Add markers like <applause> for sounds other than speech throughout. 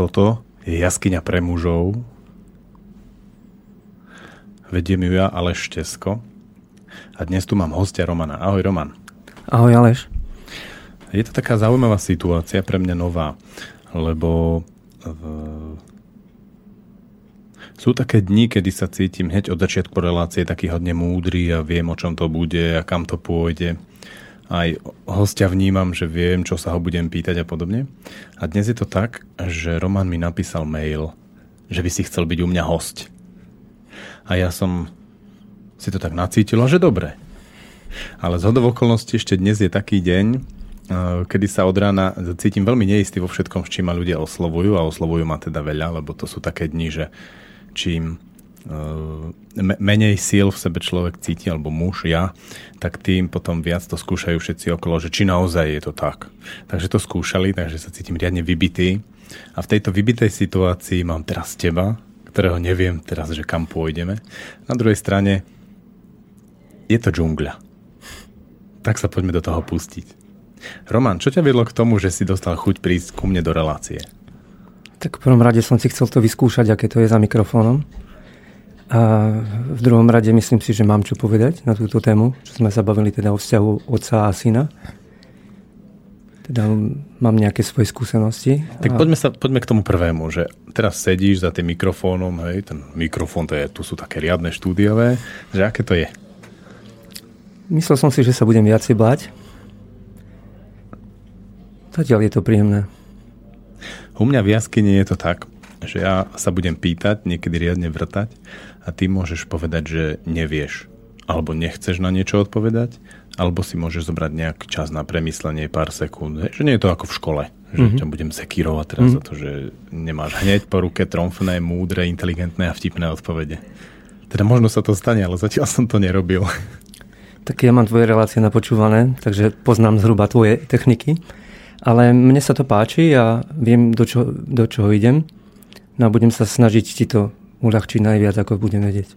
Toto je jaskyňa pre mužov. Vediem ju ja, Aleš Štesko. A dnes tu mám hostia Romana. Ahoj, Roman. Ahoj, Aleš. Je to taká zaujímavá situácia, pre mňa nová, lebo v... sú také dni, kedy sa cítim hneď od začiatku relácie taký hodne múdry a viem, o čom to bude a kam to pôjde aj hostia vnímam, že viem, čo sa ho budem pýtať a podobne. A dnes je to tak, že Roman mi napísal mail, že by si chcel byť u mňa host. A ja som si to tak nacítila, že dobre. Ale z hodov okolností ešte dnes je taký deň, eh, kedy sa od rána cítim veľmi neistý vo všetkom, s čím ma ľudia oslovujú a oslovujú ma teda veľa, lebo to sú také dni, že čím menej síl v sebe človek cíti, alebo muž, ja, tak tým potom viac to skúšajú všetci okolo, že či naozaj je to tak. Takže to skúšali, takže sa cítim riadne vybitý. A v tejto vybitej situácii mám teraz teba, ktorého neviem teraz, že kam pôjdeme. Na druhej strane je to džungľa. Tak sa poďme do toho pustiť. Roman, čo ťa vedlo k tomu, že si dostal chuť prísť ku mne do relácie? Tak v prvom rade som si chcel to vyskúšať, aké to je za mikrofónom. A v druhom rade myslím si, že mám čo povedať na túto tému, čo sme sa bavili teda o vzťahu otca a syna. Teda mám nejaké svoje skúsenosti. Tak a... poďme, sa, poďme k tomu prvému, že teraz sedíš za tým mikrofónom, hej, ten mikrofón, to je, tu sú také riadne štúdiové, že aké to je? Myslel som si, že sa budem viacej báť. Zatiaľ je to príjemné. U mňa v jaskyni je to tak, že ja sa budem pýtať, niekedy riadne vrtať a ty môžeš povedať, že nevieš alebo nechceš na niečo odpovedať, alebo si môžeš zobrať nejaký čas na premyslenie pár sekúnd. Že nie je to ako v škole, že mm-hmm. ťa budem sekírovať teraz mm-hmm. za to, že nemáš hneď po ruke tromfné, múdre, inteligentné a vtipné odpovede. Teda možno sa to stane, ale zatiaľ som to nerobil. Tak ja mám tvoje relácie napočúvané, takže poznám zhruba tvoje techniky. Ale mne sa to páči a viem, do, čo, do čoho idem. No a budem sa snažiť ti to uľahčiť najviac, ako budem vedieť.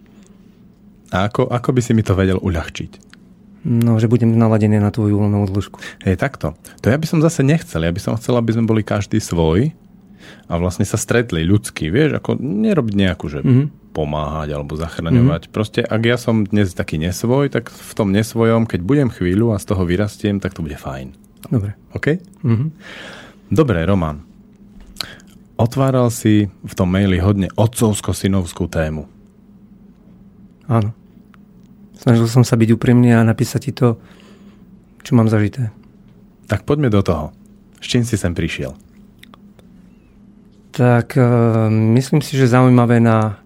A ako, ako by si mi to vedel uľahčiť? No, že budem naladený na tvoju voľnú odlužku. Hej, takto. To ja by som zase nechcel. Ja by som chcel, aby sme boli každý svoj a vlastne sa stretli ľudský. Vieš, ako nerobiť nejakú, že mm-hmm. pomáhať alebo zachraňovať. Mm-hmm. Proste, ak ja som dnes taký nesvoj, tak v tom nesvojom, keď budem chvíľu a z toho vyrastiem, tak to bude fajn. Dobre. OK? Mm-hmm. Dobre, Roman. Otváral si v tom maili hodne otcovsko-synovskú tému. Áno. Snažil som sa byť úprimný a napísať ti to, čo mám zažité. Tak poďme do toho. S čím si sem prišiel? Tak uh, myslím si, že zaujímavé na,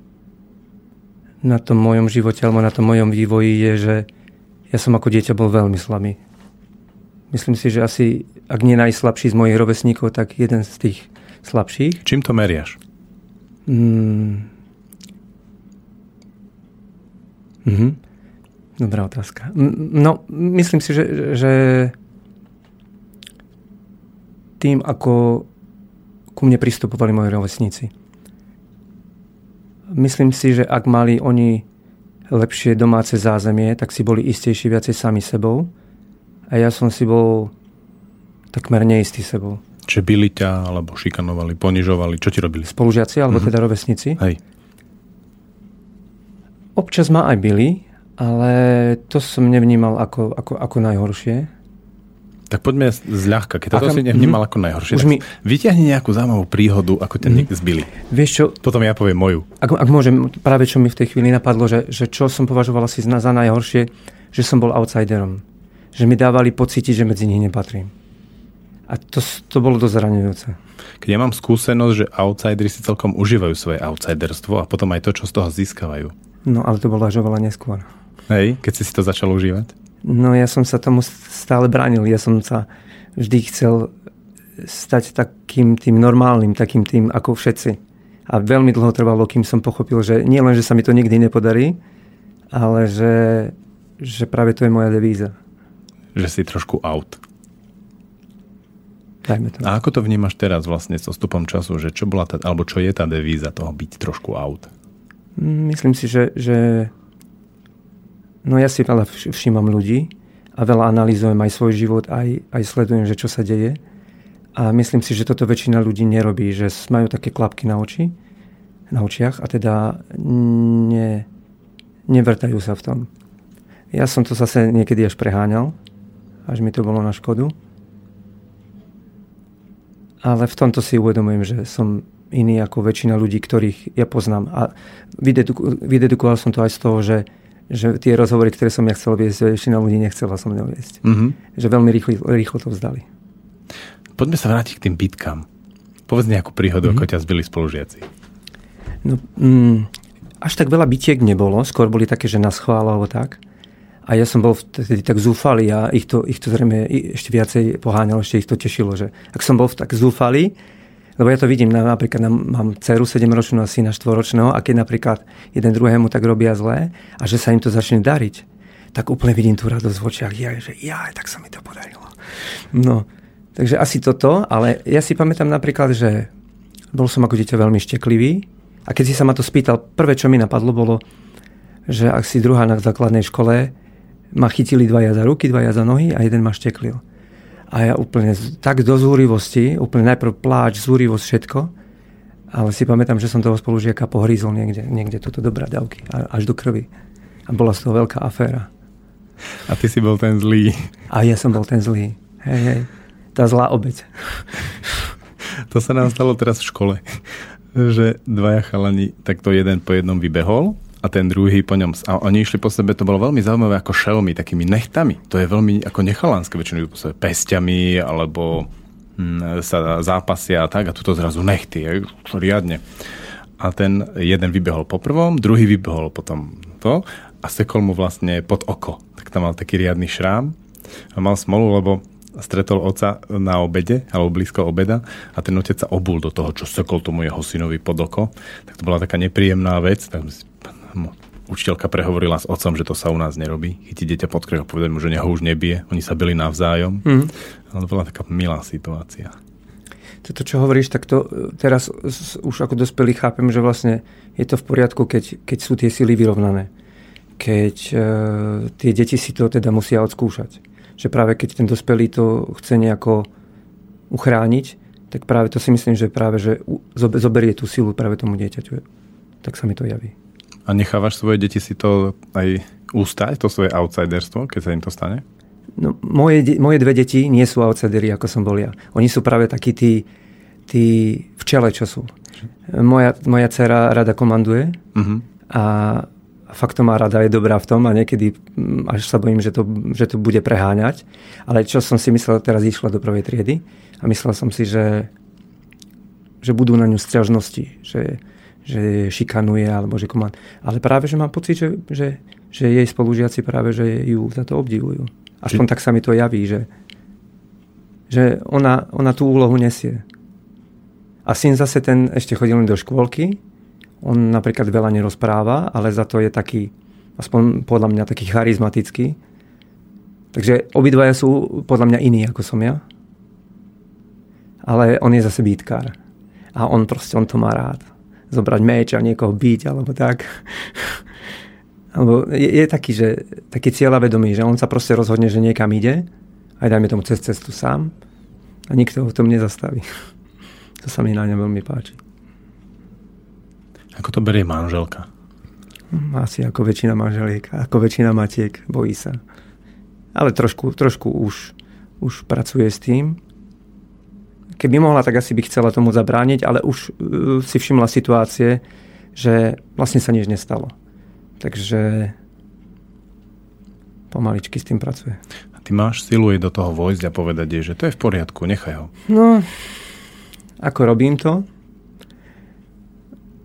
na tom mojom živote alebo na tom mojom vývoji je, že ja som ako dieťa bol veľmi slabý. Myslím si, že asi, ak nie najslabší z mojich rovesníkov, tak jeden z tých slabších. Čím to meriaš? Mm. Mhm. Dobrá otázka. No, myslím si, že, že tým, ako ku mne pristupovali moji rovesníci. Myslím si, že ak mali oni lepšie domáce zázemie, tak si boli istejší viacej sami sebou. A ja som si bol takmer neistý sebou. Čiže byli ťa, alebo šikanovali, ponižovali, čo ti robili? Spolužiaci, alebo mm-hmm. teda rovesníci? Hej. Občas ma aj byli, ale to som nevnímal ako, ako, ako najhoršie. Tak poďme zľahka, keď toto si nevnímal mm, ako najhoršie. Už mi... Vyťahni nejakú zaujímavú príhodu, ako ťa mm, zbili. Vieš čo? Potom ja poviem moju. Ak, ak môžem, práve čo mi v tej chvíli napadlo, že, že čo som považoval asi za najhoršie, že som bol outsiderom. Že mi dávali pocítiť, že medzi nich nepatrím. A to, to bolo dosť zraňujúce. Keď ja mám skúsenosť, že outsideri si celkom užívajú svoje outsiderstvo a potom aj to, čo z toho získavajú. No, ale to bolo až oveľa neskôr. Hej, keď si si to začal užívať? No, ja som sa tomu stále bránil. Ja som sa vždy chcel stať takým tým normálnym, takým tým ako všetci. A veľmi dlho trvalo, kým som pochopil, že nie len, že sa mi to nikdy nepodarí, ale že, že práve to je moja devíza. Že si trošku out. Dajme to. A ako to vnímaš teraz vlastne s odstupom času, že čo bola tá, alebo čo je tá devíza toho byť trošku out? Myslím si, že, že no ja si veľa všímam ľudí a veľa analýzujem aj svoj život, aj, aj sledujem, že čo sa deje. A myslím si, že toto väčšina ľudí nerobí, že majú také klapky na oči, na očiach a teda ne, nevrtajú sa v tom. Ja som to zase niekedy až preháňal, až mi to bolo na škodu. Ale v tomto si uvedomujem, že som iný ako väčšina ľudí, ktorých ja poznám. A vydedukoval som to aj z toho, že, že tie rozhovory, ktoré som ja chcel viesť, väčšina ľudí nechcela som mnou viesť. Mm-hmm. Že veľmi rýchlo, rýchlo to vzdali. Poďme sa vrátiť k tým bitkám. Povedz nejakú príhodu, mm-hmm. ako ťa zbili spolužiaci. No, mm, až tak veľa bitiek nebolo, skôr boli také, že nás chvála alebo tak. A ja som bol vtedy tak zúfalý a ich to, ich to zrejme ešte viacej poháňalo, ešte ich to tešilo, že ak som bol tak zúfalý, lebo ja to vidím, na, napríklad na, mám dceru 7-ročnú a syna 4-ročného a keď napríklad jeden druhému tak robia zlé a že sa im to začne dariť, tak úplne vidím tú radosť v očiach, ja, že ja, tak sa mi to podarilo. No, Takže asi toto, ale ja si pamätám napríklad, že bol som ako dieťa veľmi šteklivý a keď si sa ma to spýtal, prvé, čo mi napadlo, bolo, že ak si druhá na základnej škole ma chytili dvaja za ruky, dvaja za nohy a jeden ma šteklil. A ja úplne tak do zúrivosti, úplne najprv pláč, zúrivosť, všetko, ale si pamätám, že som toho spolužiaka pohrízol niekde, niekde túto do bradavky, až do krvi. A bola z toho veľká aféra. A ty si bol ten zlý. A ja som bol ten zlý. Hej, hej tá zlá obeď. <laughs> To sa nám stalo teraz v škole, že dvaja chalani, takto jeden po jednom vybehol a ten druhý po ňom. A oni išli po sebe, to bolo veľmi zaujímavé ako šelmy, takými nechtami. To je veľmi ako nechalánske, väčšinou po sebe pestiami alebo hm, sa zápasia a tak a tuto zrazu nechty, riadne. A ten jeden vybehol po prvom, druhý vybehol potom to a sekol mu vlastne pod oko. Tak tam mal taký riadny šrám a mal smolu, lebo stretol oca na obede, alebo blízko obeda a ten otec sa obul do toho, čo sekol tomu jeho synovi pod oko. Tak to bola taká nepríjemná vec. Tak učiteľka prehovorila s otcom, že to sa u nás nerobí. Chytí dieťa pod krk a povedať mu, že neho už nebije. Oni sa byli navzájom. Mm. Ale to bola taká milá situácia. Toto, čo hovoríš, tak to e, teraz už ako dospelý chápem, že vlastne je to v poriadku, keď, keď sú tie sily vyrovnané. Keď e, tie deti si to teda musia odskúšať že práve keď ten dospelý to chce nejako uchrániť, tak práve to si myslím, že práve že zoberie tú silu práve tomu dieťaťu. Tak sa mi to javí. A nechávaš svoje deti si to aj ústať, to svoje outsiderstvo, keď sa im to stane? No, moje, moje dve deti nie sú outsidery, ako som bol ja. Oni sú práve takí tí, tí v čele, čo sú. Moja, moja dcera rada komanduje uh-huh. a fakt to má rada, je dobrá v tom a niekedy mm, až sa bojím, že to, že to bude preháňať. Ale čo som si myslel, teraz išla do prvej triedy a myslel som si, že, že budú na ňu sťažnosti, že, že šikanuje alebo že komand. Ale práve, že mám pocit, že, že, že jej spolužiaci práve, že ju za to obdivujú. Aspoň Či... tak sa mi to javí, že, že ona, ona tú úlohu nesie. A syn zase ten ešte chodil do škôlky on napríklad veľa nerozpráva, ale za to je taký, aspoň podľa mňa, taký charizmatický. Takže obidvaja sú podľa mňa iní, ako som ja. Ale on je zase býtkár. A on proste, on to má rád. Zobrať meč a niekoho byť, alebo tak. <laughs> alebo je, je taký, že, taký cieľavedomý, že on sa proste rozhodne, že niekam ide, aj dajme tomu cez cestu sám a nikto ho v tom nezastaví. <laughs> To sa mi na ňom veľmi páči. Ako to berie manželka? Asi ako väčšina manželiek, ako väčšina matiek, bojí sa. Ale trošku, trošku už, už pracuje s tým. Keby mohla, tak asi by chcela tomu zabrániť, ale už uh, si všimla situácie, že vlastne sa nič nestalo. Takže pomaličky s tým pracuje. A ty máš silu do toho vojsť a povedať jej, že to je v poriadku, nechaj ho. No, ako robím to,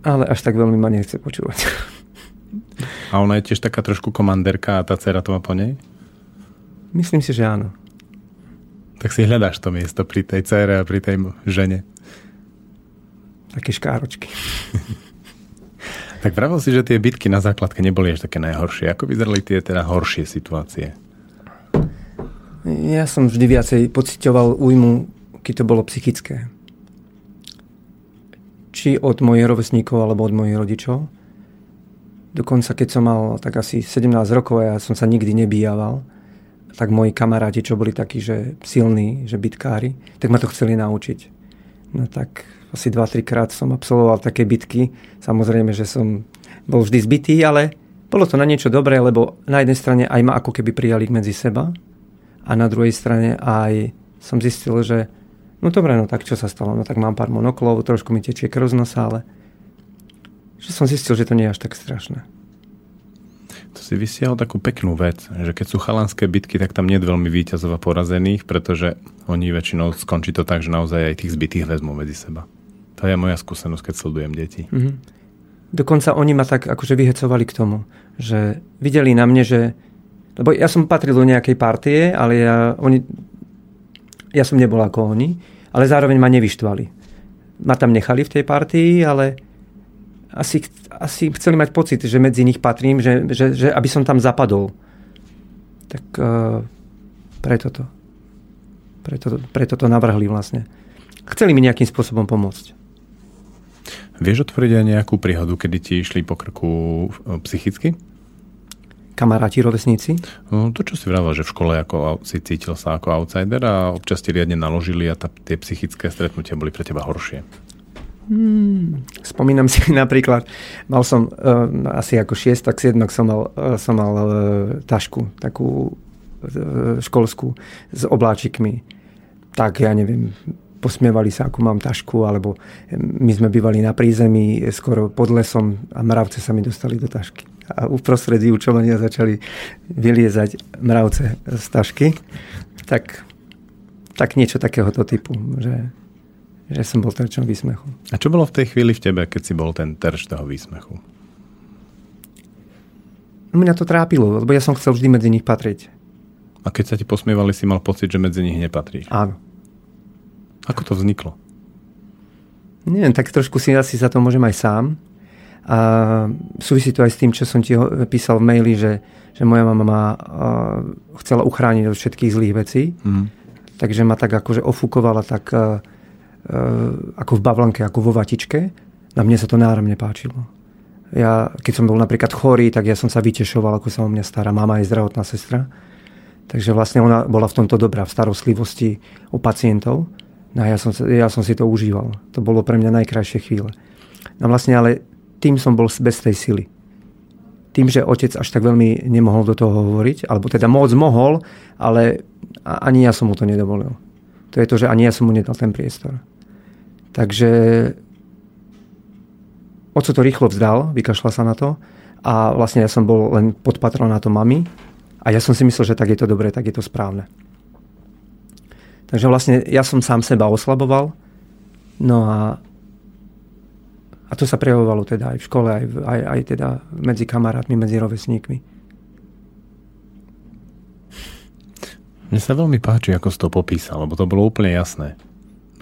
ale až tak veľmi ma nechce počúvať. A ona je tiež taká trošku komanderka a tá dcera to má po nej? Myslím si, že áno. Tak si hľadáš to miesto pri tej cére a pri tej žene. Také škáročky. <laughs> tak pravil si, že tie bitky na základke neboli až také najhoršie. Ako vyzerali tie teda horšie situácie? Ja som vždy viacej pocitoval újmu, keď to bolo psychické či od mojich rovesníkov alebo od mojich rodičov. Dokonca keď som mal tak asi 17 rokov ja som sa nikdy nebíjaval, tak moji kamaráti, čo boli takí, že silní, že bitkári, tak ma to chceli naučiť. No tak asi 2-3 krát som absolvoval také bitky. Samozrejme, že som bol vždy zbytý, ale bolo to na niečo dobré, lebo na jednej strane aj ma ako keby prijali medzi seba a na druhej strane aj som zistil, že no dobre, no tak čo sa stalo? No tak mám pár monoklov, trošku mi tečie krv z nosa, ale že som zistil, že to nie je až tak strašné to si vysial takú peknú vec, že keď sú chalanské bitky, tak tam nie je veľmi výťazov a porazených, pretože oni väčšinou skončí to tak, že naozaj aj tých zbytých vezmú medzi seba. To je moja skúsenosť, keď sledujem deti. Mm-hmm. Dokonca oni ma tak akože vyhecovali k tomu, že videli na mne, že... Lebo ja som patril do nejakej partie, ale ja, oni, ja som nebol ako oni, ale zároveň ma nevyštvali. Ma tam nechali v tej partii, ale asi, asi chceli mať pocit, že medzi nich patrím, že, že, že aby som tam zapadol. Tak uh, preto to. Preto, preto to navrhli vlastne. Chceli mi nejakým spôsobom pomôcť. Vieš otvoriť aj nejakú príhodu, kedy ti išli po krku e, psychicky? Kamaráti, rovesníci? No, to, čo si vravel, že v škole ako, si cítil sa ako outsider a občas ti riadne naložili a tá, tie psychické stretnutia boli pre teba horšie. Hmm, spomínam si <laughs> napríklad, mal som uh, asi ako šiestak, siedmak som mal, uh, som mal uh, tašku, takú uh, školskú s obláčikmi. Tak ja neviem, posmievali sa, ako mám tašku, alebo my sme bývali na prízemí, skoro pod lesom a mravce sa mi dostali do tašky. A uprostred vyučovania začali vyliezať mravce z tašky. Tak, tak niečo takéhoto typu, že že som bol terčom výsmechu. A čo bolo v tej chvíli v tebe, keď si bol ten terč toho výsmechu? Mňa to trápilo, lebo ja som chcel vždy medzi nich patriť. A keď sa ti posmievali, si mal pocit, že medzi nich nepatríš? Áno. Ako to vzniklo? Neviem, tak trošku si asi za to môžem aj sám. A súvisí to aj s tým, čo som ti písal v maili, že, že moja mama ma chcela uchrániť od všetkých zlých vecí. Mm. Takže ma tak akože ofúkovala tak Eh, ako v bavlanke, ako vo vatičke. Na mne sa to náramne páčilo. Ja, keď som bol napríklad chorý, tak ja som sa vytešoval, ako sa o mňa stará mama aj zdravotná sestra. Takže vlastne ona bola v tomto dobrá, v starostlivosti o pacientov. No a ja som, ja som si to užíval. To bolo pre mňa najkrajšie chvíle. No vlastne ale tým som bol bez tej sily. Tým, že otec až tak veľmi nemohol do toho hovoriť, alebo teda moc mohol, ale ani ja som mu to nedovolil. To je to, že ani ja som mu nedal ten priestor. Takže oco to rýchlo vzdal, vykašľa sa na to a vlastne ja som bol len pod patronátom mami a ja som si myslel, že tak je to dobré, tak je to správne. Takže vlastne ja som sám seba oslaboval, no a, a to sa prejavovalo teda aj v škole, aj, aj, aj teda medzi kamarátmi, medzi rovesníkmi. Mne sa veľmi páči, ako si to popísal, lebo to bolo úplne jasné.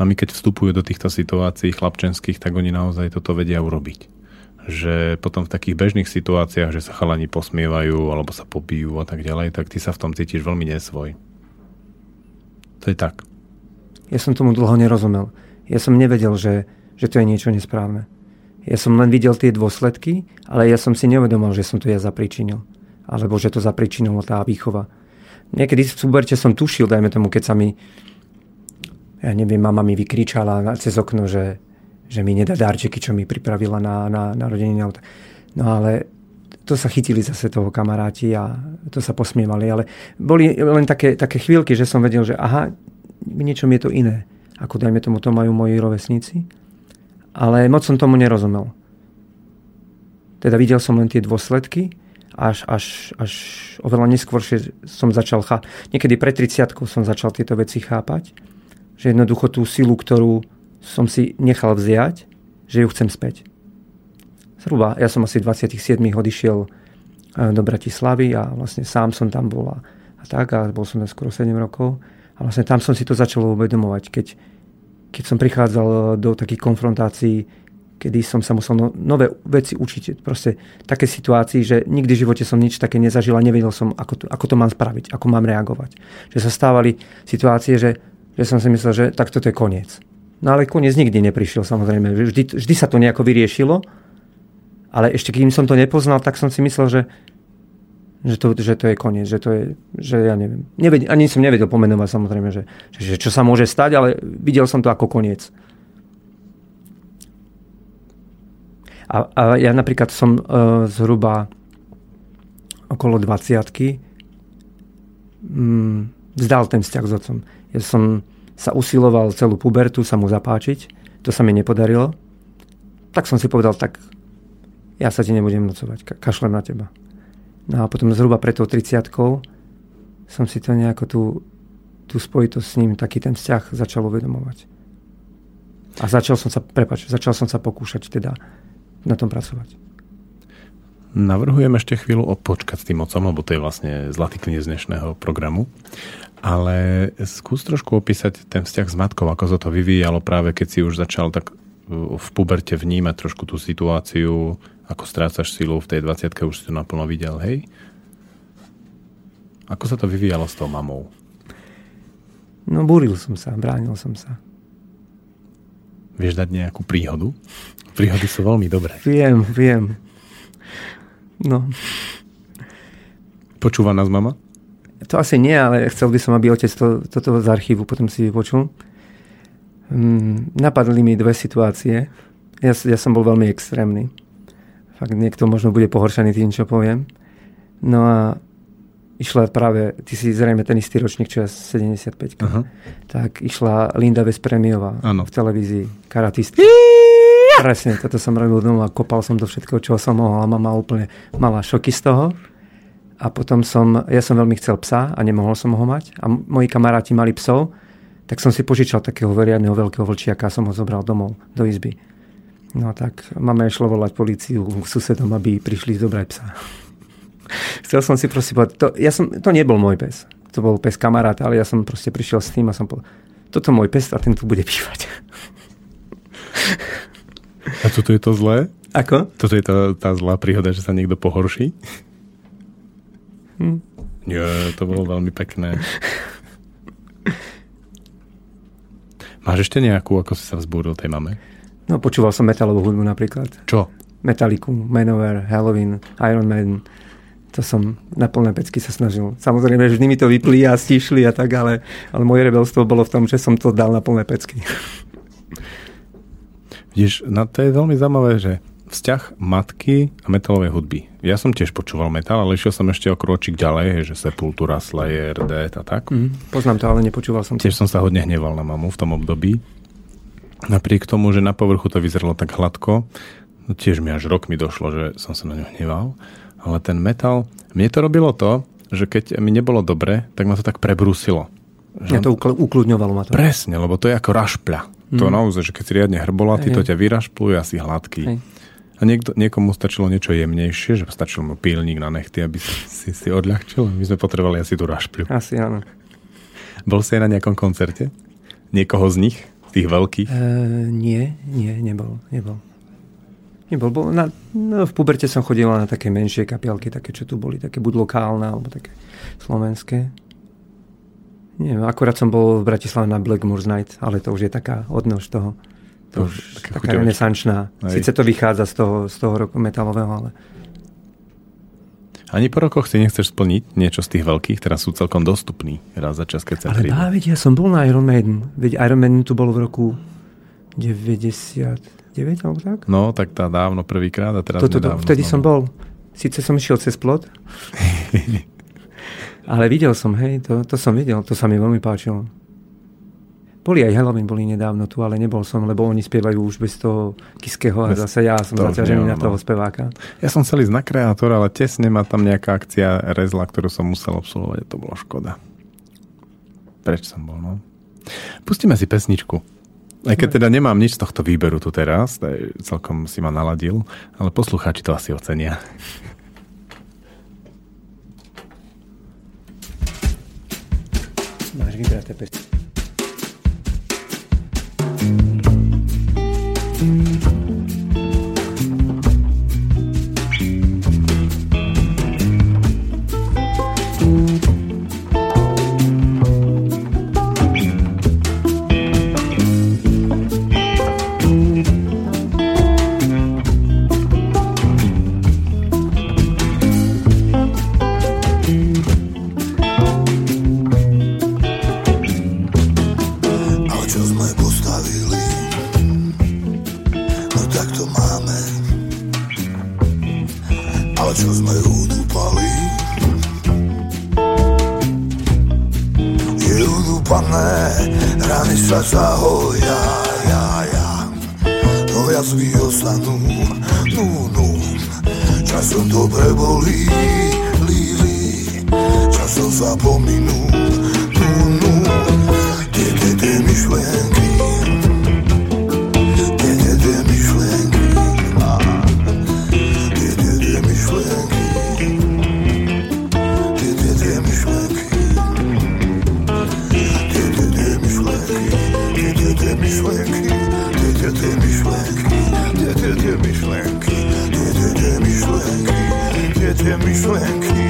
Mami, keď vstupujú do týchto situácií chlapčenských, tak oni naozaj toto vedia urobiť. Že potom v takých bežných situáciách, že sa chalani posmievajú alebo sa pobijú a tak ďalej, tak ty sa v tom cítiš veľmi nesvoj. To je tak. Ja som tomu dlho nerozumel. Ja som nevedel, že, že to je niečo nesprávne. Ja som len videl tie dôsledky, ale ja som si neuvedomil, že som to ja zapričinil. Alebo že to zapričinilo tá výchova. Niekedy v súberte som tušil, dajme tomu, keď sa mi ja neviem, mama mi vykričala cez okno, že, že mi nedá darčeky, čo mi pripravila na, na, na rodenie. No ale to sa chytili zase toho kamaráti a to sa posmievali. Ale boli len také, také chvíľky, že som vedel, že aha, v niečom je to iné. Ako dajme tomu, to majú moji rovesníci. Ale moc som tomu nerozumel. Teda videl som len tie dôsledky, až, až, až oveľa neskôr som začal chápať. Niekedy pred 30 som začal tieto veci chápať že jednoducho tú silu, ktorú som si nechal vziať, že ju chcem späť. Zhruba, ja som asi 27 odišiel eh, do Bratislavy a vlastne sám som tam bol a, a tak a bol som tam skoro 7 rokov a vlastne tam som si to začal uvedomovať, keď, keď som prichádzal eh, do takých konfrontácií, kedy som sa musel no, nové veci učiť. Proste také situácii, že nikdy v živote som nič také nezažil a nevedel som, ako to, ako to mám spraviť, ako mám reagovať. Že sa stávali situácie, že že som si myslel, že tak toto je koniec. No ale koniec nikdy neprišiel samozrejme. Vždy, vždy sa to nejako vyriešilo, ale ešte kým som to nepoznal, tak som si myslel, že, Že to, že to je koniec, že to je, že ja neviem. Nevedel, ani som nevedel pomenovať samozrejme, že, že, čo sa môže stať, ale videl som to ako koniec. A, a ja napríklad som uh, zhruba okolo 20 mm, vzdal ten vzťah s otcom. Ja som sa usiloval celú pubertu sa mu zapáčiť, to sa mi nepodarilo. Tak som si povedal, tak ja sa ti nebudem nocovať, ka- kašlem na teba. No a potom zhruba pred tou 30 som si to nejako tú, tú spojitosť s ním, taký ten vzťah začal uvedomovať. A začal som sa, prepač, začal som sa pokúšať teda na tom pracovať. Navrhujem ešte chvíľu počkať s tým otcom, lebo to je vlastne zlatý kniez dnešného programu. Ale skús trošku opísať ten vzťah s matkou, ako sa to vyvíjalo práve keď si už začal tak v puberte vnímať trošku tú situáciu, ako strácaš silu v tej 20 už si to naplno videl, hej? Ako sa to vyvíjalo s tou mamou? No, buril som sa, bránil som sa. Vieš dať nejakú príhodu? Príhody sú veľmi dobré. Viem, viem. No. Počúva nás mama? To asi nie, ale chcel by som, aby otec to, toto z archívu potom si vypočul. Mm, napadli mi dve situácie. Ja, ja som bol veľmi extrémny fakt niekto možno bude pohoršený tým, čo poviem. No a išla práve, ty si zrejme ten istý ročník, čo ja 75 uh-huh. tak išla Linda Vespremiová ano. v televízii, karatistka. Presne, toto som robil doma, kopal som do všetkého, čo som mohol a mama úplne mala šoky z toho. A potom som, ja som veľmi chcel psa a nemohol som ho mať. A moji kamaráti mali psov, tak som si požičal takého veriadného veľkého vlčiaka a som ho zobral domov do izby. No tak máme išlo volať policiu k susedom, aby prišli zobrať psa. <laughs> Chcel som si proste povedať, to, ja som, to nebol môj pes. To bol pes kamaráta, ale ja som proste prišiel s tým a som povedal, toto môj pes a ten tu bude bývať. A toto je to zlé? Ako? Toto je tá, tá zlá príhoda, že sa niekto pohorší? Hm. Nie, to bolo veľmi pekné. Máš ešte nejakú, ako si sa vzbúril tej mame? No počúval som metalovú hudbu napríklad. Čo? Metalliku, Manowar, Halloween, Iron Maiden. To som na plné pecky sa snažil. Samozrejme, vždy mi to vyplí a stišli a tak, ale, ale moje rebelstvo bolo v tom, že som to dal na plné pecky. Vidíš, no to je veľmi zaujímavé, že vzťah matky a metalovej hudby. Ja som tiež počúval metal, ale išiel som ešte o kročík ďalej, že Sepultura, Slayer, Death a tak. Mm, poznám to, ale nepočúval som to. Tiež som sa hodne hneval na mamu v tom období. Napriek tomu, že na povrchu to vyzeralo tak hladko, no tiež mi až rok mi došlo, že som sa na ňu hneval. Ale ten metal, mne to robilo to, že keď mi nebolo dobre, tak ma to tak prebrúsilo. Ja to ukludňovalo ma to. Presne, lebo to je ako rašpľa. Mm. To naozaj, že keď si riadne hrbolatý, to ťa vyrašpluje asi hladký. Hej. A niekto, niekomu stačilo niečo jemnejšie, že stačil mu pílnik na nechty, aby si, si, odľahčil. My sme potrebovali asi tú rašpľu. Asi áno. Bol si aj na nejakom koncerte? Niekoho z nich? Tých veľkých? E, nie, nie, nebol. nebol. Nebol. Bol na, no, v puberte som chodil na také menšie kapielky, také, čo tu boli, také buď lokálne, alebo také slovenské. Nie, akurát som bol v Bratislave na Blackmoor's Night, ale to už je taká odnož toho. To, už taká renesančná. Sice to vychádza z toho, z toho roku metalového, ale ani po rokoch si nechceš splniť niečo z tých veľkých, teraz sú celkom dostupní raz za čas, keď sa Ale dá, veď ja som bol na Iron Maiden. Veď Iron Maiden tu bol v roku 99 alebo tak? No, tak tá dávno prvýkrát a teraz to, to, to, Vtedy som bol. Sice som išiel cez plot. <laughs> ale videl som, hej, to, to som videl, to sa mi veľmi páčilo. Boli aj Halloween, boli nedávno tu, ale nebol som, lebo oni spievajú už bez toho Kiského a zase ja som zaťažený na toho speváka. Ja som chcel ísť na kreatora, ale tesne ma tam nejaká akcia rezla, ktorú som musel absolvovať a to bolo škoda. Preč som bol, no. Pustíme si pesničku. Aj keď teda nemám nič z tohto výberu tu teraz, celkom si ma naladil, ale poslucháči to asi ocenia. Máš vybraté pesničky. máme. Rany sa zahoja, ja, ja. No jazvy ostanú, nú, nú, časom dobre bolí, lí, lí, časom zapominú, nú, nú, tie, tie, tie myšlienky, tie myšlenky, tie,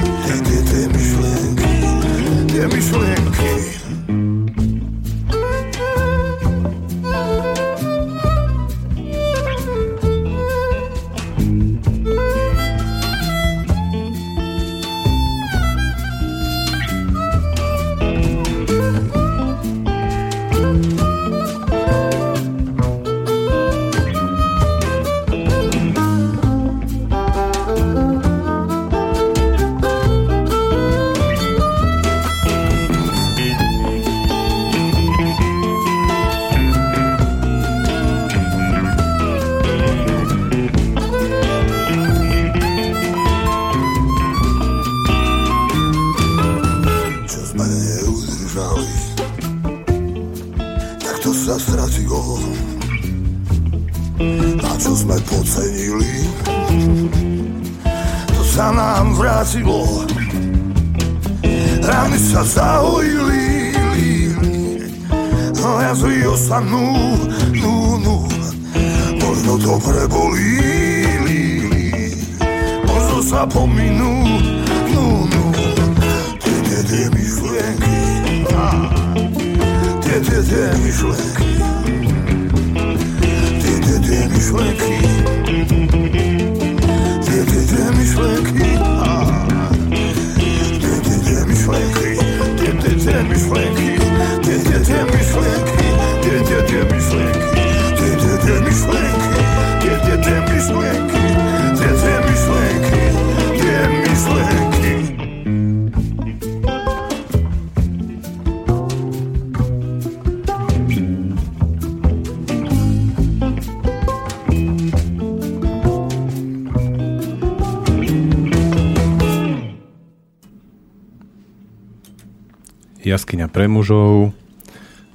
Jaskyňa pre mužov,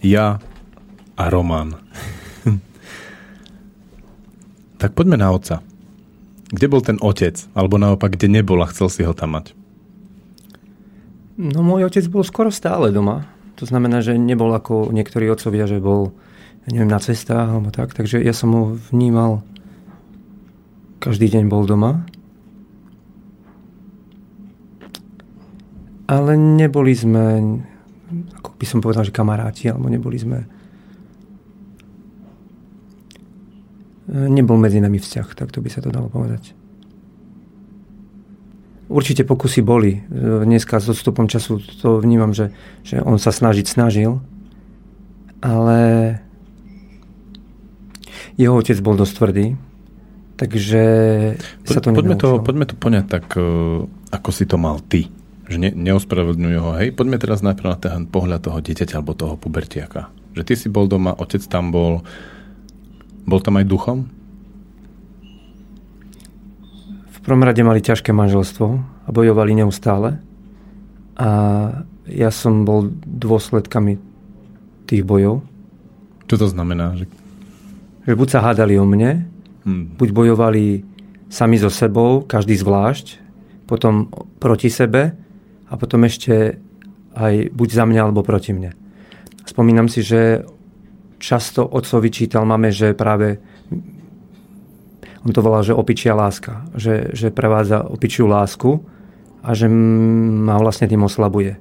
ja a Roman. <laughs> tak poďme na otca. Kde bol ten otec? Alebo naopak, kde nebol a chcel si ho tam mať? No môj otec bol skoro stále doma. To znamená, že nebol ako niektorí otcovia, že bol ja neviem, na cestách alebo tak. Takže ja som ho vnímal každý deň bol doma. Ale neboli sme ako by som povedal, že kamaráti, alebo neboli sme nebol medzi nami vzťah, tak to by sa to dalo povedať. Určite pokusy boli. Dneska s odstupom času to vnímam, že, že on sa snažiť snažil, ale jeho otec bol dosť tvrdý, takže po, sa to poďme to, poďme to poňať tak, eh, ako si to mal ty že ne, neospravedlňujú ho. Hej, poďme teraz najprv na ten pohľad toho dieťaťa alebo toho pubertiaka. Že ty si bol doma, otec tam bol, bol tam aj duchom? V prvom rade mali ťažké manželstvo a bojovali neustále. A ja som bol dôsledkami tých bojov. Čo to znamená? Že, že buď sa hádali o mne, hmm. buď bojovali sami so sebou, každý zvlášť, potom proti sebe, a potom ešte aj buď za mňa alebo proti mne. Spomínam si, že často otcovi čítal máme, že práve on to volal, že opičia láska. Že, že prevádza opičiu lásku a že ma vlastne tým oslabuje.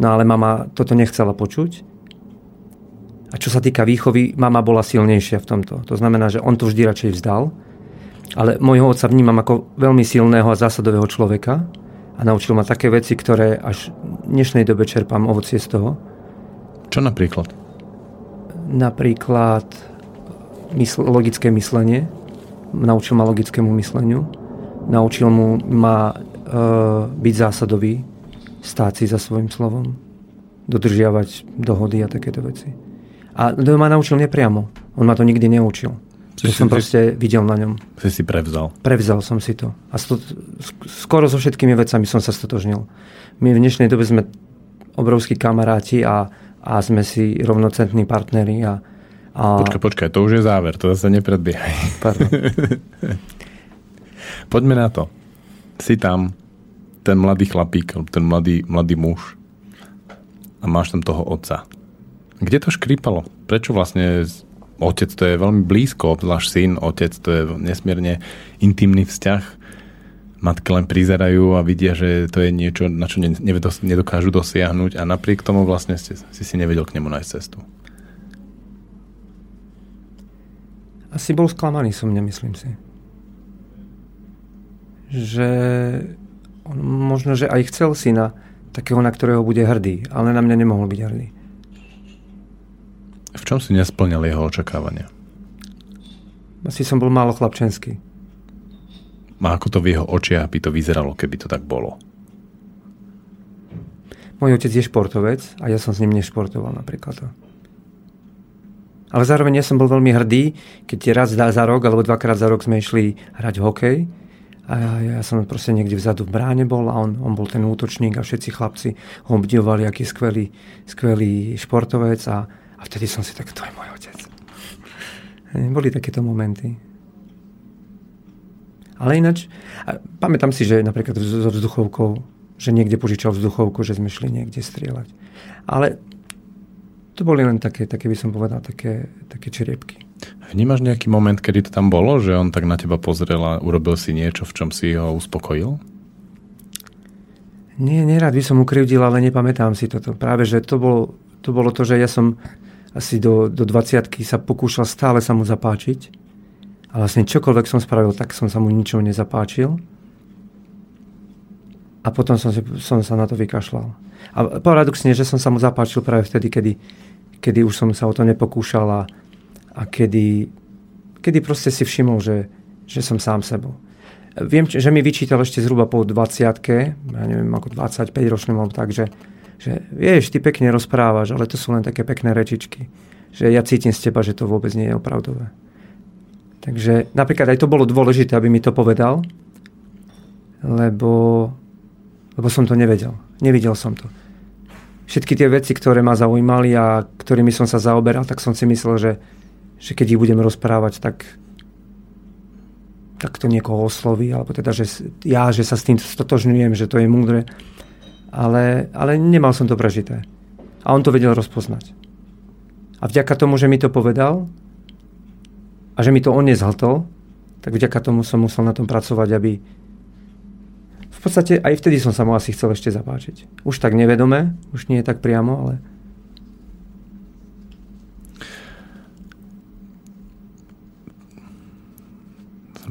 No ale mama toto nechcela počuť. A čo sa týka výchovy, mama bola silnejšia v tomto. To znamená, že on to vždy radšej vzdal. Ale môjho otca vnímam ako veľmi silného a zásadového človeka, a naučil ma také veci, ktoré až v dnešnej dobe čerpám ovocie z toho. Čo napríklad? Napríklad mysl- logické myslenie, naučil ma logickému mysleniu, naučil mu ma e, byť zásadový, stáť si za svojim slovom, dodržiavať dohody a takéto veci. A to ma naučil nepriamo. On ma to nikdy neučil. Si Ja som si- proste videl na ňom. Si si prevzal. Prevzal som si to. A sto, sk- skoro so všetkými vecami som sa stotožnil. My v dnešnej dobe sme obrovskí kamaráti a, a sme si rovnocentní partneri. A, a, Počkaj, počkaj, to už je záver, to zase nepredbiehaj. <laughs> Poďme na to. Si tam, ten mladý chlapík, ten mladý, mladý muž a máš tam toho otca. Kde to škrípalo? Prečo vlastne otec to je veľmi blízko, obzvlášť syn, otec to je nesmierne intimný vzťah. Matky len prizerajú a vidia, že to je niečo, na čo nedokážu dosiahnuť a napriek tomu vlastne ste, si si nevedel k nemu nájsť cestu. Asi bol sklamaný som mňa, myslím si. Že on možno, že aj chcel syna takého, na ktorého bude hrdý, ale na mňa nemohol byť hrdý. Čom si nesplňal jeho očakávania? Asi som bol málo chlapčenský. A ako to v jeho očiach by to vyzeralo, keby to tak bolo? Môj otec je športovec a ja som s ním nešportoval napríklad. Ale zároveň ja som bol veľmi hrdý, keď raz za rok alebo dvakrát za rok sme išli hrať hokej a ja, ja som proste niekde vzadu v bráne bol a on, on bol ten útočník a všetci chlapci ho obdivovali, aký skvelý, skvelý športovec a, a vtedy som si tak, to je môj otec. Boli takéto momenty. Ale ináč, pamätám si, že napríklad so vzduchovkou, že niekde požičal vzduchovku, že sme šli niekde strieľať. Ale to boli len také, také by som povedal, také, také čeriepky. Vnímaš nejaký moment, kedy to tam bolo, že on tak na teba pozrel a urobil si niečo, v čom si ho uspokojil? Nie, nerad by som ukrivdil, ale nepamätám si toto. Práve, že to bolo to, bolo to že ja som asi do, do 20 sa pokúšal stále sa mu zapáčiť. A vlastne čokoľvek som spravil, tak som sa mu ničoho nezapáčil. A potom som, som sa na to vykašľal. A paradoxne, že som sa mu zapáčil práve vtedy, kedy, kedy už som sa o to nepokúšal a, a kedy, kedy proste si všimol, že, že som sám sebou. Viem, že mi vyčítal ešte zhruba po 20 ja neviem, ako 25 ročným alebo tak, že, vieš, ty pekne rozprávaš, ale to sú len také pekné rečičky. Že ja cítim z teba, že to vôbec nie je opravdové. Takže napríklad aj to bolo dôležité, aby mi to povedal, lebo, lebo som to nevedel. Nevidel som to. Všetky tie veci, ktoré ma zaujímali a ktorými som sa zaoberal, tak som si myslel, že, že keď ich budem rozprávať, tak, tak to niekoho osloví, alebo teda, že ja, že sa s tým stotožňujem, že to je múdre. Ale, ale nemal som to prežité. A on to vedel rozpoznať. A vďaka tomu, že mi to povedal a že mi to on nezhltol, tak vďaka tomu som musel na tom pracovať, aby v podstate aj vtedy som sa mu asi chcel ešte zapáčiť. Už tak nevedome, už nie je tak priamo, ale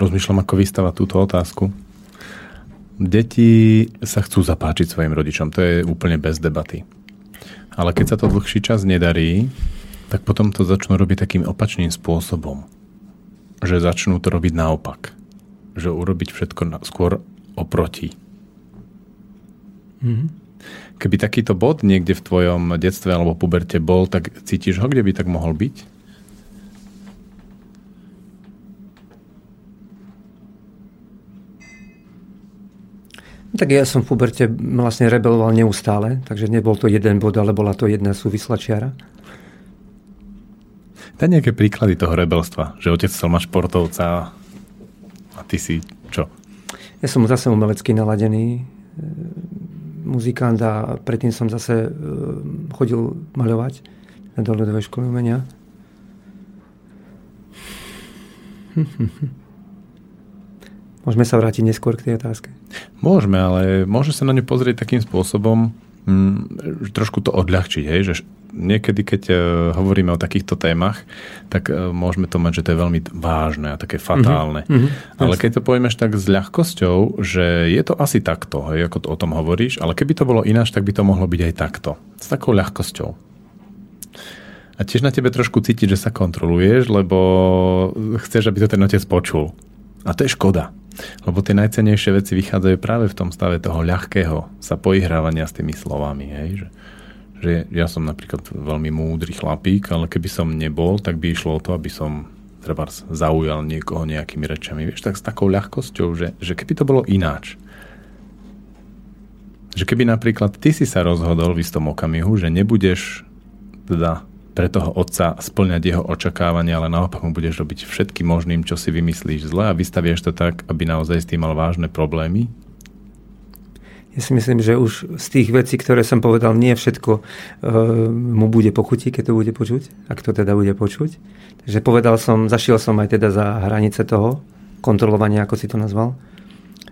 Rozmýšľam, ako vystavať túto otázku. Deti sa chcú zapáčiť svojim rodičom, to je úplne bez debaty. Ale keď sa to dlhší čas nedarí, tak potom to začnú robiť takým opačným spôsobom. Že začnú to robiť naopak. Že urobiť všetko skôr oproti. mm-hmm. Keby takýto bod niekde v tvojom detstve alebo puberte bol, tak cítiš ho, kde by tak mohol byť? Tak ja som v puberte vlastne rebeloval neustále, takže nebol to jeden bod, ale bola to jedna súvislá čiara. Daj nejaké príklady toho rebelstva, že otec chcel mať športovca a ty si čo? Ja som zase umelecky naladený e, muzikant a predtým som zase e, chodil maľovať na doľudovej škole umenia. <laughs> Môžeme sa vrátiť neskôr k tej otázke. Môžeme, ale môže sa na ňu pozrieť takým spôsobom, mm, trošku to odľahčiť, hej? že niekedy, keď uh, hovoríme o takýchto témach, tak uh, môžeme to mať, že to je veľmi vážne a také fatálne. Mhm, Ale keď to poviemeš tak s ľahkosťou, že je to asi takto, hej, ako to o tom hovoríš, ale keby to bolo ináč, tak by to mohlo byť aj takto. S takou ľahkosťou. A tiež na tebe trošku cítiť, že sa kontroluješ, lebo chceš, aby to ten otec počul. A to je škoda. Lebo tie najcenejšie veci vychádzajú práve v tom stave toho ľahkého sa poihrávania s tými slovami. Hej? Že, že ja som napríklad veľmi múdry chlapík, ale keby som nebol, tak by išlo o to, aby som treba zaujal niekoho nejakými rečami. Vieš, tak s takou ľahkosťou, že, že keby to bolo ináč. Že keby napríklad ty si sa rozhodol v istom okamihu, že nebudeš teda pre toho otca splňať jeho očakávania, ale naopak mu budeš robiť všetkým možným, čo si vymyslíš zle a vystavieš to tak, aby naozaj s tým mal vážne problémy? Ja si myslím, že už z tých vecí, ktoré som povedal, nie všetko uh, mu bude pochutiť, keď to bude počuť, ak to teda bude počuť. Takže povedal som, zašiel som aj teda za hranice toho kontrolovania, ako si to nazval.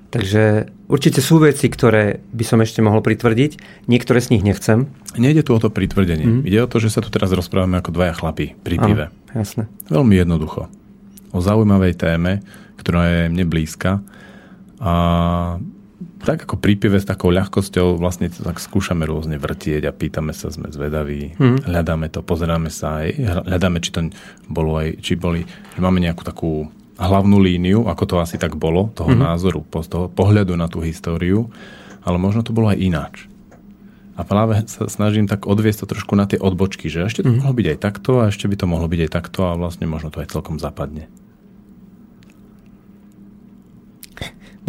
Takže určite sú veci, ktoré by som ešte mohol pritvrdiť. Niektoré z nich nechcem. Nejde tu o to pritvrdenie. Mm. Ide o to, že sa tu teraz rozprávame ako dvaja chlapí pri pive. Áno, jasné. Veľmi jednoducho. O zaujímavej téme, ktorá je mne blízka. A tak ako pri pive s takou ľahkosťou vlastne tak skúšame rôzne vrtieť a pýtame sa, sme zvedaví, mm. hľadáme to, pozeráme sa aj, hľadáme, či to bolo aj, či boli, že máme nejakú takú hlavnú líniu, ako to asi tak bolo, toho mm-hmm. názoru, toho pohľadu na tú históriu, ale možno to bolo aj ináč. A práve sa snažím tak odviesť to trošku na tie odbočky, že ešte to mm-hmm. mohlo byť aj takto a ešte by to mohlo byť aj takto a vlastne možno to aj celkom zapadne.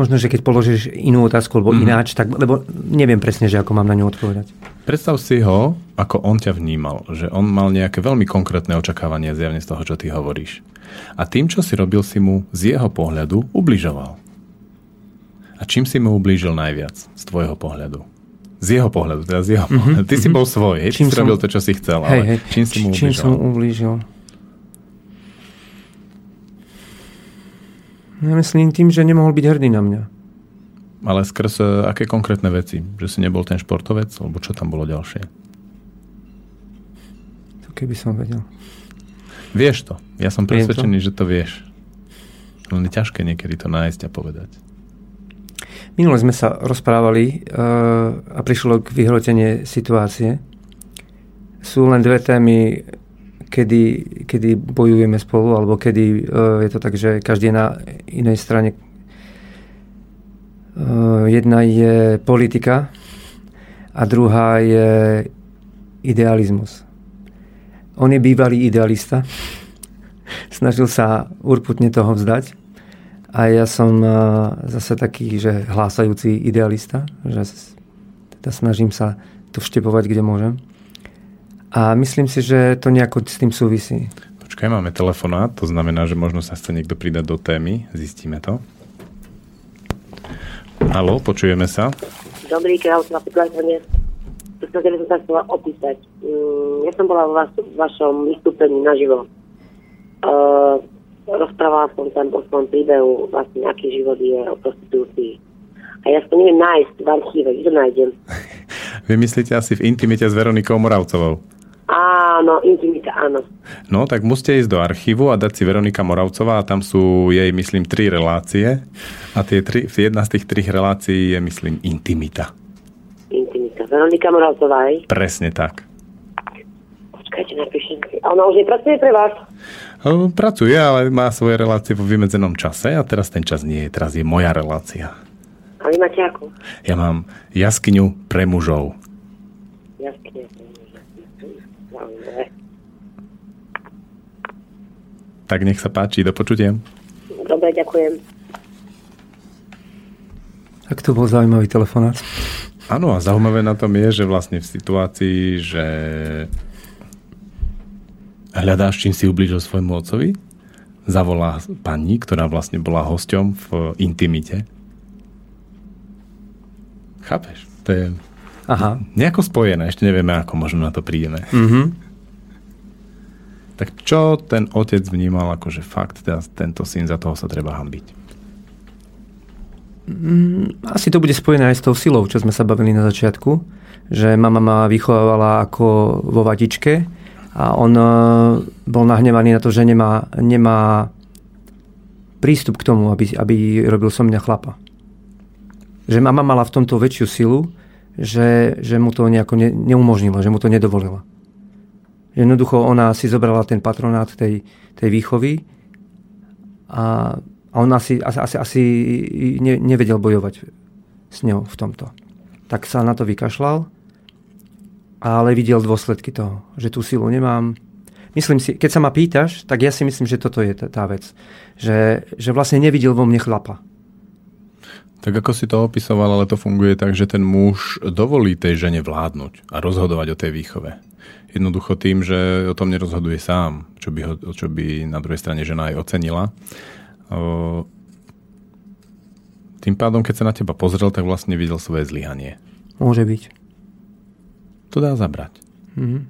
Možno, že keď položíš inú otázku, alebo mm. ináč, tak, lebo neviem presne, že ako mám na ňu odpovedať. Predstav si ho, ako on ťa vnímal, že on mal nejaké veľmi konkrétne očakávanie zjavne z toho, čo ty hovoríš. A tým, čo si robil, si mu z jeho pohľadu ubližoval. A čím si mu ublížil najviac z tvojho pohľadu? Z jeho pohľadu, teda z jeho mm-hmm. pohľadu. Ty mm-hmm. si mhm. bol svoj, hej, čím si som... robil to, čo si chcel, hej, ale hej. čím si mu ublížil? Čím som ublížil? Myslím tým, že nemohol byť hrdý na mňa. Ale skrz e, aké konkrétne veci? Že si nebol ten športovec? Alebo čo tam bolo ďalšie? To keby som vedel. Vieš to. Ja som presvedčený, že to vieš. Len je ťažké niekedy to nájsť a povedať. Minule sme sa rozprávali uh, a prišlo k vyhrotenie situácie. Sú len dve témy, kedy, kedy bojujeme spolu, alebo kedy uh, je to tak, že každý je na inej strane. Uh, jedna je politika a druhá je idealizmus. On je bývalý idealista. <laughs> Snažil sa urputne toho vzdať. A ja som uh, zase taký, že hlásajúci idealista, že teda snažím sa to vštepovať, kde môžem. A myslím si, že to nejako s tým súvisí. Počkaj, máme telefonát, to znamená, že možno sa chce niekto pridať do témy. Zistíme to. Haló, počujeme sa. Dobrý krát, na. To som sa chcela opýtať. Mm, ja som bola vo vás, v vašom vystúpení naživo. Uh, rozprávala som tam o svojom príbehu, vlastne aký život je o prostitúcii. A ja to neviem nájsť v archíve, kde nájdem. <laughs> Vy myslíte asi v intimite s Veronikou Moravcovou? Áno, intimita, áno. No, tak musíte ísť do archívu a dať si Veronika Moravcová a tam sú jej, myslím, tri relácie a tie tri, jedna z tých tri relácií je, myslím, intimita. Intimita. Veronika Moravcová, aj? Presne tak. Počkajte, napíšem. A ona už nepracuje pre vás? Pracuje, ale má svoje relácie vo vymedzenom čase a teraz ten čas nie je, teraz je moja relácia. A vy máte akú? Ja mám jaskyňu pre mužov. Jaskyňu Tak nech sa páči, do počutia. Dobre, ďakujem. Tak to bol zaujímavý telefonát. Áno, a zaujímavé na tom je, že vlastne v situácii, že hľadáš, čím si ublížil svojmu otcovi, zavolá pani, ktorá vlastne bola hosťom v intimite. Chápeš? To je Aha. nejako spojené, ešte nevieme, ako možno na to prídeme. Mm-hmm. Tak čo ten otec vnímal ako, že fakt, teda tento syn, za toho sa treba hambiť? Mm, asi to bude spojené aj s tou silou, čo sme sa bavili na začiatku, že mama ma vychovávala ako vo vadičke a on e, bol nahnevaný na to, že nemá, nemá prístup k tomu, aby, aby robil som mňa chlapa. Že mama mala v tomto väčšiu silu, že, že mu to nejako ne, neumožnilo, že mu to nedovolila. Jednoducho ona si zobrala ten patronát tej, tej výchovy a, A on asi, asi, asi, ne, nevedel bojovať s ňou v tomto. Tak sa na to vykašľal, ale videl dôsledky toho, že tú silu nemám. Myslím si, keď sa ma pýtaš, tak ja si myslím, že toto je tá vec. Že, že vlastne nevidel vo mne chlapa. Tak ako si to opisoval, ale to funguje tak, že ten muž dovolí tej žene vládnuť a rozhodovať o tej výchove. Jednoducho tým, že o tom nerozhoduje sám, čo by, ho, čo by na druhej strane žena aj ocenila. Tým pádom, keď sa na teba pozrel, tak vlastne videl svoje zlyhanie. Môže byť. To dá zabrať. Mm-hmm.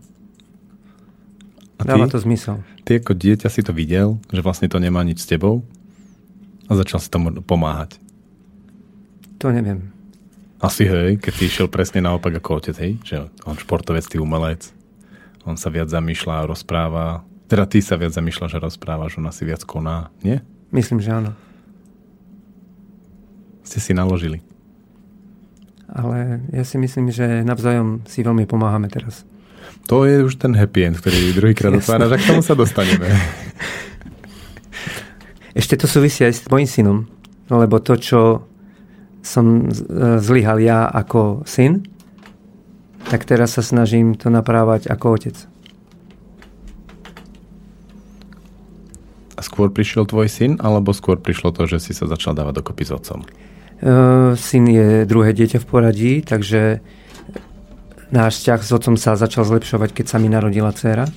A Dáva ty, to zmysel. Ty ako dieťa si to videl, že vlastne to nemá nič s tebou a začal si tomu pomáhať. To neviem. Asi hej, keď si išiel presne naopak ako otec, hej? Že on športovec, ty umelec. On sa viac zamýšľa a rozpráva. Teda ty sa viac zamýšľaš a rozprávaš, ona si viac koná, nie? Myslím, že áno. Ste si naložili. Ale ja si myslím, že navzájom si veľmi pomáhame teraz. To je už ten happy end, ktorý druhýkrát <laughs> otváraš, a k tomu sa dostaneme. Ešte to súvisí aj s tvojim synom, lebo to, čo som e, zlyhal ja ako syn, tak teraz sa snažím to naprávať ako otec. A skôr prišiel tvoj syn, alebo skôr prišlo to, že si sa začal dávať dokopy s otcom? Uh, syn je druhé dieťa v poradí, takže náš vzťah s otcom sa začal zlepšovať, keď sa mi narodila dcéra.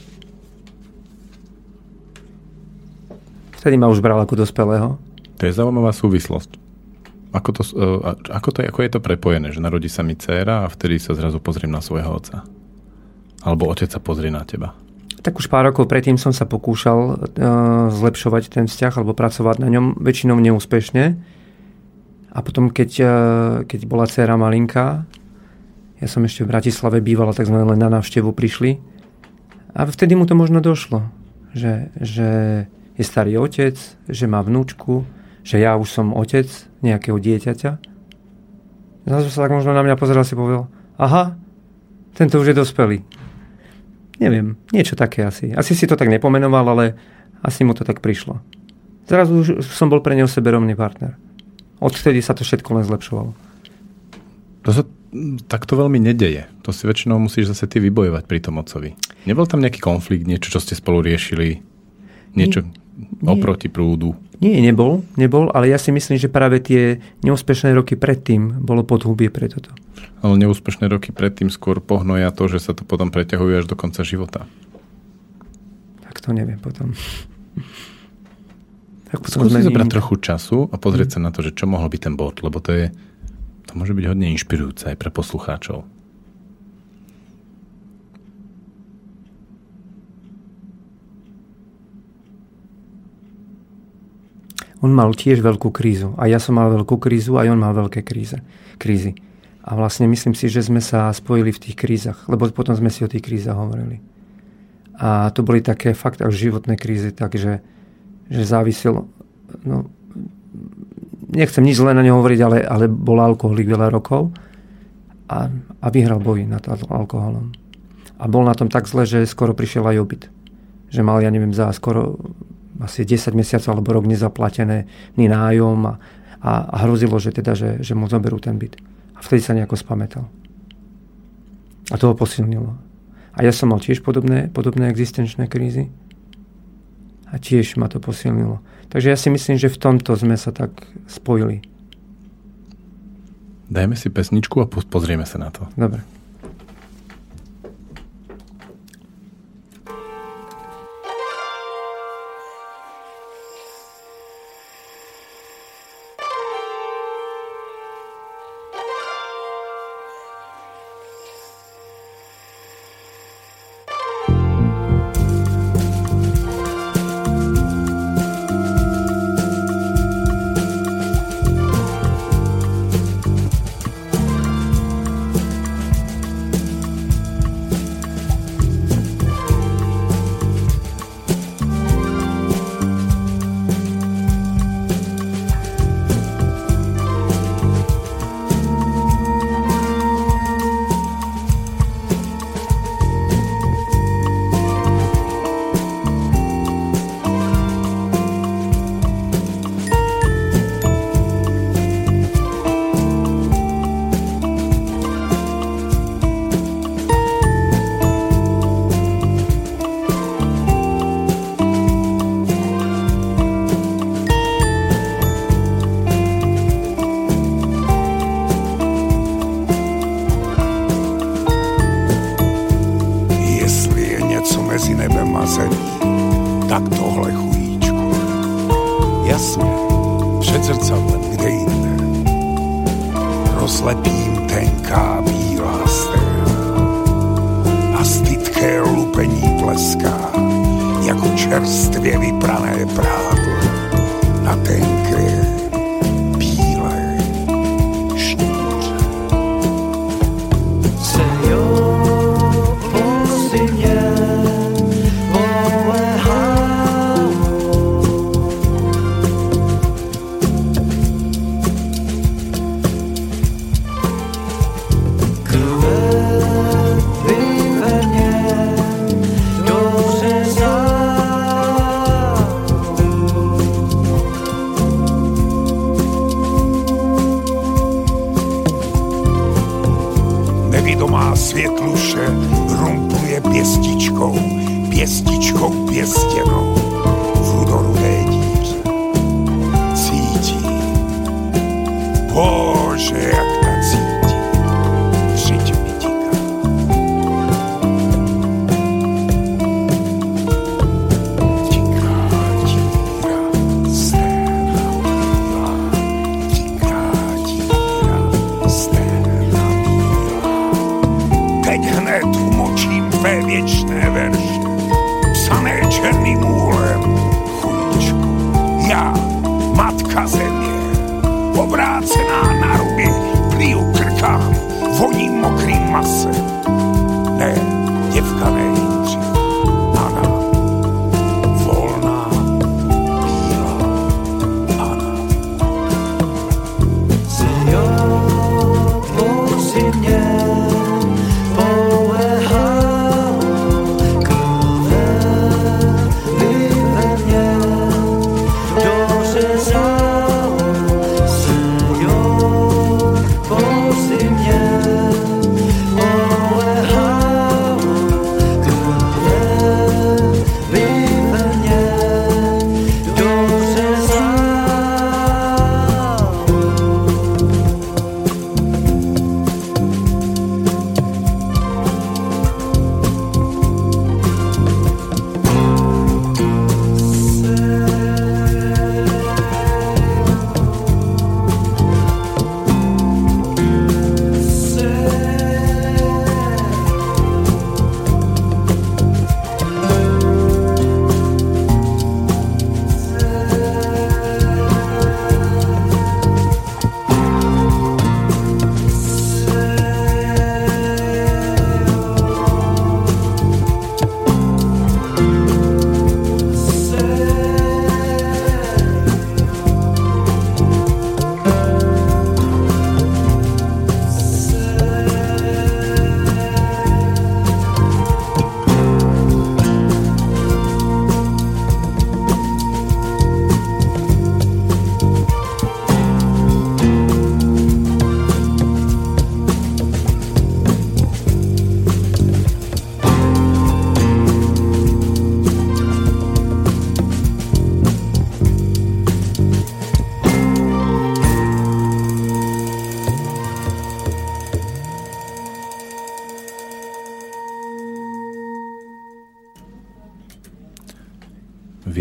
Vtedy ma už bral ako dospelého. To je zaujímavá súvislosť. Ako, to, uh, ako, to, ako je to prepojené, že narodí sa mi dcéra a vtedy sa zrazu pozriem na svojho otca? Alebo otec sa pozrie na teba? Tak už pár rokov predtým som sa pokúšal uh, zlepšovať ten vzťah alebo pracovať na ňom, väčšinou neúspešne. A potom, keď, uh, keď bola dcéra malinká, ja som ešte v Bratislave bývala, tak sme len na návštevu prišli. A vtedy mu to možno došlo, že, že je starý otec, že má vnúčku, že ja už som otec nejakého dieťaťa. Zrazu sa tak možno na mňa pozeral si povedal, aha, tento už je dospelý. Neviem, niečo také asi. Asi si to tak nepomenoval, ale asi mu to tak prišlo. Zrazu už som bol pre neho seberomný partner. Odvtedy sa to všetko len zlepšovalo. To sa takto veľmi nedeje. To si väčšinou musíš zase ty vybojovať pri tom otcovi. Nebol tam nejaký konflikt, niečo, čo ste spolu riešili? Niečo nie, oproti prúdu? Nie, nebol, nebol, ale ja si myslím, že práve tie neúspešné roky predtým bolo podhubie pre toto. Ale neúspešné roky predtým skôr pohnoja to, že sa to potom preťahuje až do konca života. Tak to neviem potom. <laughs> tak potom Skúsi zobrať trochu času a pozrieť hmm. sa na to, že čo mohol byť ten bod, lebo to je to môže byť hodne inšpirujúce aj pre poslucháčov. On mal tiež veľkú krízu. A ja som mal veľkú krízu, a on mal veľké kríze, krízy. A vlastne myslím si, že sme sa spojili v tých krízach, lebo potom sme si o tých krízach hovorili. A to boli také fakt až životné krízy, takže že závisil, no, nechcem nič zle na neho hovoriť, ale, ale bol alkoholik veľa rokov a, a vyhral boj nad alkoholom. A bol na tom tak zle, že skoro prišiel aj obyt. Že mal, ja neviem, za skoro asi 10 mesiacov alebo rok nezaplatené ni nájom a, a, a hrozilo, že, teda, že, že mu zoberú ten byt. A vtedy sa nejako spamätal. A to ho posilnilo. A ja som mal tiež podobné, podobné existenčné krízy. A tiež ma to posilnilo. Takže ja si myslím, že v tomto sme sa tak spojili. Dajme si pesničku a pozrieme sa na to. Dobre.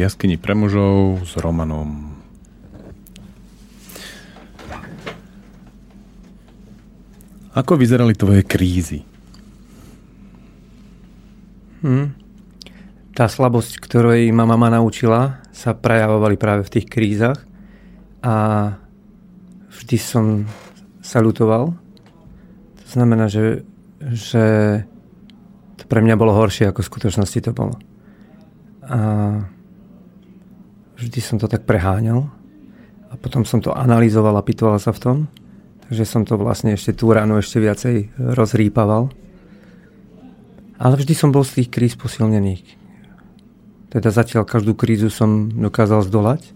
V jaskyni pre mužov s Romanom. Ako vyzerali tvoje krízy? Hm. Tá slabosť, ktorej ma mama naučila, sa prejavovali práve v tých krízach a vždy som sa ľutoval. To znamená, že, že to pre mňa bolo horšie, ako v skutočnosti to bolo. A vždy som to tak preháňal a potom som to analyzoval a pitoval sa v tom, takže som to vlastne ešte tú ránu ešte viacej rozrýpaval. Ale vždy som bol z tých kríz posilnený. Teda zatiaľ každú krízu som dokázal zdolať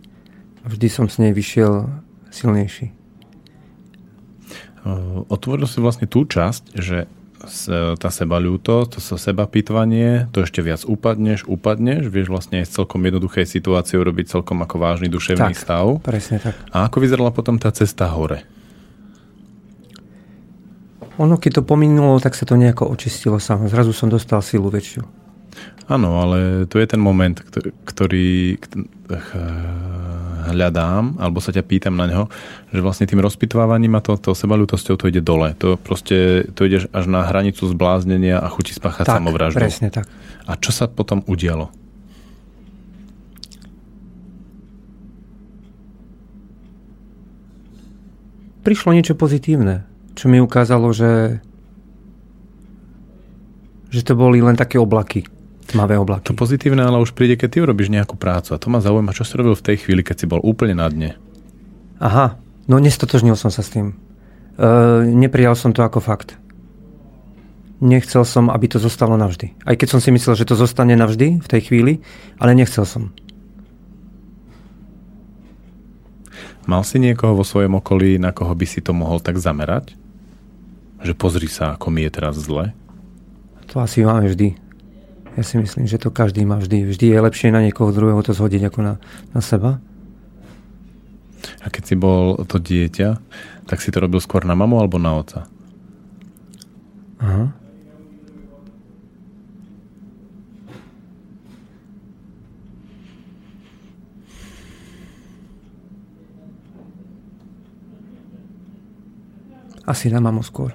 a vždy som z nej vyšiel silnejší. Otvoril si vlastne tú časť, že tá seba ľúto, to sa seba pýtvanie, to ešte viac upadneš, upadneš, vieš vlastne aj z celkom jednoduchej situácie urobiť celkom ako vážny duševný Tak, stav. presne tak. A ako vyzerala potom tá cesta hore? Ono, keď to pominulo, tak sa to nejako očistilo samo. Zrazu som dostal silu väčšiu. Áno, ale to je ten moment, ktorý, ktorý hľadám, alebo sa ťa pýtam na ňo, že vlastne tým rozpitvávaním a to, to sebalutosťou to ide dole. To proste, to ideš až na hranicu zbláznenia a chuti spáchať Tak, samovraždu. presne tak. A čo sa potom udialo? Prišlo niečo pozitívne, čo mi ukázalo, že že to boli len také oblaky, tmavé oblaky. To pozitívne ale už príde, keď ty urobíš nejakú prácu. A to ma zaujíma, čo si robil v tej chvíli, keď si bol úplne na dne. Aha, no nestotožnil som sa s tým. E, neprijal som to ako fakt. Nechcel som, aby to zostalo navždy. Aj keď som si myslel, že to zostane navždy v tej chvíli, ale nechcel som. Mal si niekoho vo svojom okolí, na koho by si to mohol tak zamerať? Že pozri sa, ako mi je teraz zle? To asi máme vždy. Ja si myslím, že to každý má vždy. Vždy je lepšie na niekoho druhého to zhodiť ako na, na seba. A keď si bol to dieťa, tak si to robil skôr na mamu alebo na oca? Aha. Asi na mamu skôr.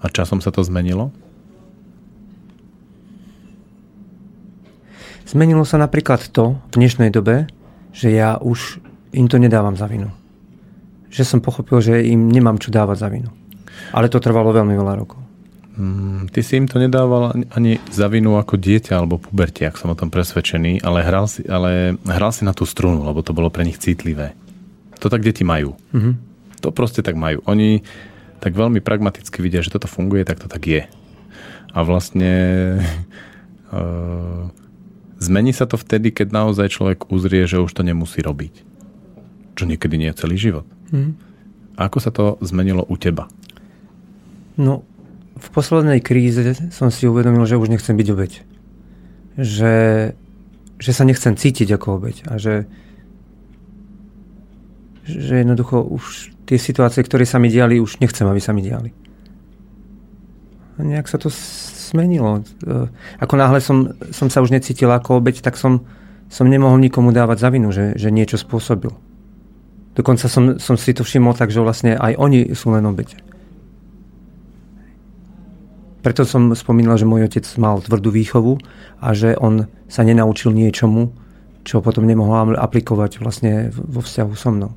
A časom sa to zmenilo? Zmenilo sa napríklad to v dnešnej dobe, že ja už im to nedávam za vinu. Že som pochopil, že im nemám čo dávať za vinu. Ale to trvalo veľmi veľa rokov. Mm, ty si im to nedával ani- za vinu ako dieťa alebo puberti, ak som o tom presvedčený, ale hral, si, ale hral si na tú strunu, lebo to bolo pre nich citlivé. To tak deti majú. Mhm. To proste tak majú. Oni tak veľmi pragmaticky vidia, že toto funguje, tak to tak je. A vlastne uh, <laughs> zmení sa to vtedy, keď naozaj človek uzrie, že už to nemusí robiť. Čo niekedy nie je celý život. A ako sa to zmenilo u teba? No, v poslednej kríze som si uvedomil, že už nechcem byť obeď. Že, že sa nechcem cítiť ako obeď. A že, že jednoducho už tie situácie, ktoré sa mi diali, už nechcem, aby sa mi diali. A nejak sa to zmenilo. E, Ako náhle som, som sa už necítil ako obeď, tak som, som nemohol nikomu dávať za vinu, že, že niečo spôsobil. Dokonca som, som si to všimol tak, že vlastne aj oni sú len obete. Preto som spomínal, že môj otec mal tvrdú výchovu a že on sa nenaučil niečomu, čo potom nemohol aplikovať vlastne vo vzťahu so mnou.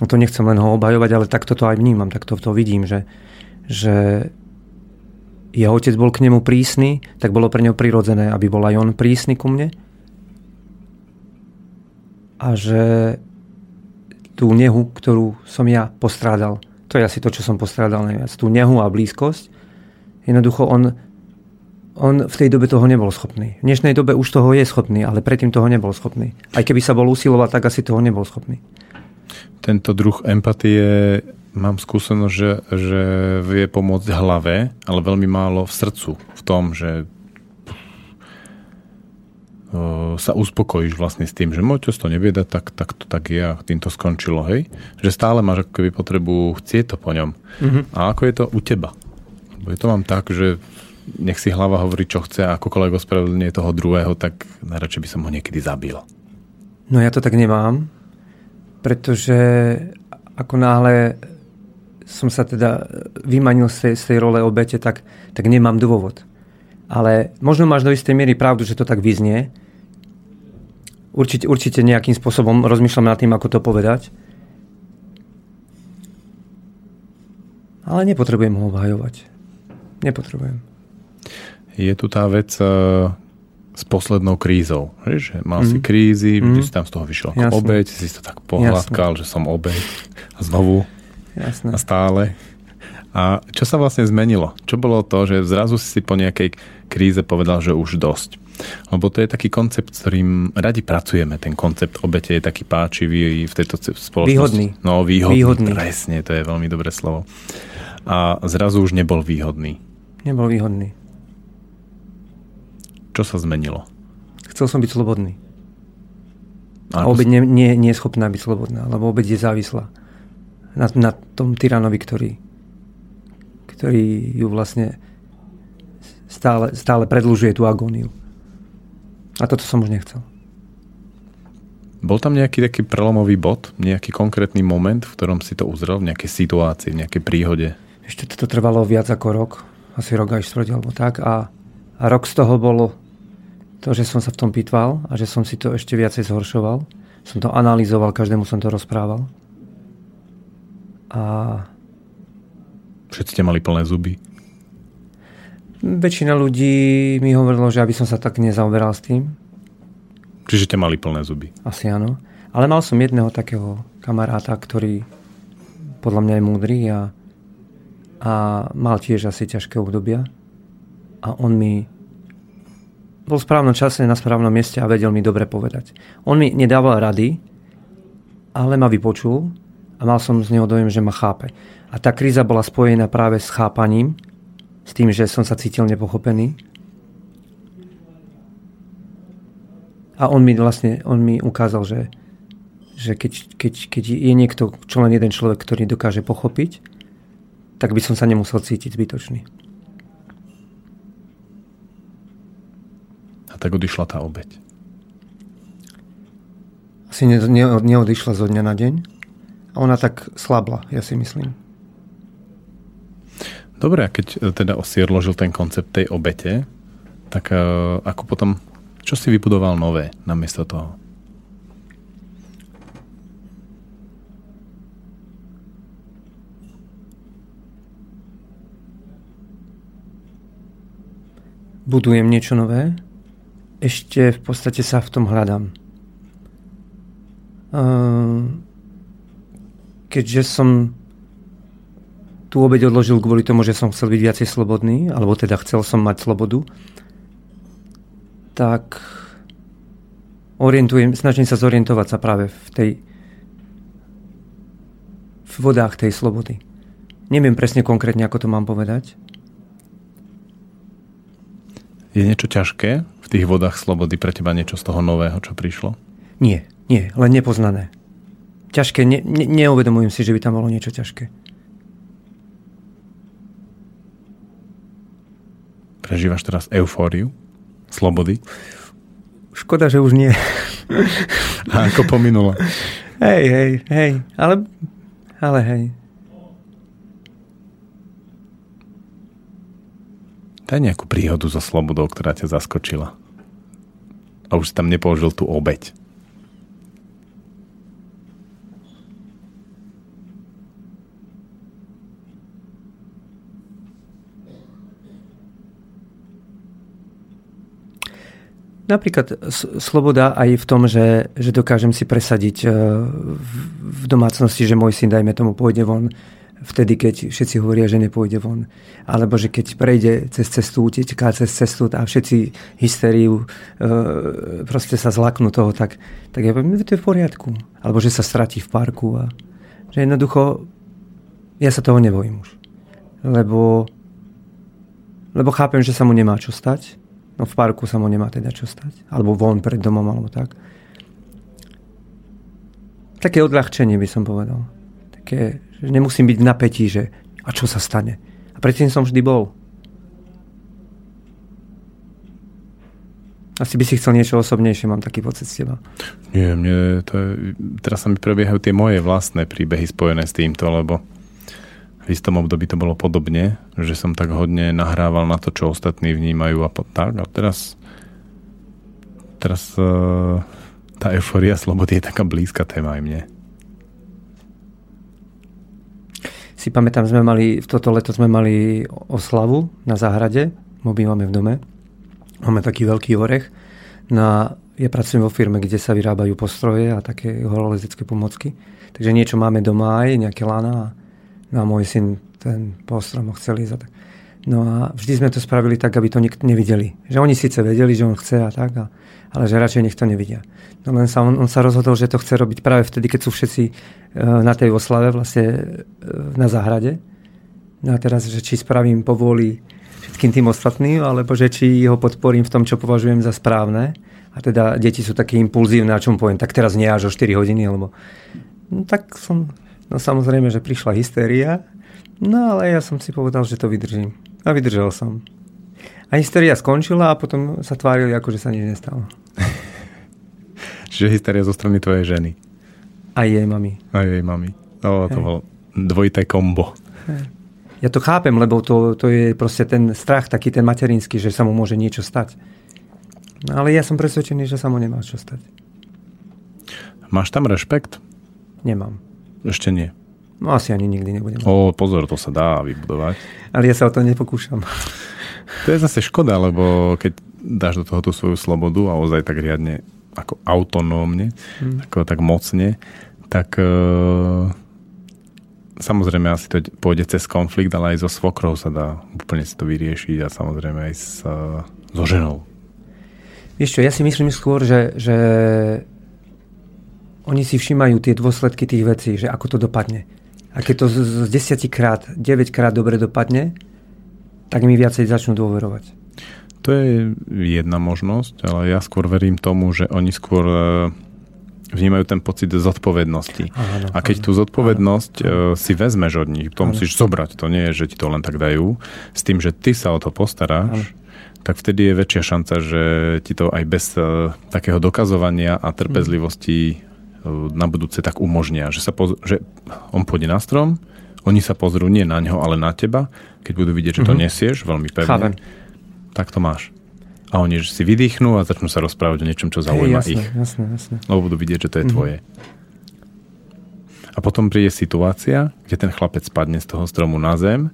A to nechcem len ho obhajovať, ale takto to aj vnímam, takto to vidím, že, že jeho otec bol k nemu prísny, tak bolo pre neho prirodzené, aby bol aj on prísny ku mne. A že tú nehu, ktorú som ja postrádal, to je asi to, čo som postrádal najviac, tú nehu a blízkosť, jednoducho on, on v tej dobe toho nebol schopný. V dnešnej dobe už toho je schopný, ale predtým toho nebol schopný. Aj keby sa bol usilovať, tak asi toho nebol schopný. Tento druh empatie mám skúsenosť, že, že vie pomôcť hlave, ale veľmi málo v srdcu. V tom, že o, sa uspokojíš vlastne s tým, že môj to nevie dať, tak, tak to tak je a tým to skončilo, hej? Že stále máš ako keby potrebu chcieť to po ňom. Mhm. A ako je to u teba? Lebo to mám tak, že nech si hlava hovorí, čo chce a akokoľvek ospravedlnie toho druhého, tak najradšej by som ho niekedy zabil. No ja to tak nemám, pretože ako náhle som sa teda vymanil z tej, z tej role obete, tak, tak nemám dôvod. Ale možno máš do istej miery pravdu, že to tak vyznie. Určite, určite nejakým spôsobom rozmýšľam nad tým, ako to povedať. Ale nepotrebujem ho obhajovať. Nepotrebujem. Je tu tá vec e, s poslednou krízou. Že mal si Mhm. krízy, Mhm. si tam z toho vyšiel ako Jasné. obeď, si to tak pohľadkal, že som obeď. A znovu Jasné. a stále. A čo sa vlastne zmenilo? Čo bolo to, že zrazu si po nejakej kríze povedal, že už dosť? Lebo to je taký koncept, s ktorým radi pracujeme. Ten koncept obete je taký páčivý v tejto spoločnosti. Výhodný. No, výhodný. Výhodný. Presne, to je veľmi dobré slovo. A zrazu už nebol výhodný. Nebol výhodný. Čo sa zmenilo? Chcel som byť slobodný. A obeď nie, nie, nie je schopná byť slobodná, lebo obeď je závislá na, na tom tyranovi, ktorý, ktorý ju vlastne stále, stále predlžuje tú agóniu. A toto som už nechcel. Bol tam nejaký taký prelomový bod, nejaký konkrétny moment, v ktorom si to uzrel, v nejakej situácii, v nejakej príhode? Ešte to trvalo viac ako rok, asi rok aj štvrť alebo tak a, a rok z toho bolo to, že som sa v tom pitval a že som si to ešte viacej zhoršoval. Som to analyzoval, každému som to rozprával. A Všetci ste mali plné zuby. väčšina ľudí mi hovorilo, že aby som sa tak nezaoberal s tým. Čiže ste mali plné zuby. Asi áno. Ale mal som jedného takého kamaráta, ktorý podľa mňa je múdry a, a mal tiež asi ťažké obdobia. A on mi bol v správnom čase na správnom mieste a vedel mi dobre povedať. On mi nedával rady, ale ma vypočul a mal som z neho dojem, že ma chápe. A tá kríza bola spojená práve s chápaním, s tým, že som sa cítil nepochopený. A on mi vlastne, on mi ukázal, že, že keď, keď, keď je niekto, čo len jeden človek, ktorý dokáže pochopiť, tak by som sa nemusel cítiť zbytočný. A tak odišla tá obeď. Asi ne, ne, neodišla zo dňa na deň. A ona tak slabla, ja si myslím. Dobre, a keď e, teda si odložil ten koncept tej obete, tak uh, ako potom, čo si vybudoval nové namiesto toho? Budujem niečo nové. Ešte v podstate sa v tom hľadám. Uh, keďže som tú obeď odložil kvôli tomu, že som chcel byť viacej slobodný, alebo teda chcel som mať slobodu, tak orientujem, snažím sa zorientovať sa práve v tej v vodách tej slobody. Neviem presne konkrétne, ako to mám povedať. Je niečo ťažké v tých vodách slobody pre teba niečo z toho nového, čo prišlo? Nie, nie, len nepoznané. Ťažké, ne, ne, neuvedomujem si, že by tam bolo niečo ťažké. Prežívaš teraz eufóriu? Slobody? Škoda, že už nie. A ako pominula? hej, hej, hej, ale, ale hej. Daj nejakú príhodu so slobodou, ktorá ťa zaskočila. A už si tam nepoložil tú obeď. Napríklad sloboda aj v tom, že, že dokážem si presadiť e, v, domácnosti, že môj syn, dajme tomu, pôjde von vtedy, keď všetci hovoria, že nepôjde von. Alebo že keď prejde cez cestu, uteká cez cestu a všetci hysteriu e, proste sa zlaknú toho, tak, tak ja poviem, to je v poriadku. Alebo že sa stratí v parku. A, že jednoducho ja sa toho nebojím už. Lebo, lebo chápem, že sa mu nemá čo stať No v parku sa mu nemá teda čo stať. Alebo von pred domom, alebo tak. Také odľahčenie by som povedal. Také, že nemusím byť v napätí, že a čo sa stane. A predtým som vždy bol. Asi by si chcel niečo osobnejšie, mám taký pocit z teba. Nie, mne to je, teraz sa mi prebiehajú tie moje vlastné príbehy spojené s týmto, lebo v istom období to bolo podobne, že som tak hodne nahrával na to, čo ostatní vnímajú a po, tak. A teraz teraz uh, tá euforia slobody je taká blízka téma aj mne. Si pamätám, sme mali, v toto leto sme mali oslavu na záhrade, my bývame v dome. Máme taký veľký orech. No a ja pracujem vo firme, kde sa vyrábajú postroje a také horolezecké pomocky. Takže niečo máme doma aj, nejaké lana No a môj syn ten postrom ho chcel ísť. No a vždy sme to spravili tak, aby to nikto nevideli. Že oni síce vedeli, že on chce a tak, a, ale že radšej nech to nevidia. No len sa, on, on sa rozhodol, že to chce robiť práve vtedy, keď sú všetci e, na tej oslave vlastne e, na záhrade. No a teraz, že či spravím povôli všetkým tým ostatným, alebo že či ho podporím v tom, čo považujem za správne. A teda deti sú také impulzívne, a čo poviem, tak teraz nie až o 4 hodiny, lebo no, tak som No samozrejme, že prišla hystéria, no ale ja som si povedal, že to vydržím. A vydržal som. A hysteria skončila a potom sa tvárili, ako že sa nič nestalo. <laughs> Čiže hysteria zo strany tvojej ženy. Aj jej mami. A jej mami. No, to bolo dvojité kombo. Ja to chápem, lebo to, to je proste ten strach, taký ten materinský, že sa mu môže niečo stať. No, ale ja som presvedčený, že sa mu nemá čo stať. Máš tam rešpekt? Nemám. Ešte nie. No asi ani nikdy nebudem. O, pozor, to sa dá vybudovať. Ale ja sa o to nepokúšam. To je zase škoda, lebo keď dáš do toho tú svoju slobodu a ozaj tak riadne ako autonómne, hmm. ako tak mocne, tak e, samozrejme asi to pôjde cez konflikt, ale aj so svokrou sa dá úplne si to vyriešiť a samozrejme aj s, e, so ženou. Vieš čo, ja si myslím skôr, že, že oni si všímajú tie dôsledky tých vecí, že ako to dopadne. A keď to z, z 10 krát, 9 krát dobre dopadne, tak mi viacej začnú dôverovať. To je jedna možnosť, ale ja skôr verím tomu, že oni skôr e, vnímajú ten pocit zodpovednosti. Áno, a keď áno, tú zodpovednosť áno. E, si vezmeš od nich, to áno. musíš zobrať, to nie je, že ti to len tak dajú, s tým, že ty sa o to postaráš, áno tak vtedy je väčšia šanca, že ti to aj bez uh, takého dokazovania a trpezlivosti na budúce tak umožnia, že, sa poz- že on pôjde na strom, oni sa pozrú nie na ňo, ale na teba, keď budú vidieť, že to mm-hmm. nesieš veľmi pevne, Chápem. tak to máš. A oni si vydýchnú a začnú sa rozprávať o niečom, čo zaujíma hey, jasné, ich. Jasné, jasné. Lebo budú vidieť, že to je mm-hmm. tvoje. A potom príde situácia, kde ten chlapec spadne z toho stromu na zem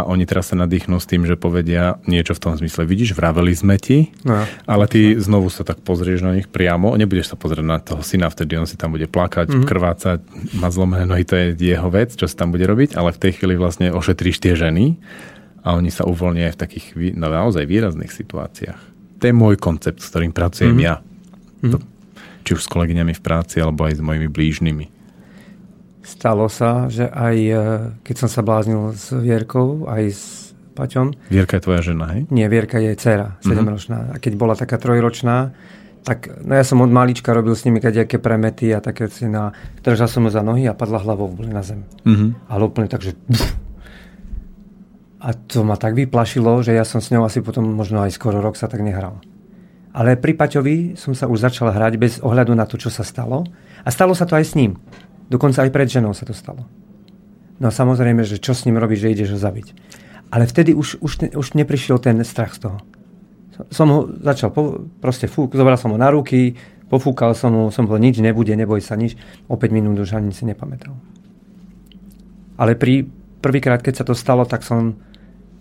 a oni teraz sa nadýchnú s tým, že povedia niečo v tom zmysle, vidíš, vraveli sme ti, no. ale ty znovu sa tak pozrieš na nich priamo, nebudeš sa pozrieť na toho syna, vtedy on si tam bude plakať, mm-hmm. krvácať, má zlomené nohy, to je jeho vec, čo sa tam bude robiť, ale v tej chvíli vlastne ošetríš tie ženy a oni sa uvoľnia aj v takých no, naozaj výrazných situáciách. To je môj koncept, s ktorým pracujem mm-hmm. ja. Mm-hmm. To, či už s kolegyňami v práci, alebo aj s mojimi blížnymi. Stalo sa, že aj e, keď som sa bláznil s Vierkou, aj s Paťom. Vierka je tvoja žena, hej? Nie, Vierka je dcera, 7-ročná. Mm-hmm. A keď bola taká trojročná, tak no ja som od malička robil s nimi kadejaké premety a také si na... Držal som ho za nohy a padla hlavou úplne na zem. Mm-hmm. Ale úplne tak, že... <sniffs> A to ma tak vyplašilo, že ja som s ňou asi potom možno aj skoro rok sa tak nehral. Ale pri Paťovi som sa už začal hrať bez ohľadu na to, čo sa stalo. A stalo sa to aj s ním. Dokonca aj pred ženou sa to stalo. No a samozrejme, že čo s ním robíš, že ideš ho zabiť. Ale vtedy už, už, už neprišiel ten strach z toho. Som ho začal, po, proste fúk, zobral som ho na ruky, pofúkal som ho, som bol, nič nebude, neboj sa nič. O 5 minút už ani si nepamätal. Ale pri prvýkrát, keď sa to stalo, tak som,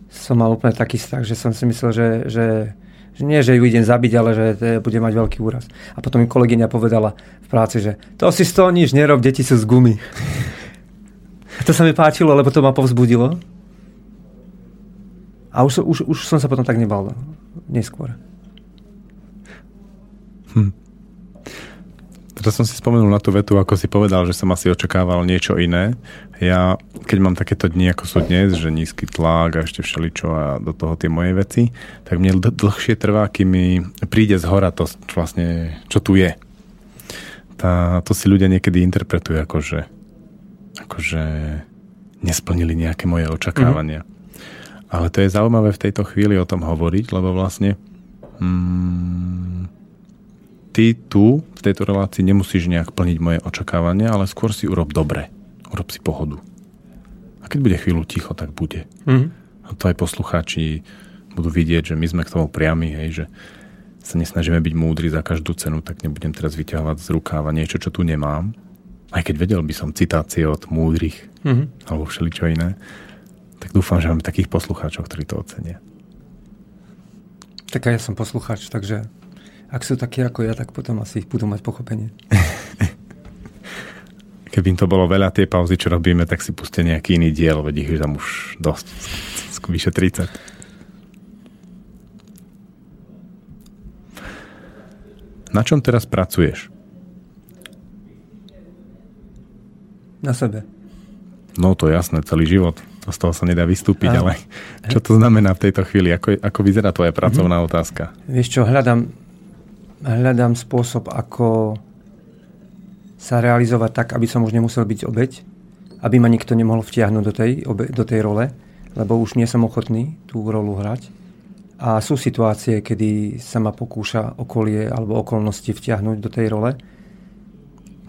som mal úplne taký strach, že som si myslel, že, že že nie, že ju idem zabiť, ale že bude mať veľký úraz. A potom mi kolegyňa povedala v práci, že to si z toho nič nerob, deti sú z gumy. A to sa mi páčilo, lebo to ma povzbudilo. A už, už, už som sa potom tak nebal neskôr. Hm. Teraz som si spomenul na tú vetu, ako si povedal, že som asi očakával niečo iné. Ja, keď mám takéto dni, ako sú dnes, že nízky tlak a ešte všeličo a do toho tie moje veci, tak mne dlhšie trvá, kým mi príde z hora to vlastne, čo tu je. Tá, to si ľudia niekedy interpretujú ako, že, ako, že nesplnili nejaké moje očakávania. Mm-hmm. Ale to je zaujímavé v tejto chvíli o tom hovoriť, lebo vlastne mm, ty tu, v tejto relácii, nemusíš nejak plniť moje očakávania, ale skôr si urob dobre. Urob si pohodu. A keď bude chvíľu ticho, tak bude. Mm. A to aj poslucháči budú vidieť, že my sme k tomu priami, hej, že sa nesnažíme byť múdri za každú cenu, tak nebudem teraz vyťahovať z rukáva niečo, čo tu nemám. Aj keď vedel by som citácie od múdrych mm-hmm. alebo všeličo iné, tak dúfam, že máme takých poslucháčov, ktorí to ocenia. Tak ja som poslucháč, takže ak sú takí ako ja, tak potom asi budú mať pochopenie. <laughs> Keby im to bolo veľa tie pauzy, čo robíme, tak si pustia nejaký iný diel, veď ich tam už dosť, vyše 30. Na čom teraz pracuješ? Na sebe. No to je jasné, celý život. To z toho sa nedá vystúpiť, ale čo to znamená v tejto chvíli? Ako, ako vyzerá tvoja pracovná mm-hmm. otázka? Vieš čo, hľadám hľadám spôsob, ako sa realizovať tak, aby som už nemusel byť obeď, aby ma nikto nemohol vtiahnuť do tej, obe, do tej role, lebo už nie som ochotný tú rolu hrať. A sú situácie, kedy sa ma pokúša okolie alebo okolnosti vtiahnuť do tej role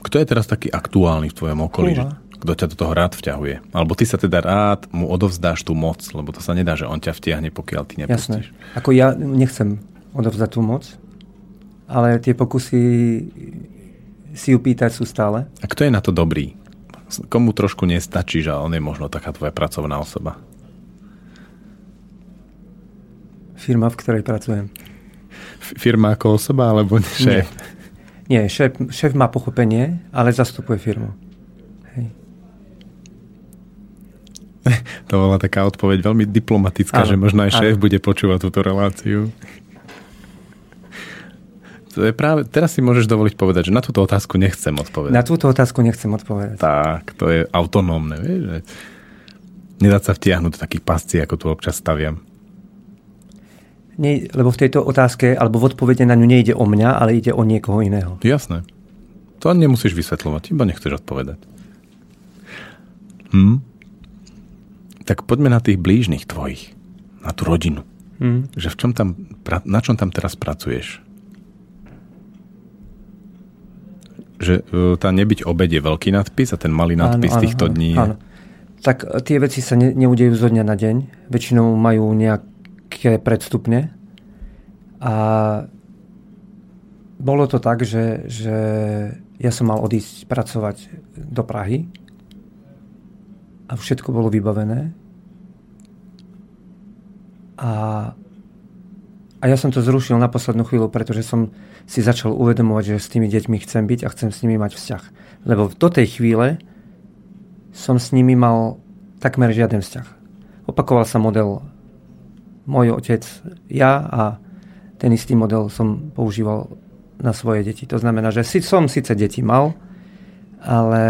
Kto je teraz taký aktuálny v tvojom okolí? Že, kto ťa do toho rád vťahuje? Alebo ty sa teda rád mu odovzdáš tú moc, lebo to sa nedá, že on ťa vtiahne, pokiaľ ty Jasné. nepustíš. Ako ja nechcem odovzdať tú moc, ale tie pokusy si ju pýtať sú stále. A kto je na to dobrý? Komu trošku nestačí, že on je možno taká tvoja pracovná osoba? Firma, v ktorej pracujem. F- firma ako osoba, alebo <laughs> šéf? Nie, šéf, šéf má pochopenie, ale zastupuje firmu. Hej. To bola taká odpoveď veľmi diplomatická, Áno, že možno aj šéf bude počúvať túto reláciu. To je práve, teraz si môžeš dovoliť povedať, že na túto otázku nechcem odpovedať. Na túto otázku nechcem odpovedať. Tak, to je autonómne, vieš, že nedať sa vtiahnuť do takých pascí, ako tu občas staviam. Nie, lebo v tejto otázke, alebo v odpovede na ňu nejde o mňa, ale ide o niekoho iného. Jasné. To nemusíš vysvetľovať, iba nechceš odpovedať. Hm? Tak poďme na tých blížnych tvojich, na tú rodinu. Hm. Že v čom tam, na čom tam teraz pracuješ? Že e, tá nebyť obed je veľký nadpis a ten malý nadpis týchto dní je... Áno. Tak e, tie veci sa ne, neudejú zo dňa na deň. Väčšinou majú nejaké predstupne. A bolo to tak, že, že ja som mal odísť pracovať do Prahy a všetko bolo vybavené. A, a ja som to zrušil na poslednú chvíľu, pretože som si začal uvedomovať, že s tými deťmi chcem byť a chcem s nimi mať vzťah. Lebo do tej chvíle som s nimi mal takmer žiaden vzťah. Opakoval sa model môj otec, ja a ten istý model som používal na svoje deti. To znamená, že si, som síce deti mal, ale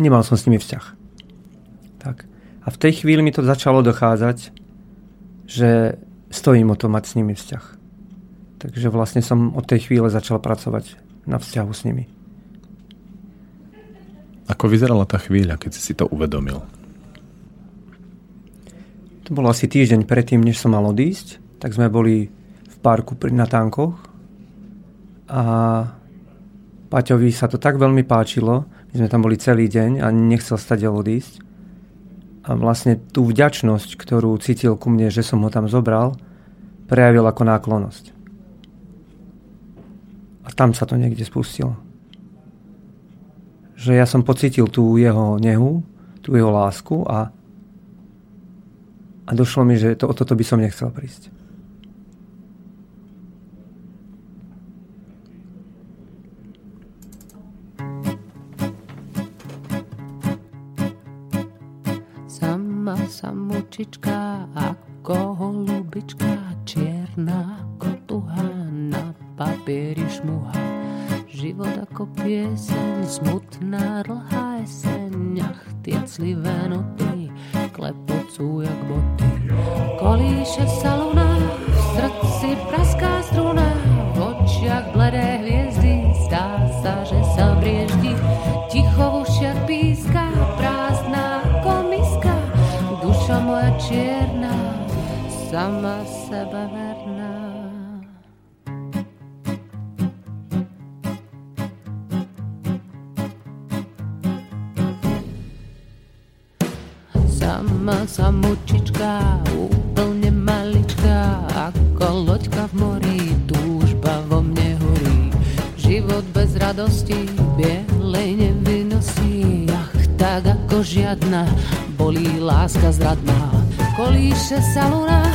nemal som s nimi vzťah. Tak. A v tej chvíli mi to začalo dochádzať, že stojím o to mať s nimi vzťah. Takže vlastne som od tej chvíle začal pracovať na vzťahu s nimi. Ako vyzerala tá chvíľa, keď si si to uvedomil? To bolo asi týždeň predtým, než som mal odísť, tak sme boli v parku pri Natánkoch a Paťovi sa to tak veľmi páčilo, my sme tam boli celý deň a nechcel stať odísť. A vlastne tú vďačnosť, ktorú cítil ku mne, že som ho tam zobral, prejavil ako náklonosť. A tam sa to niekde spustilo. Že ja som pocítil tú jeho nehu, tú jeho lásku a a došlo mi, že to, o toto by som nechcel prísť. Sama samučička ako holubička, čierna ako na papieri šmuha. Život ako pieseň, smutná dlhá jeseň, ach, tie clivé noty, klepocú jak boty. Kolíše sa luna, v srdci praská Samučička, úplne malička, ako loďka v mori, túžba vo mne horí. Život bez radosti, bielej nevinnosti, ach, tak ako žiadna, bolí láska zradná. Kolíše sa luna,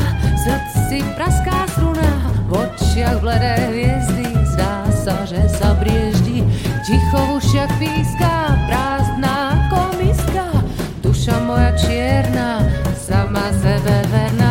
srdci praská struna, v očiach bledé hviezdy, zdá sa, že sa brieždi. Ticho v ušiach píska, prázdna ako miska, duša moja čierna, sama sebe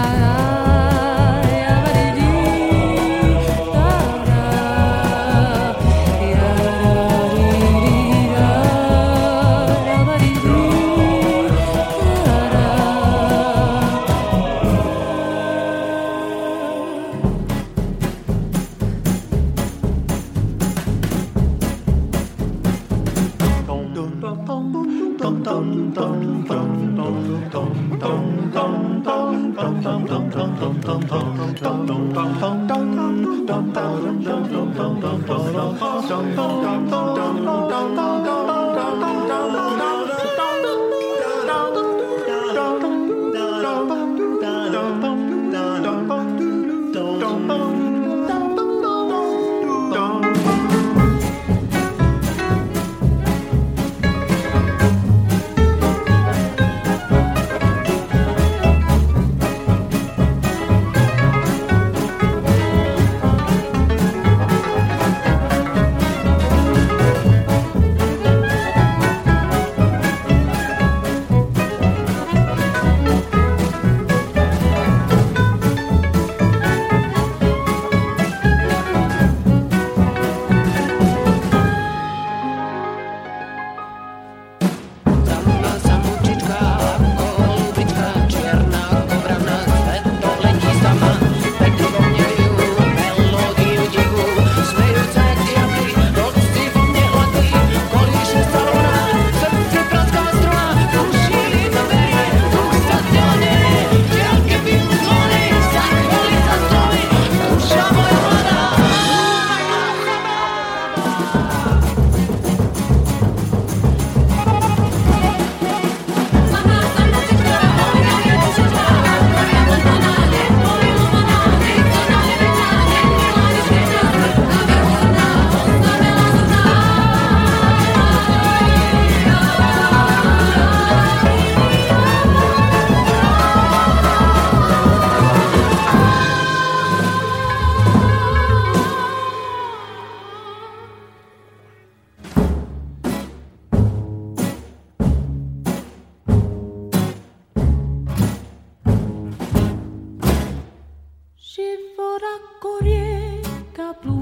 blue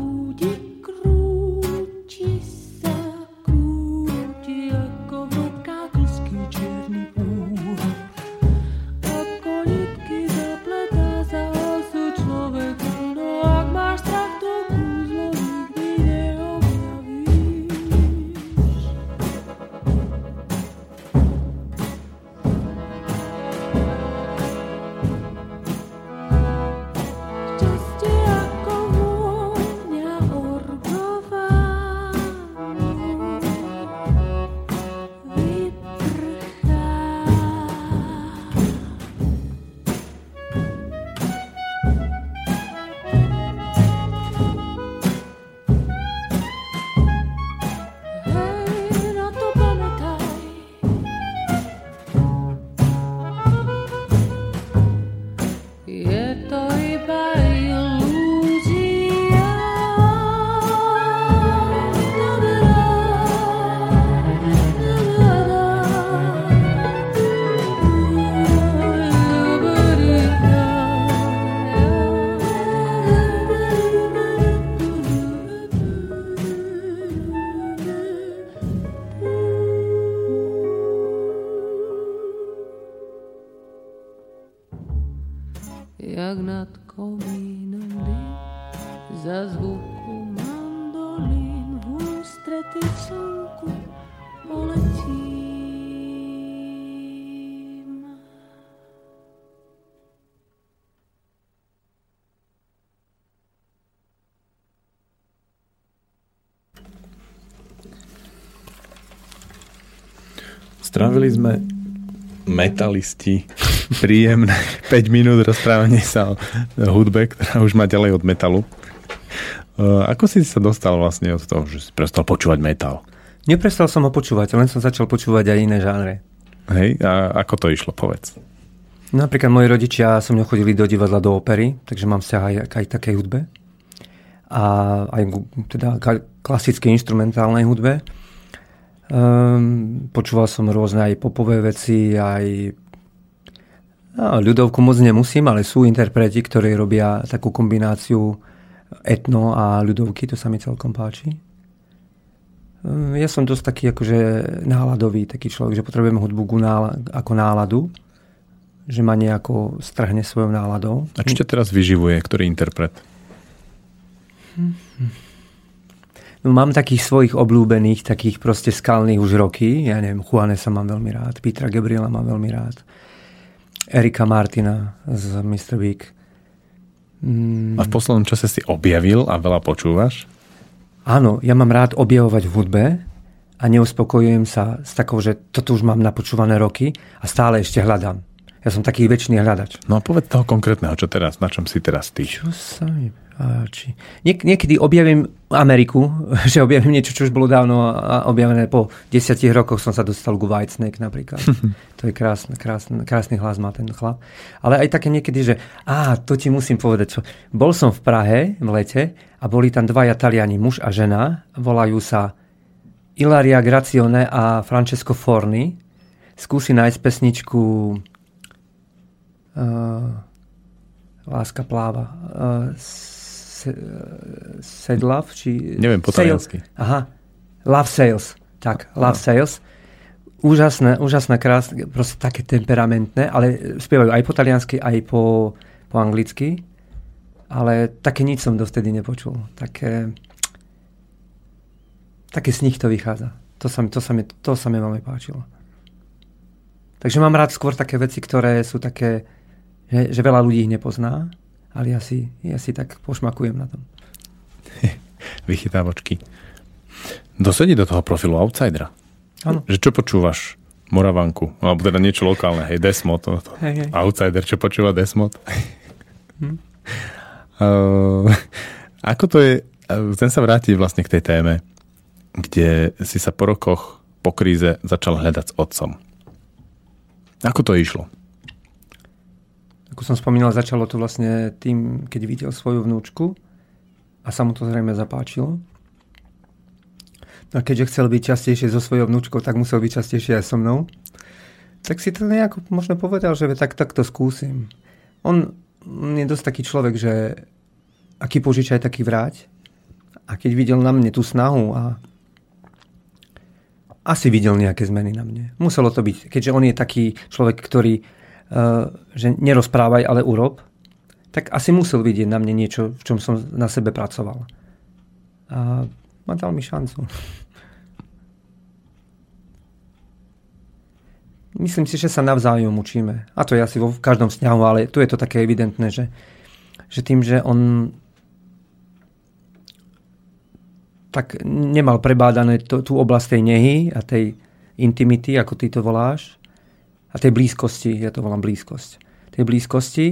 Strávili sme metalisti príjemné <laughs> 5 minút rozprávanie sa o hudbe, ktorá už má ďalej od metalu. Uh, Ako si sa dostal vlastne od toho, že si prestal počúvať metal? Neprestal som ho počúvať, len som začal počúvať aj iné žánre. Hej, a ako to išlo, povedz. Napríklad moji rodičia so mnou chodili do divadla, do opery, takže mám vzťah aj, aj takej hudbe. A aj teda klasickej instrumentálnej hudbe. Um, počúval som rôzne aj popové veci, aj no, ľudovku moc nemusím, ale sú interpreti, ktorí robia takú kombináciu etno a ľudovky, to sa mi celkom páči. Um, ja som dosť taký akože náladový taký človek, že potrebujem hudbu nála- ako náladu, že ma nejako strhne svojou náladou. A čo ťa teraz vyživuje, ktorý interpret? No, mám takých svojich obľúbených, takých proste skalných už roky. Ja neviem, Juanesa mám veľmi rád, Petra Gabriela mám veľmi rád, Erika Martina z Mr. Big. Mm, A v poslednom čase si objavil a veľa počúvaš? áno, ja mám rád objavovať v hudbe a neuspokojujem sa s takou, že toto už mám napočúvané roky a stále ešte hľadám. Ja som taký väčší hľadač. No a povedz toho konkrétneho, čo teraz, na čom si teraz ty? Čo sa mi páči? Niek- niekedy objavím Ameriku, <laughs> že objavím niečo, čo už bolo dávno a- objavené po desiatich rokoch som sa dostal ku Whitesnake napríklad. <laughs> to je krásny, krásny, krásny hlas má ten chlap. Ale aj také niekedy, že á, to ti musím povedať. Čo. Bol som v Prahe v lete a boli tam dvaja Taliani, muž a žena. Volajú sa Ilaria Grazione a Francesco Forni. Skúsi nájsť pesničku uh, Láska pláva. Uh, se, Love? Či, Neviem po taliansky. Aha. Love Sales. Tak, Love Sales. Úžasné, úžasné, krásne, proste také temperamentné, ale spievajú aj po taliansky, aj po, po anglicky. Ale také nič som dovtedy nepočul. Také, také z nich to vychádza. To sa, mi- to, sa mi, to sa mi veľmi páčilo. Takže mám rád skôr také veci, ktoré sú také, že, že veľa ľudí ich nepozná, ale ja si, ja si tak pošmakujem na tom. <laughs> Vychytávočky. Dosedí do toho profilu outsidera. Áno. Že čo počúvaš? Moravanku, alebo teda niečo lokálne, hej, Desmod. To, to. Hej, hej. Outsider, čo počúva Desmod. <laughs> Hm. Uh, <laughs> ako to je, uh, chcem sa vrátiť vlastne k tej téme, kde si sa po rokoch, po kríze začal hľadať s otcom. Ako to išlo? Ako som spomínal, začalo to vlastne tým, keď videl svoju vnúčku a sa mu to zrejme zapáčilo. No a keďže chcel byť častejšie so svojou vnúčkou, tak musel byť častejšie aj so mnou. Tak si to nejako možno povedal, že tak, tak to skúsim. On je dosť taký človek, že aký požičaj, taký vráť. A keď videl na mne tú snahu a asi videl nejaké zmeny na mne. Muselo to byť, keďže on je taký človek, ktorý, že nerozprávaj, ale urob, tak asi musel vidieť na mne niečo, v čom som na sebe pracoval. A dal mi šancu. Myslím si, že sa navzájom učíme. A to je asi vo každom vzťahu, ale tu je to také evidentné, že, že tým, že on tak nemal prebádané to, tú oblasť tej nehy a tej intimity, ako ty to voláš, a tej blízkosti, ja to volám blízkosť. Tej blízkosti,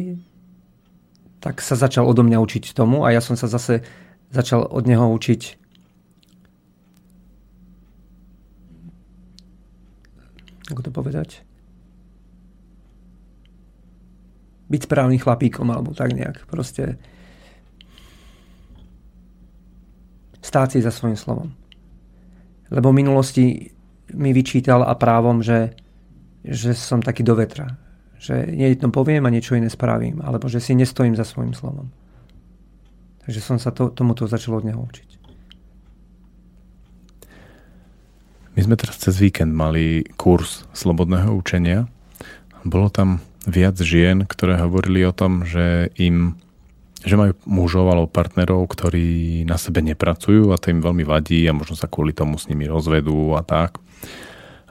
tak sa začal odo mňa učiť tomu a ja som sa zase začal od neho učiť ako to povedať? Byť správnym chlapíkom, alebo tak nejak. Proste stáť si za svojím slovom. Lebo v minulosti mi vyčítal a právom, že, že som taký do vetra. Že jedno poviem a niečo iné spravím. Alebo že si nestojím za svojím slovom. Takže som sa to, tomuto začal od neho učiť. My sme teraz cez víkend mali kurz slobodného učenia. Bolo tam viac žien, ktoré hovorili o tom, že im že majú mužov alebo partnerov, ktorí na sebe nepracujú a to im veľmi vadí a možno sa kvôli tomu s nimi rozvedú a tak.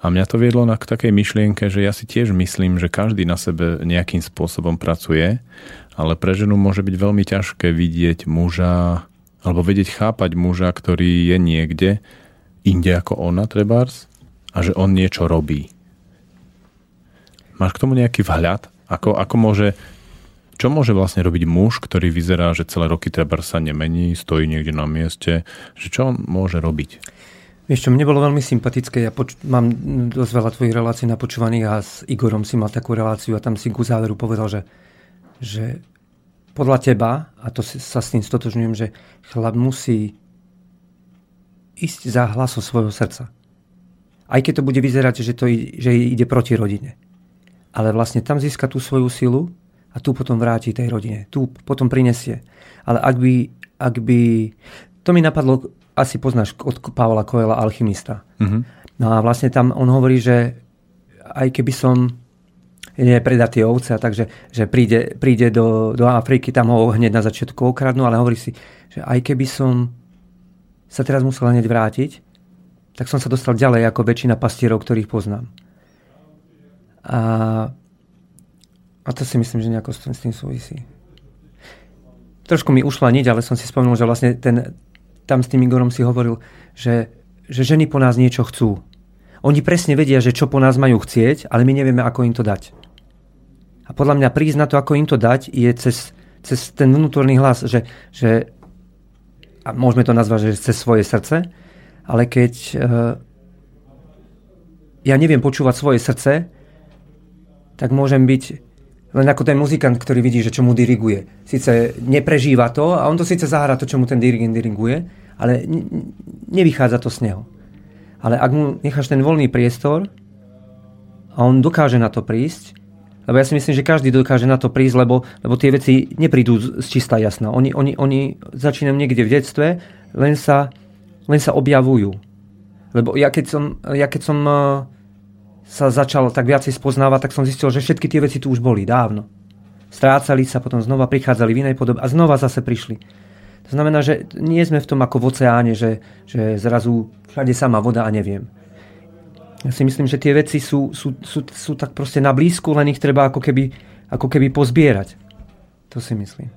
A mňa to viedlo na k takej myšlienke, že ja si tiež myslím, že každý na sebe nejakým spôsobom pracuje, ale pre ženu môže byť veľmi ťažké vidieť muža alebo vedieť chápať muža, ktorý je niekde inde ako ona, trebárs, a že on niečo robí. Máš k tomu nejaký vhľad? Ako, ako môže čo môže vlastne robiť muž, ktorý vyzerá, že celé roky treba sa nemení, stojí niekde na mieste? Že čo on môže robiť? Vieš čo, mne bolo veľmi sympatické. Ja poč- mám dosť veľa tvojich relácií napočúvaných a s Igorom si mal takú reláciu a tam si ku záveru povedal, že, že podľa teba, a to sa s tým stotožňujem, že chlap musí ísť za hlasom svojho srdca. Aj keď to bude vyzerať, že, to, že ide proti rodine. Ale vlastne tam získa tú svoju silu a tu potom vráti tej rodine. Tu potom prinesie. Ale ak by, ak by... To mi napadlo, asi poznáš od Pavla Koela, alchymista. Mm-hmm. No a vlastne tam on hovorí, že aj keby som nie predá tie ovce, takže že príde, príde do, do Afriky, tam ho hneď na začiatku okradnú, ale hovorí si, že aj keby som sa teraz musel hneď vrátiť, tak som sa dostal ďalej ako väčšina pastierov, ktorých poznám. A a to si myslím, že nejako s tým súvisí. Trošku mi ušla niť, ale som si spomenul, že vlastne ten, tam s tým Igorom si hovoril, že, že ženy po nás niečo chcú. Oni presne vedia, že čo po nás majú chcieť, ale my nevieme, ako im to dať. A podľa mňa prísť na to, ako im to dať, je cez, cez ten vnútorný hlas, že, že a môžeme to nazvať, že cez svoje srdce, ale keď uh, ja neviem počúvať svoje srdce, tak môžem byť len ako ten muzikant, ktorý vidí, že čo mu diriguje. Sice neprežíva to a on to síce zahrá to, čo mu ten dirigent diriguje, ale nevychádza to z neho. Ale ak mu necháš ten voľný priestor a on dokáže na to prísť, lebo ja si myslím, že každý dokáže na to prísť, lebo, lebo tie veci neprídu z čistá jasná. Oni, oni, oni začínajú niekde v detstve, len sa, len sa objavujú. Lebo ja keď som, ja keď som sa začal tak viacej spoznávať, tak som zistil, že všetky tie veci tu už boli dávno. Strácali sa, potom znova prichádzali v inej podobe a znova zase prišli. To znamená, že nie sme v tom ako v oceáne, že, že zrazu všade sama voda a neviem. Ja si myslím, že tie veci sú, sú, sú, sú tak proste na blízku, len ich treba ako keby, ako keby pozbierať. To si myslím.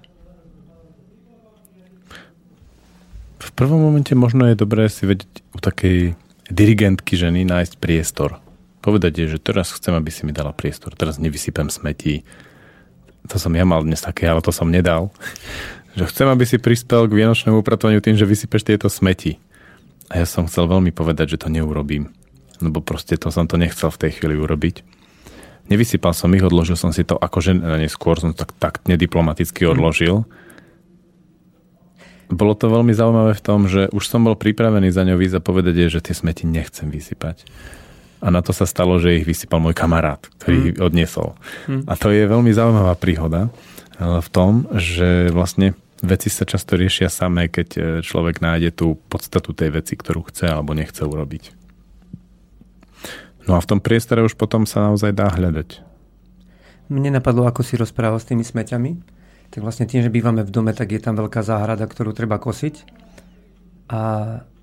V prvom momente možno je dobré si vedieť u takej dirigentky ženy nájsť priestor Povedať je, že teraz chcem, aby si mi dala priestor, teraz nevysypem smetí. To som ja mal dnes také, ale to som nedal. <laughs> že chcem, aby si prispel k vianočnému upratovaniu tým, že vysypeš tieto smeti. A ja som chcel veľmi povedať, že to neurobím. Lebo proste to som to nechcel v tej chvíli urobiť. Nevysypal som ich, odložil som si to akože neskôr, som to tak, tak nediplomaticky mhm. odložil. Bolo to veľmi zaujímavé v tom, že už som bol pripravený za ňou výsť a povedať že tie smeti nechcem vysypať. A na to sa stalo, že ich vysypal môj kamarát, ktorý mm. ich odniesol. Mm. A to je veľmi zaujímavá príhoda eh, v tom, že vlastne Veci sa často riešia samé, keď e, človek nájde tú podstatu tej veci, ktorú chce alebo nechce urobiť. No a v tom priestore už potom sa naozaj dá hľadať. Mne napadlo, ako si rozprával s tými smeťami. Tak vlastne tým, že bývame v dome, tak je tam veľká záhrada, ktorú treba kosiť. A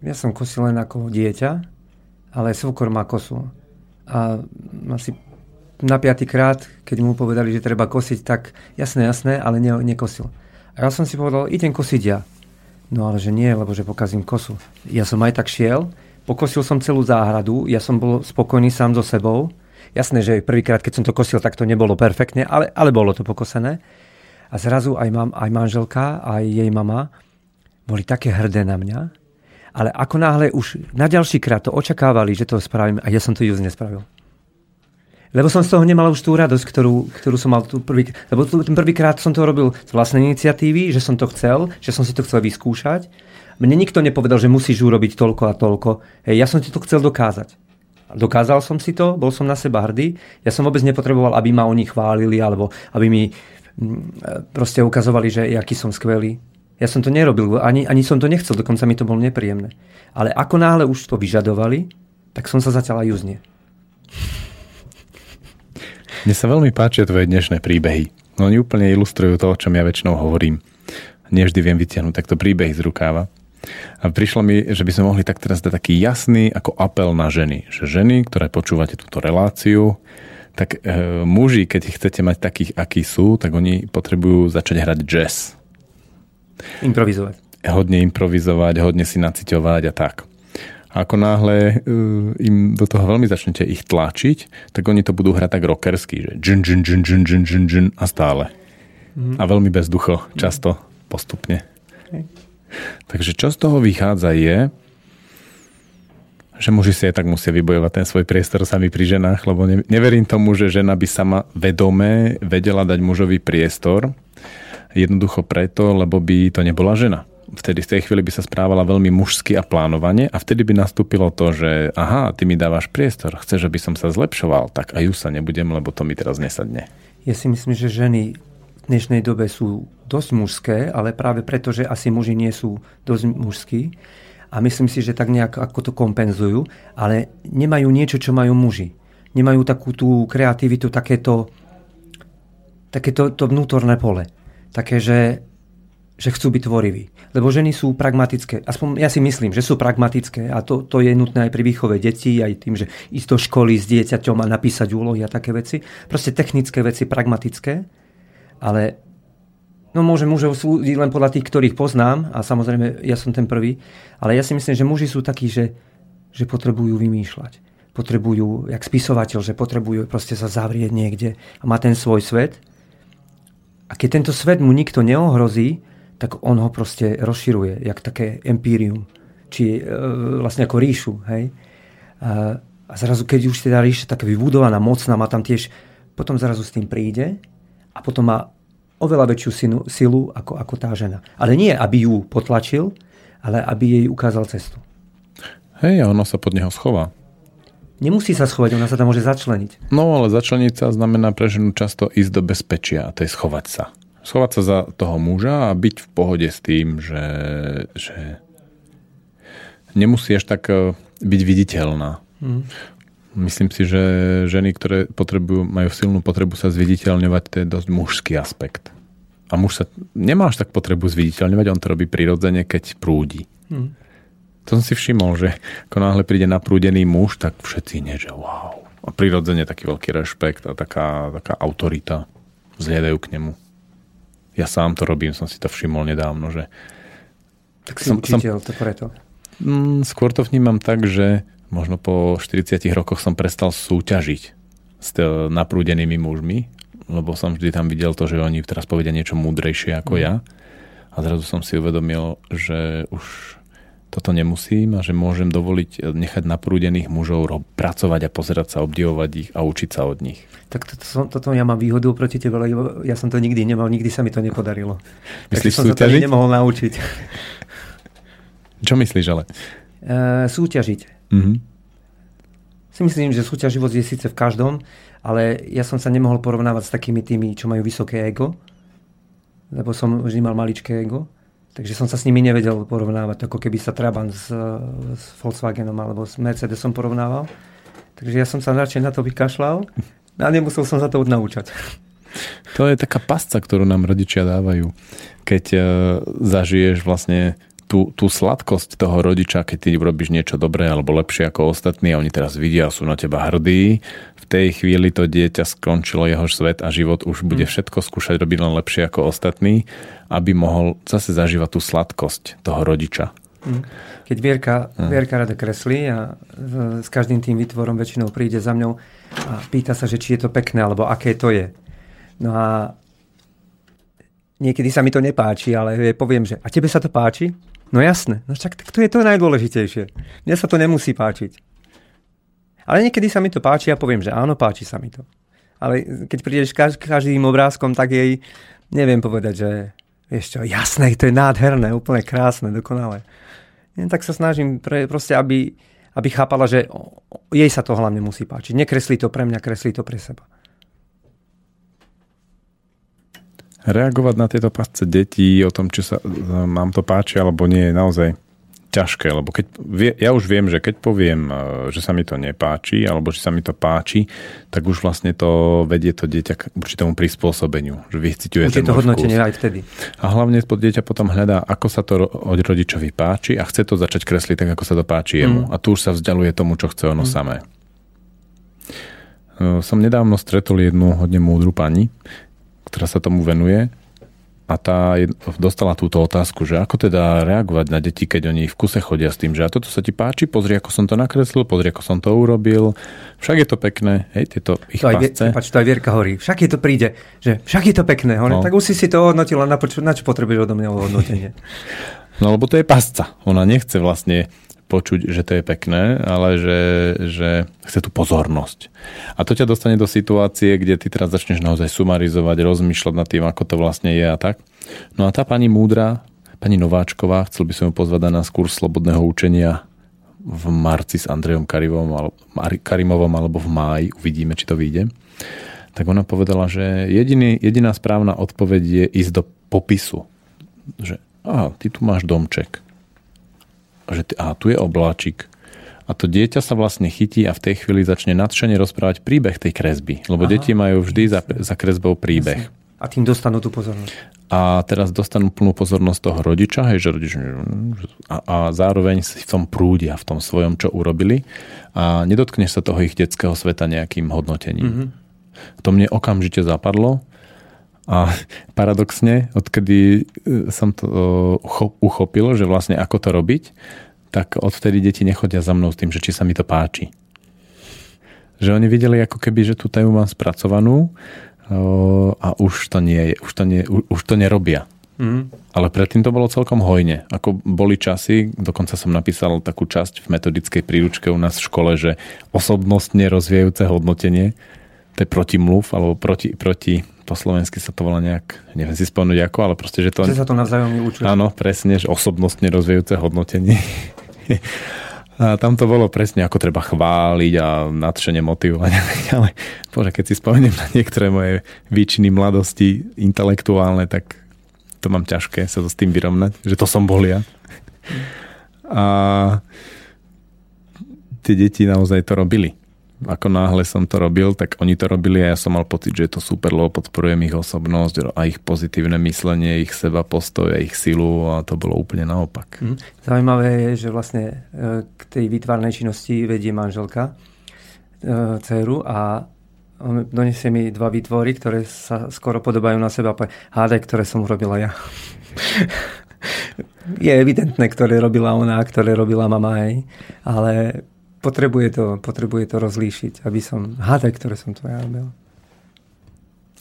ja som kosil len ako dieťa, ale svokor má kosu. A asi na piatý krát, keď mu povedali, že treba kosiť, tak jasné, jasné, ale ne, nekosil. A ja som si povedal, idem kosiť ja. No ale že nie, lebo že pokazím kosu. Ja som aj tak šiel, pokosil som celú záhradu, ja som bol spokojný sám so sebou. Jasné, že prvýkrát, keď som to kosil, tak to nebolo perfektne, ale, ale bolo to pokosené. A zrazu aj, mám, aj manželka, aj jej mama boli také hrdé na mňa, ale ako náhle už na ďalší krát to očakávali, že to spravím a ja som to just nespravil. Lebo som z toho nemal už tú radosť, ktorú, ktorú som mal tu prvý, lebo ten prvýkrát som to robil z vlastnej iniciatívy, že som to chcel, že som si to chcel vyskúšať. Mne nikto nepovedal, že musíš urobiť toľko a toľko. Hej, ja som ti to chcel dokázať. Dokázal som si to, bol som na seba hrdý. Ja som vôbec nepotreboval, aby ma oni chválili, alebo aby mi mm, proste ukazovali, že aký som skvelý. Ja som to nerobil, ani, ani som to nechcel, dokonca mi to bolo nepríjemné. Ale ako náhle už to vyžadovali, tak som sa zatiaľ aj uznie. Mne sa veľmi páčia tvoje dnešné príbehy. Oni úplne ilustrujú to, o čom ja väčšinou hovorím. Nevždy viem vytiahnuť takto príbehy z rukáva. A prišlo mi, že by sme mohli tak teraz dať taký jasný ako apel na ženy. Že ženy, ktoré počúvate túto reláciu, tak e, muži, keď chcete mať takých, akí sú, tak oni potrebujú začať hrať jazz. Improvizovať. Hodne improvizovať, hodne si naciťovať a tak. A ako náhle uh, im do toho veľmi začnete ich tlačiť, tak oni to budú hrať tak rockersky, že džin, džin, džin, džin, džin, džin, džin a stále. Mm. A veľmi bezducho, často, postupne. Okay. Takže čo z toho vychádza je, že muži si aj tak musia vybojovať ten svoj priestor sami pri ženách, lebo neverím tomu, že žena by sama vedome vedela dať mužový priestor, jednoducho preto, lebo by to nebola žena vtedy v tej chvíli by sa správala veľmi mužsky a plánovane a vtedy by nastúpilo to, že aha, ty mi dávaš priestor, chceš, aby som sa zlepšoval, tak aj ju sa nebudem, lebo to mi teraz nesadne. Ja si myslím, že ženy v dnešnej dobe sú dosť mužské, ale práve preto, že asi muži nie sú dosť mužskí a myslím si, že tak nejak ako to kompenzujú, ale nemajú niečo, čo majú muži. Nemajú takú tú kreativitu, takéto, takéto to vnútorné pole. Také, že že chcú byť tvoriví. Lebo ženy sú pragmatické. Aspoň ja si myslím, že sú pragmatické a to, to je nutné aj pri výchove detí, aj tým, že ísť do školy s dieťaťom a napísať úlohy a také veci. Proste technické veci, pragmatické. Ale no môžem mužov súdiť len podľa tých, ktorých poznám a samozrejme ja som ten prvý. Ale ja si myslím, že muži sú takí, že, že potrebujú vymýšľať. Potrebujú, jak spisovateľ, že potrebujú proste sa zavrieť niekde a má ten svoj svet. A keď tento svet mu nikto neohrozí, tak on ho proste rozširuje, jak také empírium, či e, vlastne ako ríšu. Hej? A, a zrazu, keď už teda ríša tak vybudovaná, mocná, má tam tiež, potom zrazu s tým príde a potom má oveľa väčšiu sinu, silu ako, ako tá žena. Ale nie, aby ju potlačil, ale aby jej ukázal cestu. Hej, a ono sa pod neho schová. Nemusí sa schovať, ona sa tam môže začleniť. No, ale začleniť sa znamená pre ženu často ísť do bezpečia, to je schovať sa schovať sa za toho muža a byť v pohode s tým, že, že nemusí až tak e, byť viditeľná. Mm. Myslím si, že ženy, ktoré potrebujú, majú silnú potrebu sa zviditeľňovať, to je dosť mužský aspekt. A muž sa nemá až tak potrebu zviditeľňovať, on to robí prirodzene, keď prúdi. Mm. To som si všimol, že ako náhle príde naprúdený muž, tak všetci nie, že wow. A prirodzene taký veľký rešpekt a taká, taká autorita zhľadajú k nemu. Ja sám to robím, som si to všimol nedávno, že... Tak si som, učiteľ, som, to preto. Mm, skôr to vnímam tak, že možno po 40 rokoch som prestal súťažiť s naprúdenými mužmi, lebo som vždy tam videl to, že oni teraz povedia niečo múdrejšie ako mm. ja. A zrazu som si uvedomil, že už toto nemusím a že môžem dovoliť eh, nechať naprúdených mužov pracovať a pozerať sa, obdivovať ich a učiť sa od nich. Tak toto, to, toto ja mám výhodu proti tebe, lebo ja som to nikdy nemal, nikdy sa mi to nepodarilo. <laughs> Myslíš som súťažiť? sa to nemohol naučiť. Čo myslíš ale? Uh, súťažiť. Mm-hmm. Si myslím, že súťaživosť je síce v každom, ale ja som sa nemohol porovnávať s takými tými, čo majú vysoké ego, lebo som vždy mal maličké ego, takže som sa s nimi nevedel porovnávať, ako keby sa Trabant s, s Volkswagenom alebo s Mercedesom porovnával. Takže ja som sa radšej na to vykašľal a nemusel som sa to naučať. To je taká pasca, ktorú nám rodičia dávajú. Keď uh, zažiješ vlastne tú, tú sladkosť toho rodiča, keď ty robíš niečo dobré alebo lepšie ako ostatní a oni teraz vidia sú na teba hrdí, v tej chvíli to dieťa skončilo jeho svet a život už bude mm. všetko skúšať robiť len lepšie ako ostatní, aby mohol zase zažívať tú sladkosť toho rodiča. Mm. Keď Vierka, mm. Vierka rada kreslí a s každým tým výtvorom väčšinou príde za mňou a pýta sa, že či je to pekné alebo aké to je. No a niekedy sa mi to nepáči, ale poviem, že a tebe sa to páči? No jasné, no však to je to najdôležitejšie. Mne sa to nemusí páčiť. Ale niekedy sa mi to páči a poviem, že áno, páči sa mi to. Ale keď prídeš kaž, každým obrázkom, tak jej neviem povedať, že vieš čo, jasné, to je nádherné, úplne krásne, dokonalé. Ja, tak sa snažím pre, proste, aby, aby chápala, že jej sa to hlavne musí páčiť. Nekreslí to pre mňa, kreslí to pre seba. Reagovať na tieto pasce detí o tom, či sa mám to páči alebo nie, je naozaj ťažké, lebo keď, ja už viem, že keď poviem, e, že sa mi to nepáči, alebo že sa mi to páči, tak už vlastne to vedie to dieťa k určitému prispôsobeniu, že vyciťuje ten to hodnotenie aj vtedy. A hlavne to dieťa potom hľadá, ako sa to od rodičovi páči a chce to začať kresliť tak, ako sa to páči jemu. Mm. A tu už sa vzdialuje tomu, čo chce ono mm. samé. E, som nedávno stretol jednu hodne múdru pani, ktorá sa tomu venuje a tá dostala túto otázku, že ako teda reagovať na deti, keď oni v kuse chodia s tým, že a toto sa ti páči, pozri, ako som to nakreslil, pozri, ako som to urobil, však je to pekné, hej, tieto ich to aj, pasce. Pač, to aj Vierka hovorí, však je to príde, že však je to pekné, hovorí, no. tak už si si to ohodnotila, na, na čo potrebuješ odo mňa ohodnotenie? No lebo to je pasca, ona nechce vlastne počuť, že to je pekné, ale že, že chce tú pozornosť. A to ťa dostane do situácie, kde ty teraz začneš naozaj sumarizovať, rozmýšľať nad tým, ako to vlastne je a tak. No a tá pani múdra, pani Nováčková, chcel by som ju pozvať na nás kurz slobodného učenia v marci s Andrejom Karimovom, Karimovom alebo v máji, uvidíme, či to vyjde. Tak ona povedala, že jediný, jediná správna odpoveď je ísť do popisu. Že, aha, ty tu máš domček že a tu je obláčik. A to dieťa sa vlastne chytí a v tej chvíli začne nadšene rozprávať príbeh tej kresby. Lebo Aha, deti majú vždy za, za kresbou príbeh. A tým dostanú tú pozornosť. A teraz dostanú plnú pozornosť toho rodiča, hej, že rodič, a, a zároveň si v tom prúdia, v tom svojom, čo urobili. A nedotkneš sa toho ich detského sveta nejakým hodnotením. Mm-hmm. To mne okamžite zapadlo. A paradoxne, odkedy e, som to e, uchopil, že vlastne ako to robiť, tak odvtedy deti nechodia za mnou s tým, že či sa mi to páči. Že oni videli ako keby, že tú tému mám spracovanú e, a už to nie je, už to, nie, už to nerobia. Mm. Ale predtým to bolo celkom hojne. Ako boli časy, dokonca som napísal takú časť v metodickej príručke u nás v škole, že osobnostne rozvíjajúce hodnotenie, to je protimluv, alebo proti, proti po slovensky sa to volá nejak, neviem si spomenúť ako, ale proste, že to... Že sa to navzájom vyučuje. Áno, presne, že osobnostne rozvíjajúce hodnotenie. <laughs> A tam to bolo presne, ako treba chváliť a nadšene motivovať. Ale bože, keď si spomeniem na niektoré moje výčiny mladosti intelektuálne, tak to mám ťažké sa to s tým vyrovnať, že to som bol ja. A tie deti naozaj to robili ako náhle som to robil, tak oni to robili a ja som mal pocit, že je to super, lebo podporujem ich osobnosť a ich pozitívne myslenie, ich seba postoj a ich silu a to bolo úplne naopak. Mm. Zaujímavé je, že vlastne e, k tej výtvarnej činnosti vedie manželka e, dceru a donesie mi dva výtvory, ktoré sa skoro podobajú na seba. Hádaj, ktoré som urobila ja. <laughs> je evidentné, ktoré robila ona, ktoré robila mama, hej. Ale potrebuje to, potrebuje to rozlíšiť, aby som, hádaj, ktoré som to ja robil.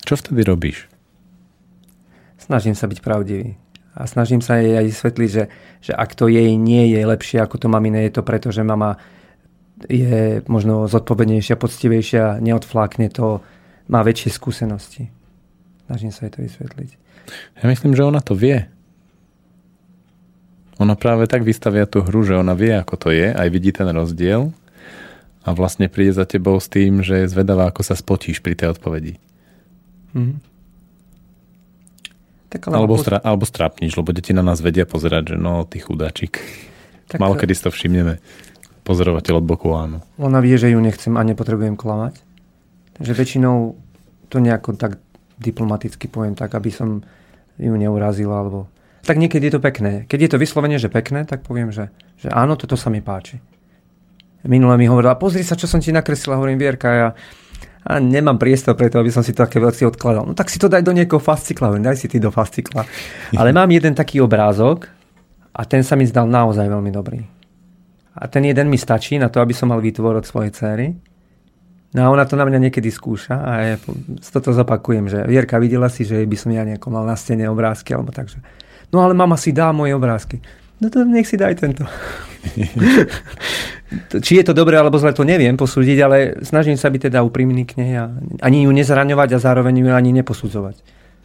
Čo vtedy robíš? Snažím sa byť pravdivý. A snažím sa jej aj vysvetliť, že, že ak to jej nie je lepšie ako to mamine, je to preto, že mama je možno zodpovednejšia, poctivejšia, neodflákne to, má väčšie skúsenosti. Snažím sa jej to vysvetliť. Ja myslím, že ona to vie. Ona práve tak vystavia tú hru, že ona vie, ako to je, aj vidí ten rozdiel a vlastne príde za tebou s tým, že je zvedavá, ako sa spotíš pri tej odpovedi. Mm. Tak, Alebo, stra, alebo strápniš, lebo deti na nás vedia pozerať, že no, ty chudáčik. Tak- Malo kedy si to všimneme. Pozorovateľ od boku, áno. Ona vie, že ju nechcem a nepotrebujem klamať. Takže väčšinou to nejako tak diplomaticky poviem, tak aby som ju neurazil, alebo... Tak niekedy je to pekné. Keď je to vyslovene, že pekné, tak poviem, že, že áno, toto sa mi páči. Minule mi hovorila, pozri sa, čo som ti nakreslila, hovorím, Vierka, ja a nemám priestor preto, aby som si také veci odkladal. No tak si to daj do niekoho fascikla, hovorím, daj si ty do fascikla. <laughs> Ale mám jeden taký obrázok a ten sa mi zdal naozaj veľmi dobrý. A ten jeden mi stačí na to, aby som mal výtvor od svojej cery. No a ona to na mňa niekedy skúša a ja toto zopakujem, že Vierka, videla si, že by som ja nejako mal na stene obrázky alebo takže. No ale mama si dá moje obrázky. No to nech si daj tento. <laughs> To- Či je to dobré alebo zle, to neviem posúdiť, ale snažím sa byť teda úprimný k nej a ani ju nezraňovať a zároveň ju ani neposudzovať.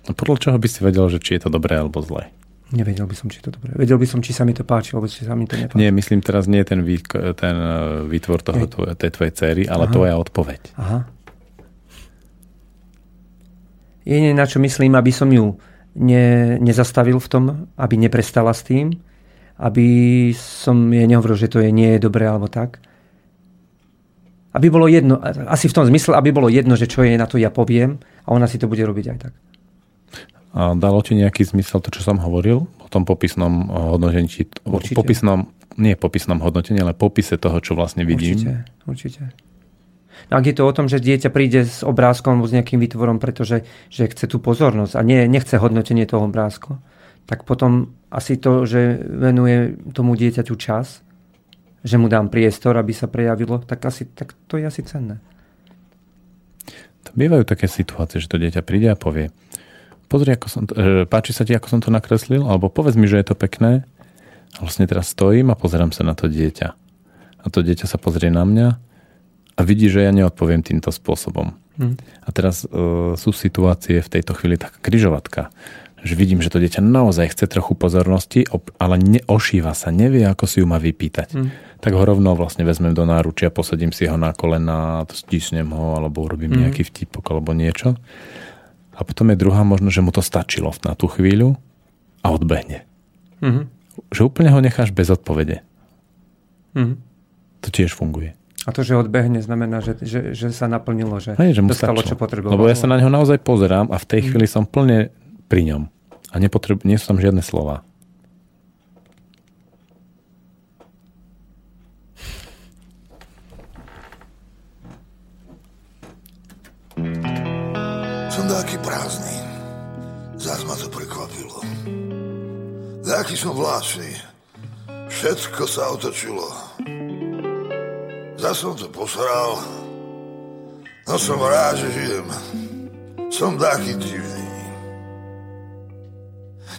No podľa čoho by si vedel, že či je to dobré alebo zlé? Nevedel by som, či to dobré. Vedel by som, či sa mi to páči, alebo či sa mi to nepáči. Nie, myslím teraz nie ten, výk, ten eh, výtvor toho, tvoje, tej tvojej cery, ale Aha. tvoja odpoveď. Aha. Jediné, na čo myslím, aby som ju ne, nezastavil v tom, aby neprestala s tým, aby som jej nehovoril, že to je nie je dobré alebo tak. Aby bolo jedno, asi v tom zmysle, aby bolo jedno, že čo jej na to ja poviem a ona si to bude robiť aj tak. A dalo ti nejaký zmysel to, čo som hovoril o tom popisnom eh, hodnotení, či- Určite. popisnom, nie popisnom hodnotení, ale popise toho, čo vlastne vidím. Určite, určite. Ak je to o tom, že dieťa príde s obrázkom alebo s nejakým výtvorom, pretože že chce tú pozornosť a nie, nechce hodnotenie toho obrázku, tak potom asi to, že venuje tomu dieťaťu čas, že mu dám priestor, aby sa prejavilo, tak, asi, tak to je asi cenné. Bývajú také situácie, že to dieťa príde a povie pozri, ako som to, e, páči sa ti, ako som to nakreslil, alebo povedz mi, že je to pekné. A vlastne teraz stojím a pozerám sa na to dieťa. A to dieťa sa pozrie na mňa a vidí, že ja neodpoviem týmto spôsobom. Hm. A teraz e, sú situácie v tejto chvíli taká kryžovatka, že vidím, že to dieťa naozaj chce trochu pozornosti, ale neošíva sa, nevie, ako si ju má vypýtať. Hm. Tak ho rovno vlastne vezmem do náručia, posadím si ho na kolena, stisnem ho, alebo urobím Mhm. nejaký vtipok alebo niečo. A potom je druhá možnosť, že mu to stačilo na tú chvíľu a odbehne. Mhm. Že úplne ho necháš bez odpovede. Mhm. To tiež funguje. A to, že odbehne, znamená, že, že, že sa naplnilo, že, Hej, že mu dostalo, stačilo. čo potreboval. Lebo ja sa na neho naozaj pozerám a v tej Mhm. chvíli som plne pri ňom. A nepotreb, nie sú tam žiadne slova. Som taký prázdny. Zas ma to prekvapilo. Taký som vláčný. Všetko sa otočilo. Zas som to posral. No som rád, že žijem. Som taký divný.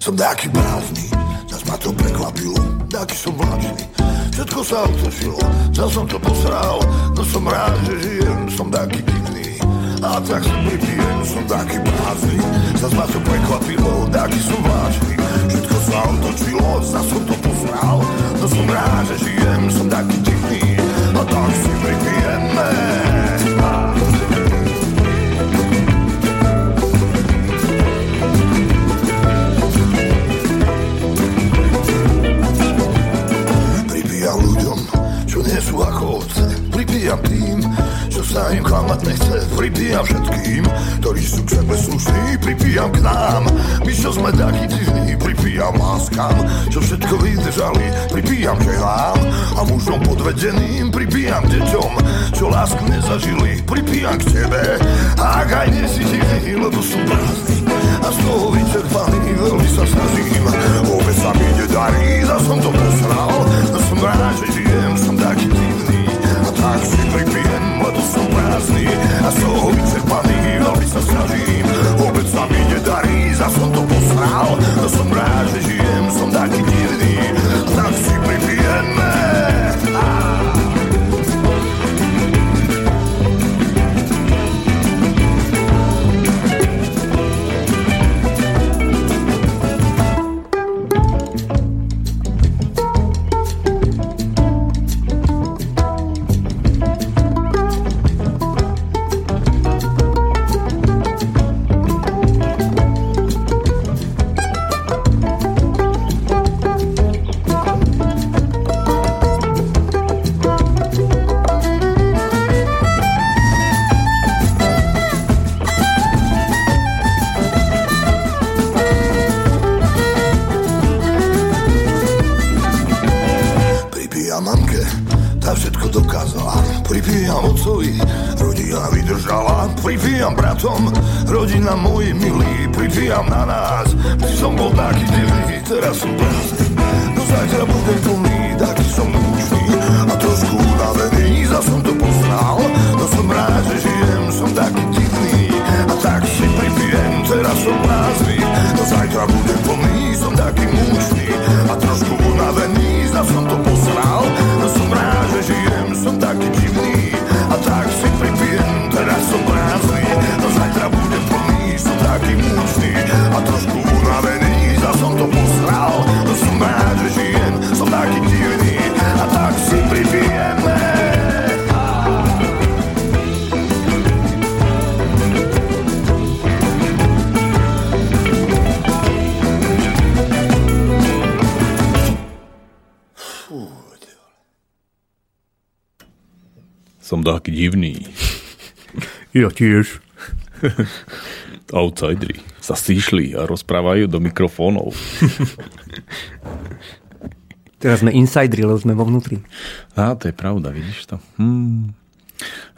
Som taký prázdny. Zas ma to prekvapilo. Taký som vláčný. Všetko sa otočilo. Zas som to posral. No som rád, že žijem. Som taký divný. A tak sa pripijem, som taký prázdny Zas ma to prekvapilo, taký som vážny Všetko sa otočilo, zas som to posral No som rád, že žijem, som taký divný Pripijam ľuďom, čo nie sú ako ovce Pripijam tým, čo sa im klamať nechce. Pripijam všetkým, ktorí sú k sebe slušní Pripijam k nám, my čo sme takí divní Pripijam láskam, čo všetko vydržali Pripijam želám a mužom podvedeným Pripijam deťom, čo lásku nezažili Pripijam k tebe, a ak aj nie si divný Lebo som prázdny a z toho vyčerpaný Veľmi sa snažím, vôbec sa mi nedarí Zas som to posral, som rád, že žijem Som taký divný a tak si som prázdny a z toho vyčerpaný Veľmi sa snažím, vôbec sa mi nedarí Zas som to posral, no som rád, že žijem Som taký divný. Tak si pripijeme Som taký divný. Ja tiež. <laughs> Outsideri sa stýšli a rozprávajú do mikrofónov. Teraz sme insideri, lebo sme vo vnútri. Á, to je pravda, vidíš to? Hmm.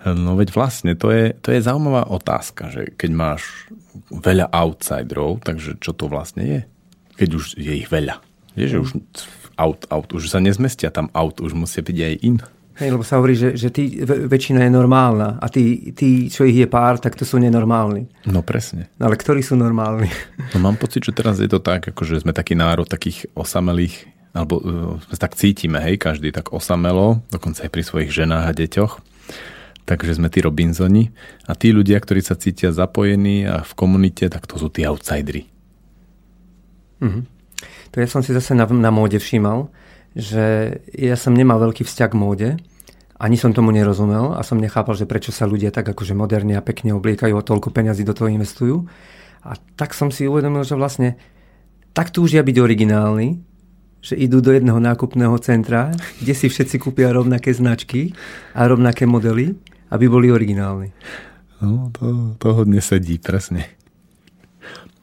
No veď vlastne, to je, to je zaujímavá otázka, že keď máš veľa outsiderov, takže čo to vlastne je? Keď už je ich veľa. Je, že už out, out, už sa nezmestia tam out, už musia byť aj in. Hej, lebo sa hovorí, že, že tí, väčšina je normálna a tí, tí, čo ich je pár, tak to sú nenormálni. No presne. No ale ktorí sú normálni? <laughs> No mám pocit, že teraz je to tak, ako že sme taký národ takých osamelých, alebo uh, tak cítime, hej, každý tak osamelo, dokonca aj pri svojich ženách a deťoch. Takže sme tí Robinsoni a tí ľudia, ktorí sa cítia zapojení a v komunite, tak to sú tí outsideri. To ja som si zase na, na móde všímal, že ja som nemal veľký vzťah k móde, ani som tomu nerozumel a som nechápal, že prečo sa ľudia tak akože moderne a pekne obliekajú a toľko peňazí do toho investujú. A tak som si uvedomil, že vlastne tak túžia byť originálni, že idú do jedného nákupného centra, kde si všetci kúpia rovnaké značky a rovnaké modely, aby boli originálni. No, to, to hodne sedí, presne.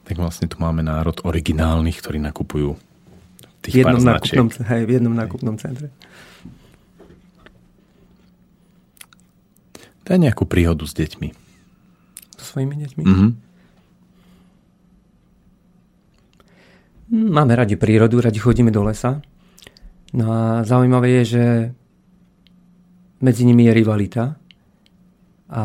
Tak vlastne tu máme národ originálnych, ktorí nakupujú tých pár jednom, značiek. nákupnom, hej, v jednom nákupnom centre. Daj nejakú príhodu s deťmi. So svojimi deťmi. Mhm. Máme radi prírodu, radi chodíme do lesa. No a zaujímavé je, že medzi nimi je rivalita. A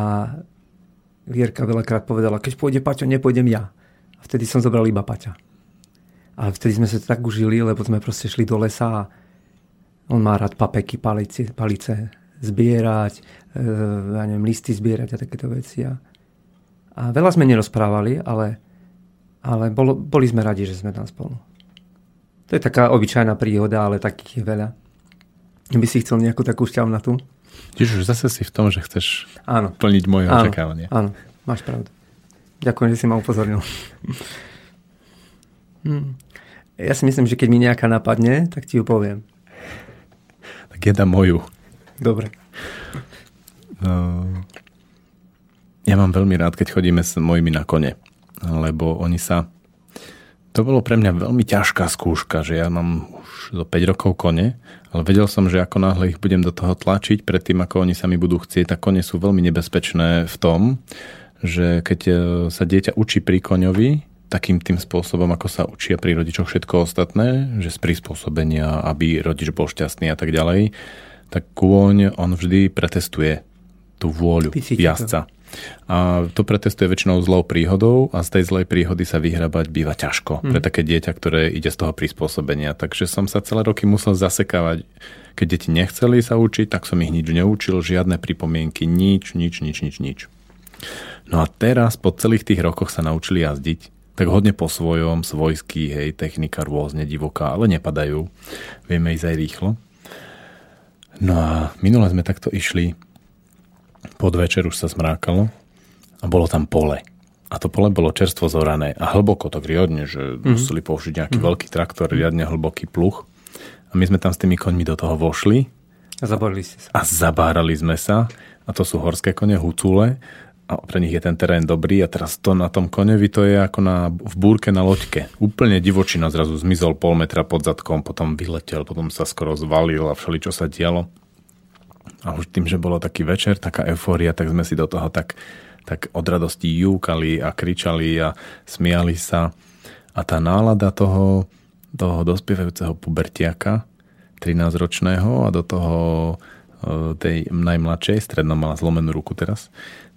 Vierka veľakrát povedala, keď pôjde Paťo, nepôjdem ja. A vtedy som zobral iba Paťa. Ale vtedy sme sa tak užili, lebo sme proste šli do lesa a on má rád papeky, palice, palice zbierať, e, ja neviem, listy zbierať a takéto veci. A, a veľa sme nerozprávali, ale ale bolo, boli sme radi, že sme tam spolu. To je taká obyčajná príhoda, ale takých je veľa. By si chcel nejakú takú šťavnatú? Tiež už zase si v tom, že chceš Áno. plniť moje Áno, očakávanie. áno, máš pravdu. Ďakujem, že si ma upozornil. <laughs> Hm. Ja si myslím, že keď mi nejaká napadne, tak ti ju poviem. Tak ja dám moju. Dobre. No, ja mám veľmi rád, keď chodíme s mojimi na kone, lebo oni sa... To bolo pre mňa veľmi ťažká skúška, že ja mám už do 5 rokov kone, ale vedel som, že ako náhle ich budem do toho tlačiť, predtým ako oni sa mi budú chcieť, tak kone sú veľmi nebezpečné v tom, že keď e, sa dieťa učí pri koňovi, takým tým spôsobom, ako sa učia pri rodičoch všetko ostatné, že z prispôsobenia, aby rodič bol šťastný a tak ďalej, tak kôň, on vždy pretestuje tú vôľu jazdca. A to pretestuje väčšinou zlou príhodou a z tej zlej príhody sa vyhrabať býva ťažko pre také dieťa, ktoré ide z toho prispôsobenia. Takže som sa celé roky musel zasekávať. Keď deti nechceli sa učiť, tak som ich nič neučil, žiadne pripomienky, nič, nič, nič, nič, nič. No a teraz po celých tých rokoch sa naučili jazdiť, tak hodne po svojom, svojský, hej, technika rôzne divoká, ale nepadajú. Vieme ísť aj rýchlo. No a minule sme takto išli, pod večer už sa zmrákalo a bolo tam pole. A to pole bolo čerstvo zorané a hlboko, tak riadne, že mm-hmm. museli použiť nejaký mm-hmm. veľký traktor, riadne hlboký pluch. A my sme tam s tými koňmi do toho vošli A zaborili ste sa. a zabárali sme sa. A to sú horské kone, hucule. A pre nich je ten terén dobrý. A teraz to na tom konevi, to je ako na, v búrke na loďke. Úplne divočina zrazu zmizol pol metra pod zadkom, potom vyletel, potom sa skoro zvalil a všeli, čo sa dialo. A už tým, že bolo taký večer, taká eufória, tak sme si do toho tak, tak od radosti júkali a kričali a smiali sa. A tá nálada toho, toho dospievajúceho pubertiaka, 13-ročného a do toho e, tej najmladšej, stredná mala zlomenú ruku teraz,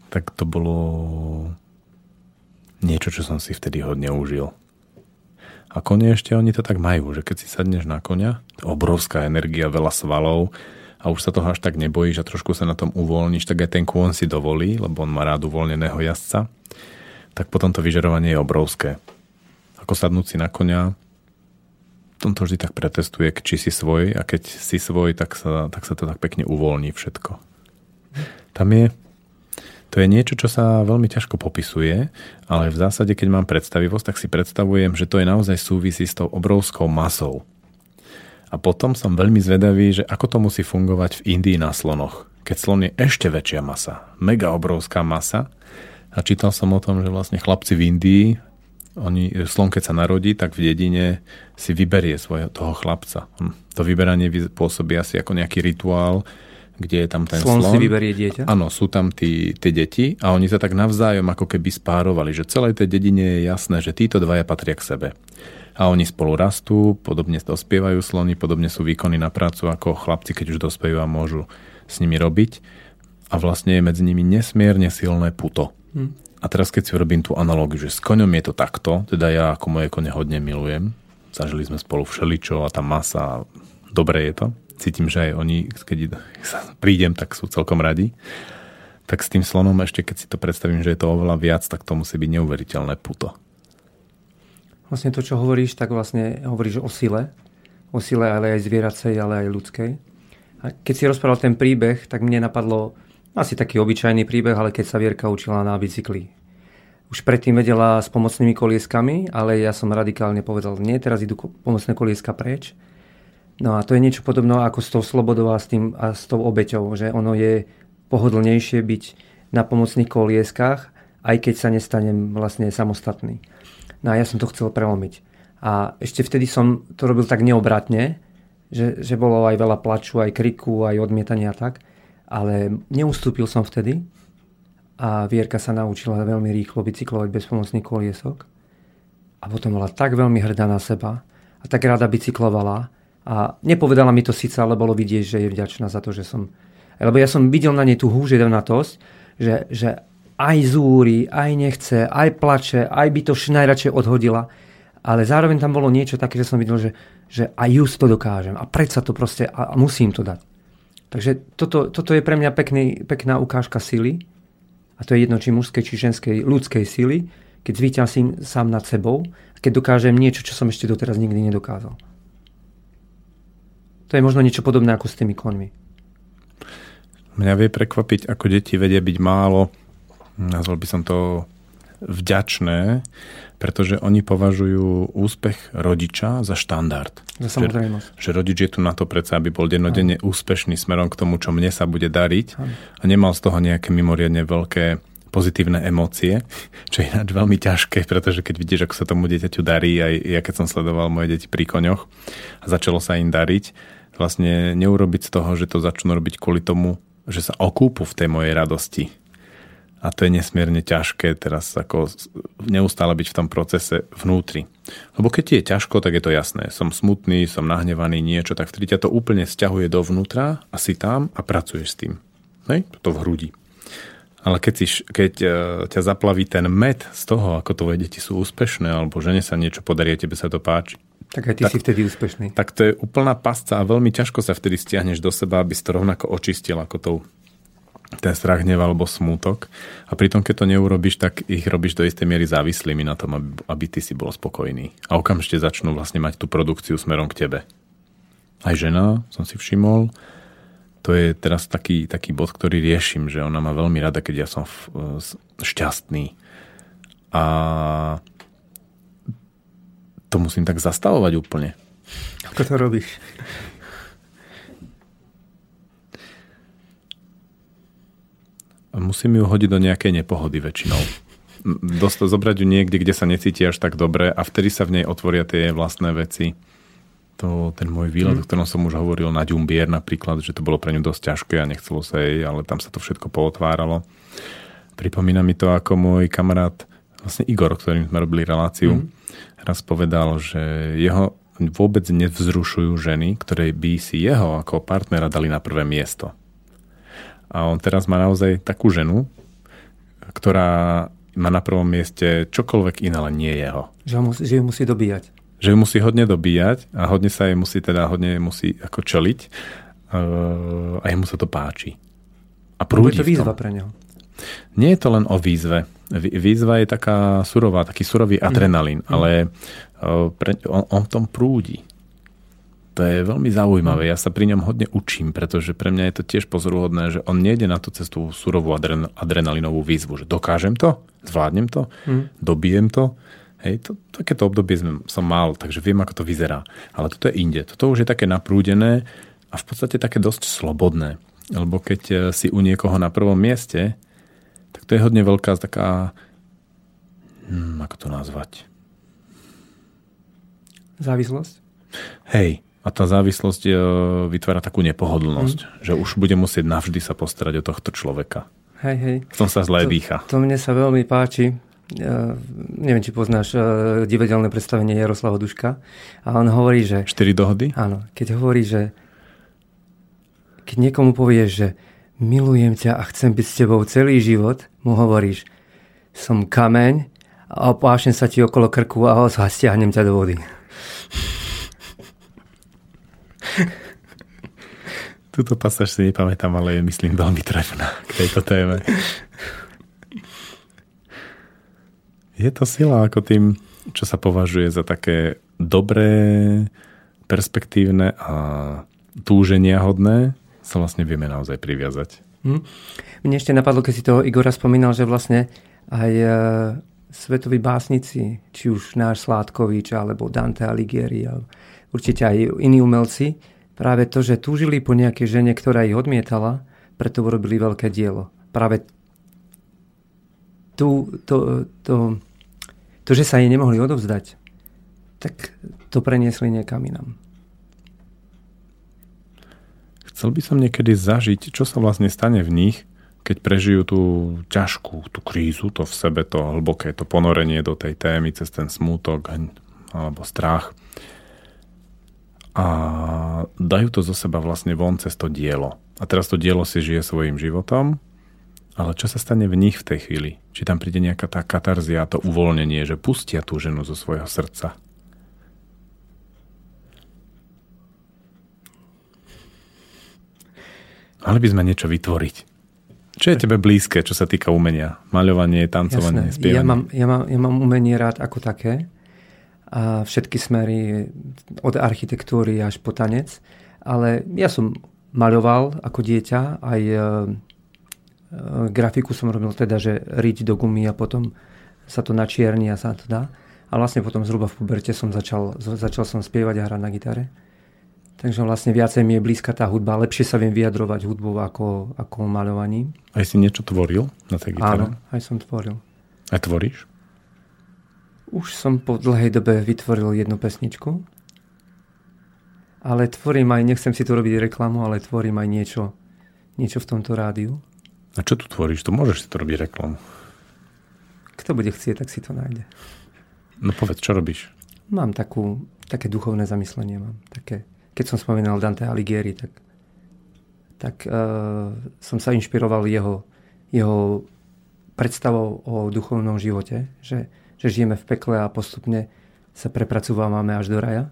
tak to bolo niečo, čo som si vtedy hodne užil. A kone ešte oni to tak majú, že keď si sadneš na konia, obrovská energia, veľa svalov a už sa toho až tak nebojíš a trošku sa na tom uvoľníš, tak aj ten kôň si dovolí, lebo on má rád uvoľneného jazdca, tak potom to vyžarovanie je obrovské. Ako sadnúť si na konia, on to vždy tak pretestuje, či si svoj a keď si svoj, tak sa, tak sa to tak pekne uvoľní všetko. Tam je to je niečo, čo sa veľmi ťažko popisuje, ale v zásade, keď mám predstavivosť, tak si predstavujem, že to je naozaj súvisí s tou obrovskou masou. A potom som veľmi zvedavý, že ako to musí fungovať v Indii na slonoch, keď slon je ešte väčšia masa, mega obrovská masa. A čítal som o tom, že vlastne chlapci v Indii, oni, slon keď sa narodí, tak v dedine si vyberie svojho, toho chlapca. Hm. To vyberanie pôsobí asi ako nejaký rituál, kde je tam ten slon. Slon si vyberie dieťa? Áno, sú tam tí, tie deti a oni sa tak navzájom ako keby spárovali, že celej tej dedine je jasné, že títo dvaja patria k sebe. A oni spolu rastú, podobne dospievajú slony, podobne sú výkony na prácu ako chlapci, keď už dospejú a môžu s nimi robiť. A vlastne je medzi nimi nesmierne silné puto. Hm. A teraz keď si robím tú analógiu, že s koňom je to takto, teda ja ako moje kone hodne milujem, zažili sme spolu všeličo a tá masa, dobre je to, cítim, že aj oni, keď <laughs> prídem, tak sú celkom radi. Tak s tým slonom ešte, keď si to predstavím, že je to oveľa viac, tak to musí byť neuveriteľné puto. Vlastne to, čo hovoríš, tak vlastne hovoríš o sile. O sile, ale aj zvieracej, ale aj ľudskej. A keď si rozprával ten príbeh, tak mne napadlo asi taký obyčajný príbeh, ale keď sa Vierka učila na bicykli. Už predtým vedela s pomocnými kolieskami, ale ja som radikálne povedal, nie, teraz idú pomocné kolieska preč No a to je niečo podobné ako s tou slobodou a s, tým, a s tou obeťou, že ono je pohodlnejšie byť na pomocných kolieskách, aj keď sa nestanem vlastne samostatný. No a ja som to chcel prelomiť. A ešte vtedy som to robil tak neobratne, že, že bolo aj veľa plaču, aj kriku, aj odmietania a tak. Ale neustúpil som vtedy a Vierka sa naučila veľmi rýchlo bicyklovať bez pomocných koliesok. A potom bola tak veľmi hrdá na seba a tak rada bicyklovala, a nepovedala mi to síce, ale bolo vidieť, že je vďačná za to, že som... Lebo ja som videl na nej tú húževnatosť, že, že aj zúri, aj nechce, aj plače, aj by to najradšej odhodila. Ale zároveň tam bolo niečo také, že som videl, že, že aj just to dokážem. A predsa to proste, a, musím to dať. Takže toto, toto je pre mňa pekný, pekná ukážka sily. A to je jedno, či mužskej, či ženskej, ľudskej sily. Keď zvíťazím sám nad sebou, keď dokážem niečo, čo som ešte doteraz nikdy nedokázal. To je možno niečo podobné ako s tými konmi. Mňa vie prekvapiť, ako deti vedia byť málo, nazval by som to vďačné, pretože oni považujú úspech rodiča za štandard. Za samozrejmosť. Že, že rodič je tu na to predsa, aby bol dennodenne úspešný smerom k tomu, čo mne sa bude dariť a nemal z toho nejaké mimoriadne veľké pozitívne emócie, <laughs> čo je ináč veľmi ťažké, pretože keď vidíš, ako sa tomu dieťaťu darí, aj ja keď som sledoval moje deti pri koňoch a začalo sa im dariť, vlastne neurobiť z toho, že to začnú robiť kvôli tomu, že sa okúpu v tej mojej radosti. A to je nesmierne ťažké teraz ako neustále byť v tom procese vnútri. Lebo keď ti je ťažko, tak je to jasné. Som smutný, som nahnevaný, niečo, tak vtedy ťa to úplne stiahuje dovnútra a si tam a pracuješ s tým. Hej? To v hrudi. Ale keď, si, keď uh, ťa zaplaví ten med z toho, ako tvoje deti sú úspešné, alebo žene sa niečo podarí tebe sa to páči, tak aj ty tak, si vtedy úspešný. Tak to je úplná pasca a veľmi ťažko sa vtedy stiahneš do seba, aby si to rovnako očistil ako tou ten strach, hnev alebo smútok. A pritom, keď to neurobiš, tak ich robíš do istej miery závislými na tom, aby, aby ty si bol spokojný. A okamžite začnú vlastne mať tú produkciu smerom k tebe. Aj žena, som si všimol, to je teraz taký, taký bod, ktorý riešim, že ona má veľmi rada, keď ja som v, šťastný. A to musím tak zastavovať úplne. Ako to robíš? Musím ju hodiť do nejakej nepohody väčšinou. Dosta zobrať ju niekde, kde sa necíti až tak dobre a vtedy sa v nej otvoria tie vlastné veci. to, ten môj výlet, mm. o ktorom som už hovoril na Ďumbier napríklad, že to bolo pre ňu dosť ťažké a nechcelo sa jej, ale tam sa to všetko pootváralo. Pripomína mi to, ako môj kamarát, vlastne Igor, ktorým sme robili reláciu, mm. Raz povedal, že jeho vôbec nevzrušujú ženy, ktoré by si jeho ako partnera dali na prvé miesto. A on teraz má naozaj takú ženu, ktorá má na prvom mieste čokoľvek iné, ale nie jeho. Že, musí, že ju musí dobíjať. Že ju musí hodne dobíjať a hodne sa jej musí teda hodne musí ako čeliť uh, a jemu sa to páči. A prúdi je to výzva pre neho. Nie je to len o výzve. Výzva je taká surová, taký surový adrenalín, mm. ale pre, on, on v tom prúdi. To je veľmi zaujímavé. Ja sa pri ňom hodne učím, pretože pre mňa je to tiež pozoruhodné, že on nejde na tú cestu surovú adren, adrenalinovú výzvu, že dokážem to, zvládnem to, mm. dobijem to. Hej, to, takéto obdobie som, som mal, takže viem, ako to vyzerá. Ale toto je inde. Toto už je také naprúdené a v podstate také dosť slobodné. Lebo keď eh, si u niekoho na prvom mieste, tak to je hodne veľká taká... Hm, ako to nazvať? Závislosť? Hej, a tá závislosť e, vytvára takú nepohodlnosť, mm. že už bude musieť navždy sa postarať o tohto človeka. Hej, hej. V tom sa zle to, dýcha. To mne sa veľmi páči. Uh, neviem, či poznáš uh, divadelné predstavenie Jaroslava Duška. A on hovorí, že... Štyri dohody? Áno. Keď hovorí, že keď niekomu povieš, že milujem ťa a chcem byť s tebou celý život, mu hovoríš, som kameň a opášem sa ti okolo krku a stiahnem ťa do vody. <laughs> Tuto pasáž si nepamätám, ale je myslím veľmi trefná k tejto téme. Je to sila ako tým, čo sa považuje za také dobré, perspektívne a túženia hodné, sa vlastne vieme naozaj priviazať. Hm. Mne ešte napadlo, keď si toho Igora spomínal, že vlastne aj e, svetoví básnici, či už náš Sládkovič, alebo Dante Alighieri, určite aj iní umelci, práve to, že túžili po nejakej žene, ktorá ich odmietala, preto urobili veľké dielo. Práve tu, to, to, to, že sa jej nemohli odovzdať, tak to preniesli niekam inam. Chcel by som niekedy zažiť, čo sa vlastne stane v nich, keď prežijú tú ťažkú, tú krízu, to v sebe, to hlboké, to ponorenie do tej témy cez ten smútok alebo strach a dajú to zo seba vlastne von cez to dielo. A teraz to dielo si žije svojim životom, ale čo sa stane v nich v tej chvíli? Či tam príde nejaká tá katarzia, to uvoľnenie, že pustia tú ženu zo svojho srdca? Mali by sme niečo vytvoriť. Čo je tebe blízke, čo sa týka umenia? Maľovanie, tancovanie, Jasné. spievanie? Ja mám, ja, mám, ja mám umenie rád ako také a všetky smery od architektúry až po tanec. Ale ja som maľoval ako dieťa, aj e, e, grafiku som robil teda, že riť do gumy a potom sa to načierni a sa to dá. A vlastne potom zhruba v puberte som začal, začal som spievať a hrať na gitare. Takže vlastne viacej mi je blízka tá hudba. Lepšie sa viem vyjadrovať hudbou ako, ako maľovaním. Aj si niečo tvoril na tej gitare? Áno, aj som tvoril. A tvoríš? Už som po dlhej dobe vytvoril jednu pesničku, ale tvorím aj, nechcem si tu robiť reklamu, ale tvorím aj niečo, niečo v tomto rádiu. A čo tu tvoríš? Tu môžeš si to robiť reklamu. Kto bude chcieť, tak si to nájde. No povedz, čo robíš? Mám takú, také duchovné zamyslenie. Mám také, keď som spomínal Dante Alighieri, tak, tak uh, som sa inšpiroval jeho, jeho predstavou o duchovnom živote, že že žijeme v pekle a postupne sa prepracúvame až do raja?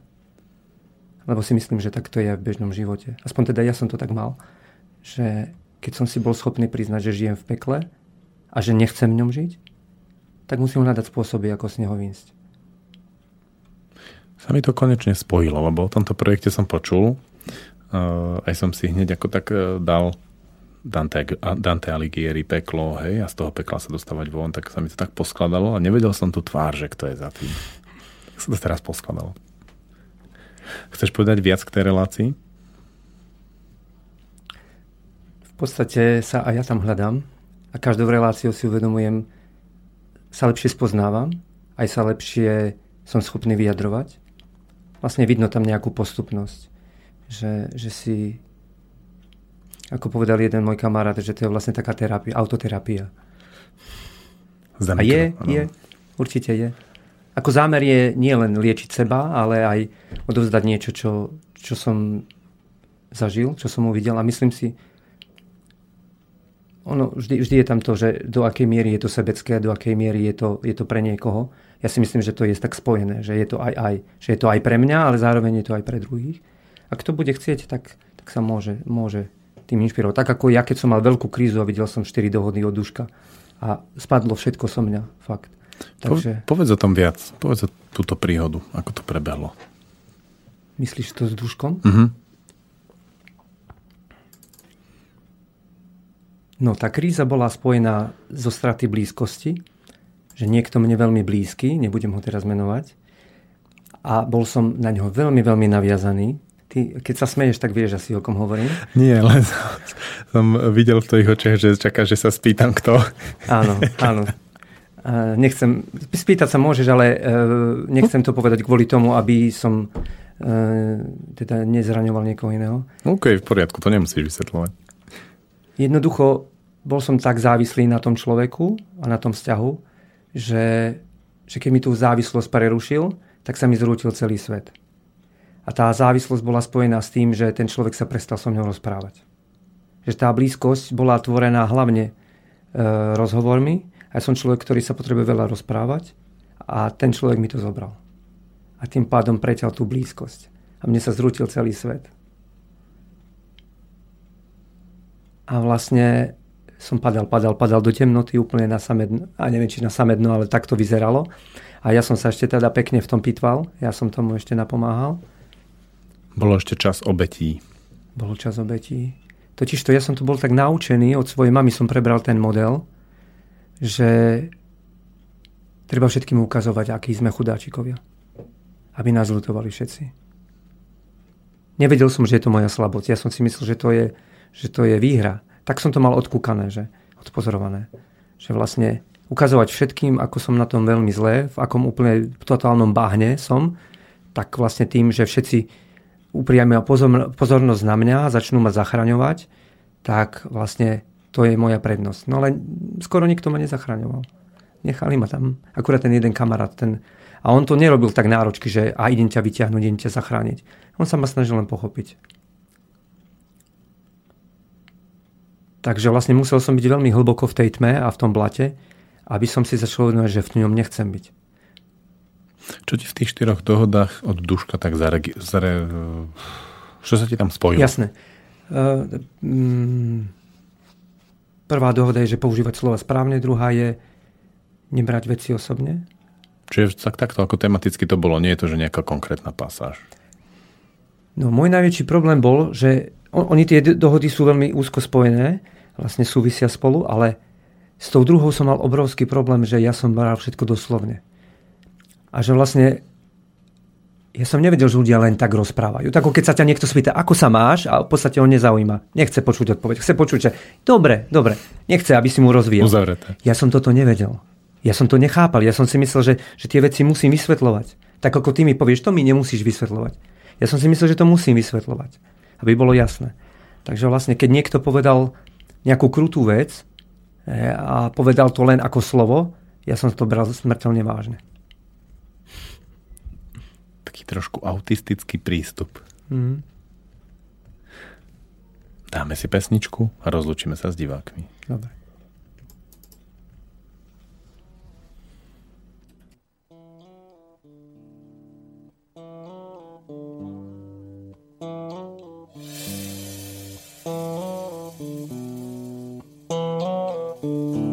Lebo si myslím, že tak to je v bežnom živote. Aspoň teda ja som to tak mal, že keď som si bol schopný priznať, že žijem v pekle a že nechcem v ňom žiť, tak musím hľadať spôsoby, ako z neho výjsť. Sa mi to konečne spojilo, lebo o tomto projekte som počul. Uh, aj som si hneď ako tak uh, dal Dante, Dante Alighieri, peklo, hej, a z toho pekla sa dostávať von, tak sa mi to tak poskladalo a nevedel som tu tvár, že kto je za tým. Tak sa to teraz poskladalo. Chceš povedať viac k tej relácii? V podstate sa aj ja tam hľadám a každou reláciou si uvedomujem, sa lepšie spoznávam, aj sa lepšie som schopný vyjadrovať. Vlastne vidno tam nejakú postupnosť. Že, že si, ako povedal jeden môj kamarát, že to je vlastne taká terapia, autoterapia. Za A je, áno. je, určite je. Ako zámer je nie len liečiť seba, ale aj odovzdať niečo, čo, čo som zažil, čo som uvidel. A myslím si, ono, vždy, vždy je tam to, že do akej miery je to sebecké do akej miery je to, je to pre niekoho. Ja si myslím, že to je tak spojené, že je to aj, aj, že je to aj pre mňa, ale zároveň je to aj pre druhých. Ak to bude chcieť, tak, tak sa môže, môže tým inšpirovať. Tak ako ja, keď som mal veľkú krízu a videl som 4 dohody od duška a spadlo všetko so mňa, fakt. Takže Po, povedz o tom viac. Povedz o túto príhodu, ako to prebehlo. myslíš to s duškom? Mhm. No, tá kríza bola spojená zo straty blízkosti, že niekto mne veľmi blízky, nebudem ho teraz menovať, a bol som na ňo veľmi, veľmi naviazaný. Ty, keď sa smeješ, tak vieš asi, o kom hovorím. Nie, len <laughs> som videl v tvojich očiach, že čaká, že sa spýtam kto. Áno, áno. <laughs> Nechcem, spýtať sa môžeš, ale uh, nechcem to povedať kvôli tomu, aby som uh, teda nezraňoval niekoho iného. OK, v poriadku, to nemusíš vysvetľovať. Jednoducho bol som tak závislý na tom človeku a na tom vzťahu, že, že keď mi tú závislosť prerušil, tak sa mi zrútil celý svet. A tá závislosť bola spojená s tým, že ten človek sa prestal so mnou rozprávať. Že tá blízkosť bola tvorená hlavne e, rozhovormi. A ja som človek, ktorý sa potrebuje veľa rozprávať a ten človek mi to zobral. A tým pádom preťal tú blízkosť. A mne sa zrútil celý svet. A vlastne som padal, padal, padal do temnoty úplne na samé dno. A neviem, či na samé dno, ale tak to vyzeralo. A ja som sa ešte teda pekne v tom pitval. Ja som tomu ešte napomáhal. Bolo ešte čas obetí. Bolo čas obetí. Totiž to ja som tu bol tak naučený, od svojej mamy som prebral ten model, že treba všetkým ukazovať, akí sme chudáčikovia. Aby nás lutovali všetci. Nevedel som, že je to moja slabosť. Ja som si myslel, že to je, že to je výhra. Tak som to mal odkúkané, že odpozorované. Že vlastne ukazovať všetkým, ako som na tom veľmi zlé, v akom úplne totálnom bahne som, tak vlastne tým, že všetci upriamia pozor, pozornosť na mňa a začnú ma zachraňovať, tak vlastne to je moja prednosť. No ale skoro nikto ma nezachraňoval. Nechali ma tam. Akurát ten jeden kamarát, ten, a on to nerobil tak náročky, že a idem ťa vyťahnuť, idem ťa zachrániť. On sa ma snažil len pochopiť. Takže vlastne musel som byť veľmi hlboko v tej tme a v tom blate, aby som si začal uvedomovať, že v ňom nechcem byť. Čo ti v tých štyroch dohodách od duška tak zaregi- zare... Čo sa ti tam spojilo? Jasné. Uh, mm, prvá dohoda je, že používať slova správne, druhá je nebrať veci osobne. Čiže tak, takto ako tematicky to bolo, nie je to, že nejaká konkrétna pasáž. No môj najväčší problém bol, že on, oni tie dohody sú veľmi úzko spojené, vlastne súvisia spolu, ale s tou druhou som mal obrovský problém, že ja som bral všetko doslovne. A že vlastne ja som nevedel, že ľudia len tak rozprávajú. Tak keď sa ťa niekto spýta, ako sa máš, a v podstate on nezaujíma. Nechce počuť odpoveď. Chce počuť, že dobre, dobre. Nechce, aby si mu rozvíjal. Uzavreté. Ja som toto nevedel. Ja som to nechápal. Ja som si myslel, že, že tie veci musím vysvetľovať. Tak ako ty mi povieš, to mi nemusíš vysvetľovať. Ja som si myslel, že to musím vysvetľovať. Aby bolo jasné. Takže vlastne, keď niekto povedal nejakú krutú vec eh, a povedal to len ako slovo, ja som to bral smrteľne vážne. Taký trošku autistický prístup. Mhm. Dáme si pesničku a rozlučíme sa s divákmi. Dobre. Som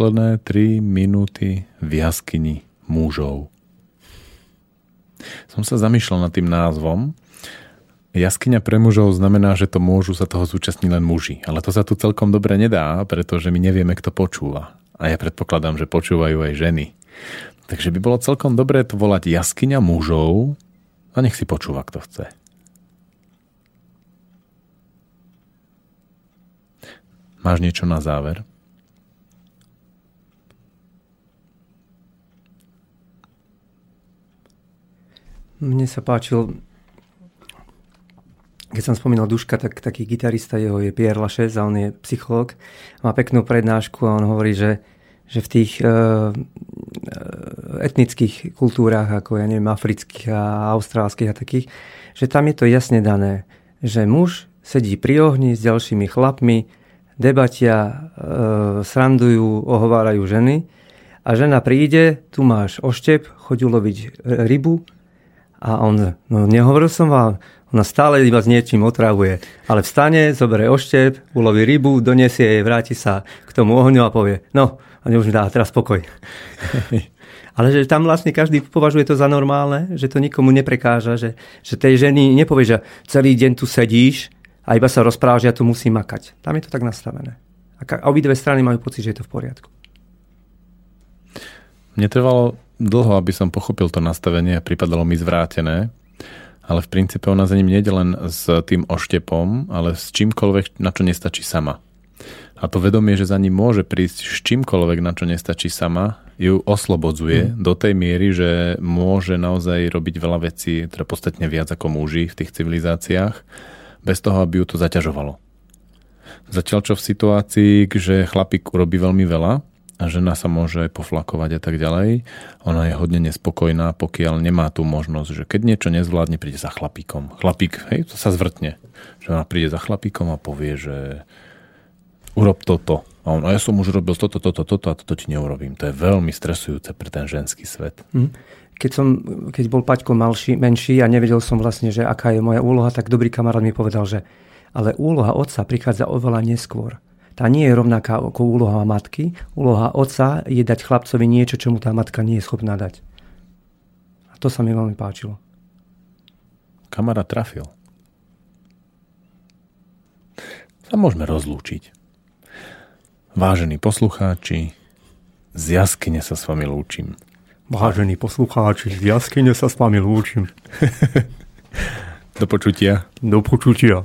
posledné 3 minúty v jaskyni mužov. Som sa zamýšľal nad tým názvom. Jaskyňa pre mužov znamená, že to môžu sa toho zúčastniť len muži. Ale to sa tu celkom dobre nedá, pretože my nevieme, kto počúva. A ja predpokladám, že počúvajú aj ženy. Takže by bolo celkom dobré to volať jaskyňa mužov a nech si počúva, kto chce. Máš niečo na záver? Mne sa páčil, keď som spomínal Duška, tak taký gitarista jeho je Pierre Lachaise a on je psychológ. Má peknú prednášku a on hovorí, že, že v tých uh, etnických kultúrách, ako ja neviem, afrických a austrálskych a takých, že tam je to jasne dané, že muž sedí pri ohni s ďalšími chlapmi, debatia, uh, srandujú, ohovárajú ženy a žena príde, tu máš oštep, chodí uloviť rybu A on, no nehovoril som vám, ona stále iba s niečím otravuje. Ale vstane, zoberie oštep, uloví rybu, donesie jej, vráti sa k tomu ohňu a povie, no, a už mi dá teraz pokoj. <laughs> Ale že tam vlastne každý považuje to za normálne, že to nikomu neprekáža, že, že tej ženy nepovie, že celý deň tu sedíš a iba sa rozpráva, že ja tu musím makať. Tam je to tak nastavené. A, obidve strany majú pocit, že je to v poriadku. Mne trvalo dlho, aby som pochopil to nastavenie a pripadalo mi zvrátené, ale v princípe ona za ním nejde len s tým oštepom, ale s čímkoľvek, na čo nestačí sama. A to vedomie, že za ním môže prísť s čímkoľvek, na čo nestačí sama, ju oslobodzuje mm. do tej miery, že môže naozaj robiť veľa vecí, teda podstatne viac ako muži v tých civilizáciách, bez toho, aby ju to zaťažovalo. Zatiaľ čo v situácii, že chlapík urobí veľmi veľa žena sa môže poflakovať a tak ďalej, ona je hodne nespokojná, pokiaľ nemá tú možnosť, že keď niečo nezvládne, príde za chlapíkom. Chlapík, hej, to sa zvrtne. Že ona príde za chlapíkom a povie, že urob toto. A on, a ja som už robil toto, toto, toto a toto ti neurobím. To je veľmi stresujúce pre ten ženský svet. Hm. Keď, som, keď bol Paťko malší, menší a nevedel som vlastne, že aká je moja úloha, tak dobrý kamarát mi povedal, že ale úloha otca prichádza oveľa neskôr. Tá nie je rovnaká ako úloha matky. Úloha otca je dať chlapcovi niečo, čo mu tá matka nie je schopná dať. A to sa mi veľmi páčilo. Kamarát trafil. Sa môžeme rozlúčiť. Vážení poslucháči, z jaskyne sa s vami lúčim. Vážení poslucháči, z jaskyne sa s vami lúčim. <laughs> Do počutia. Do počutia.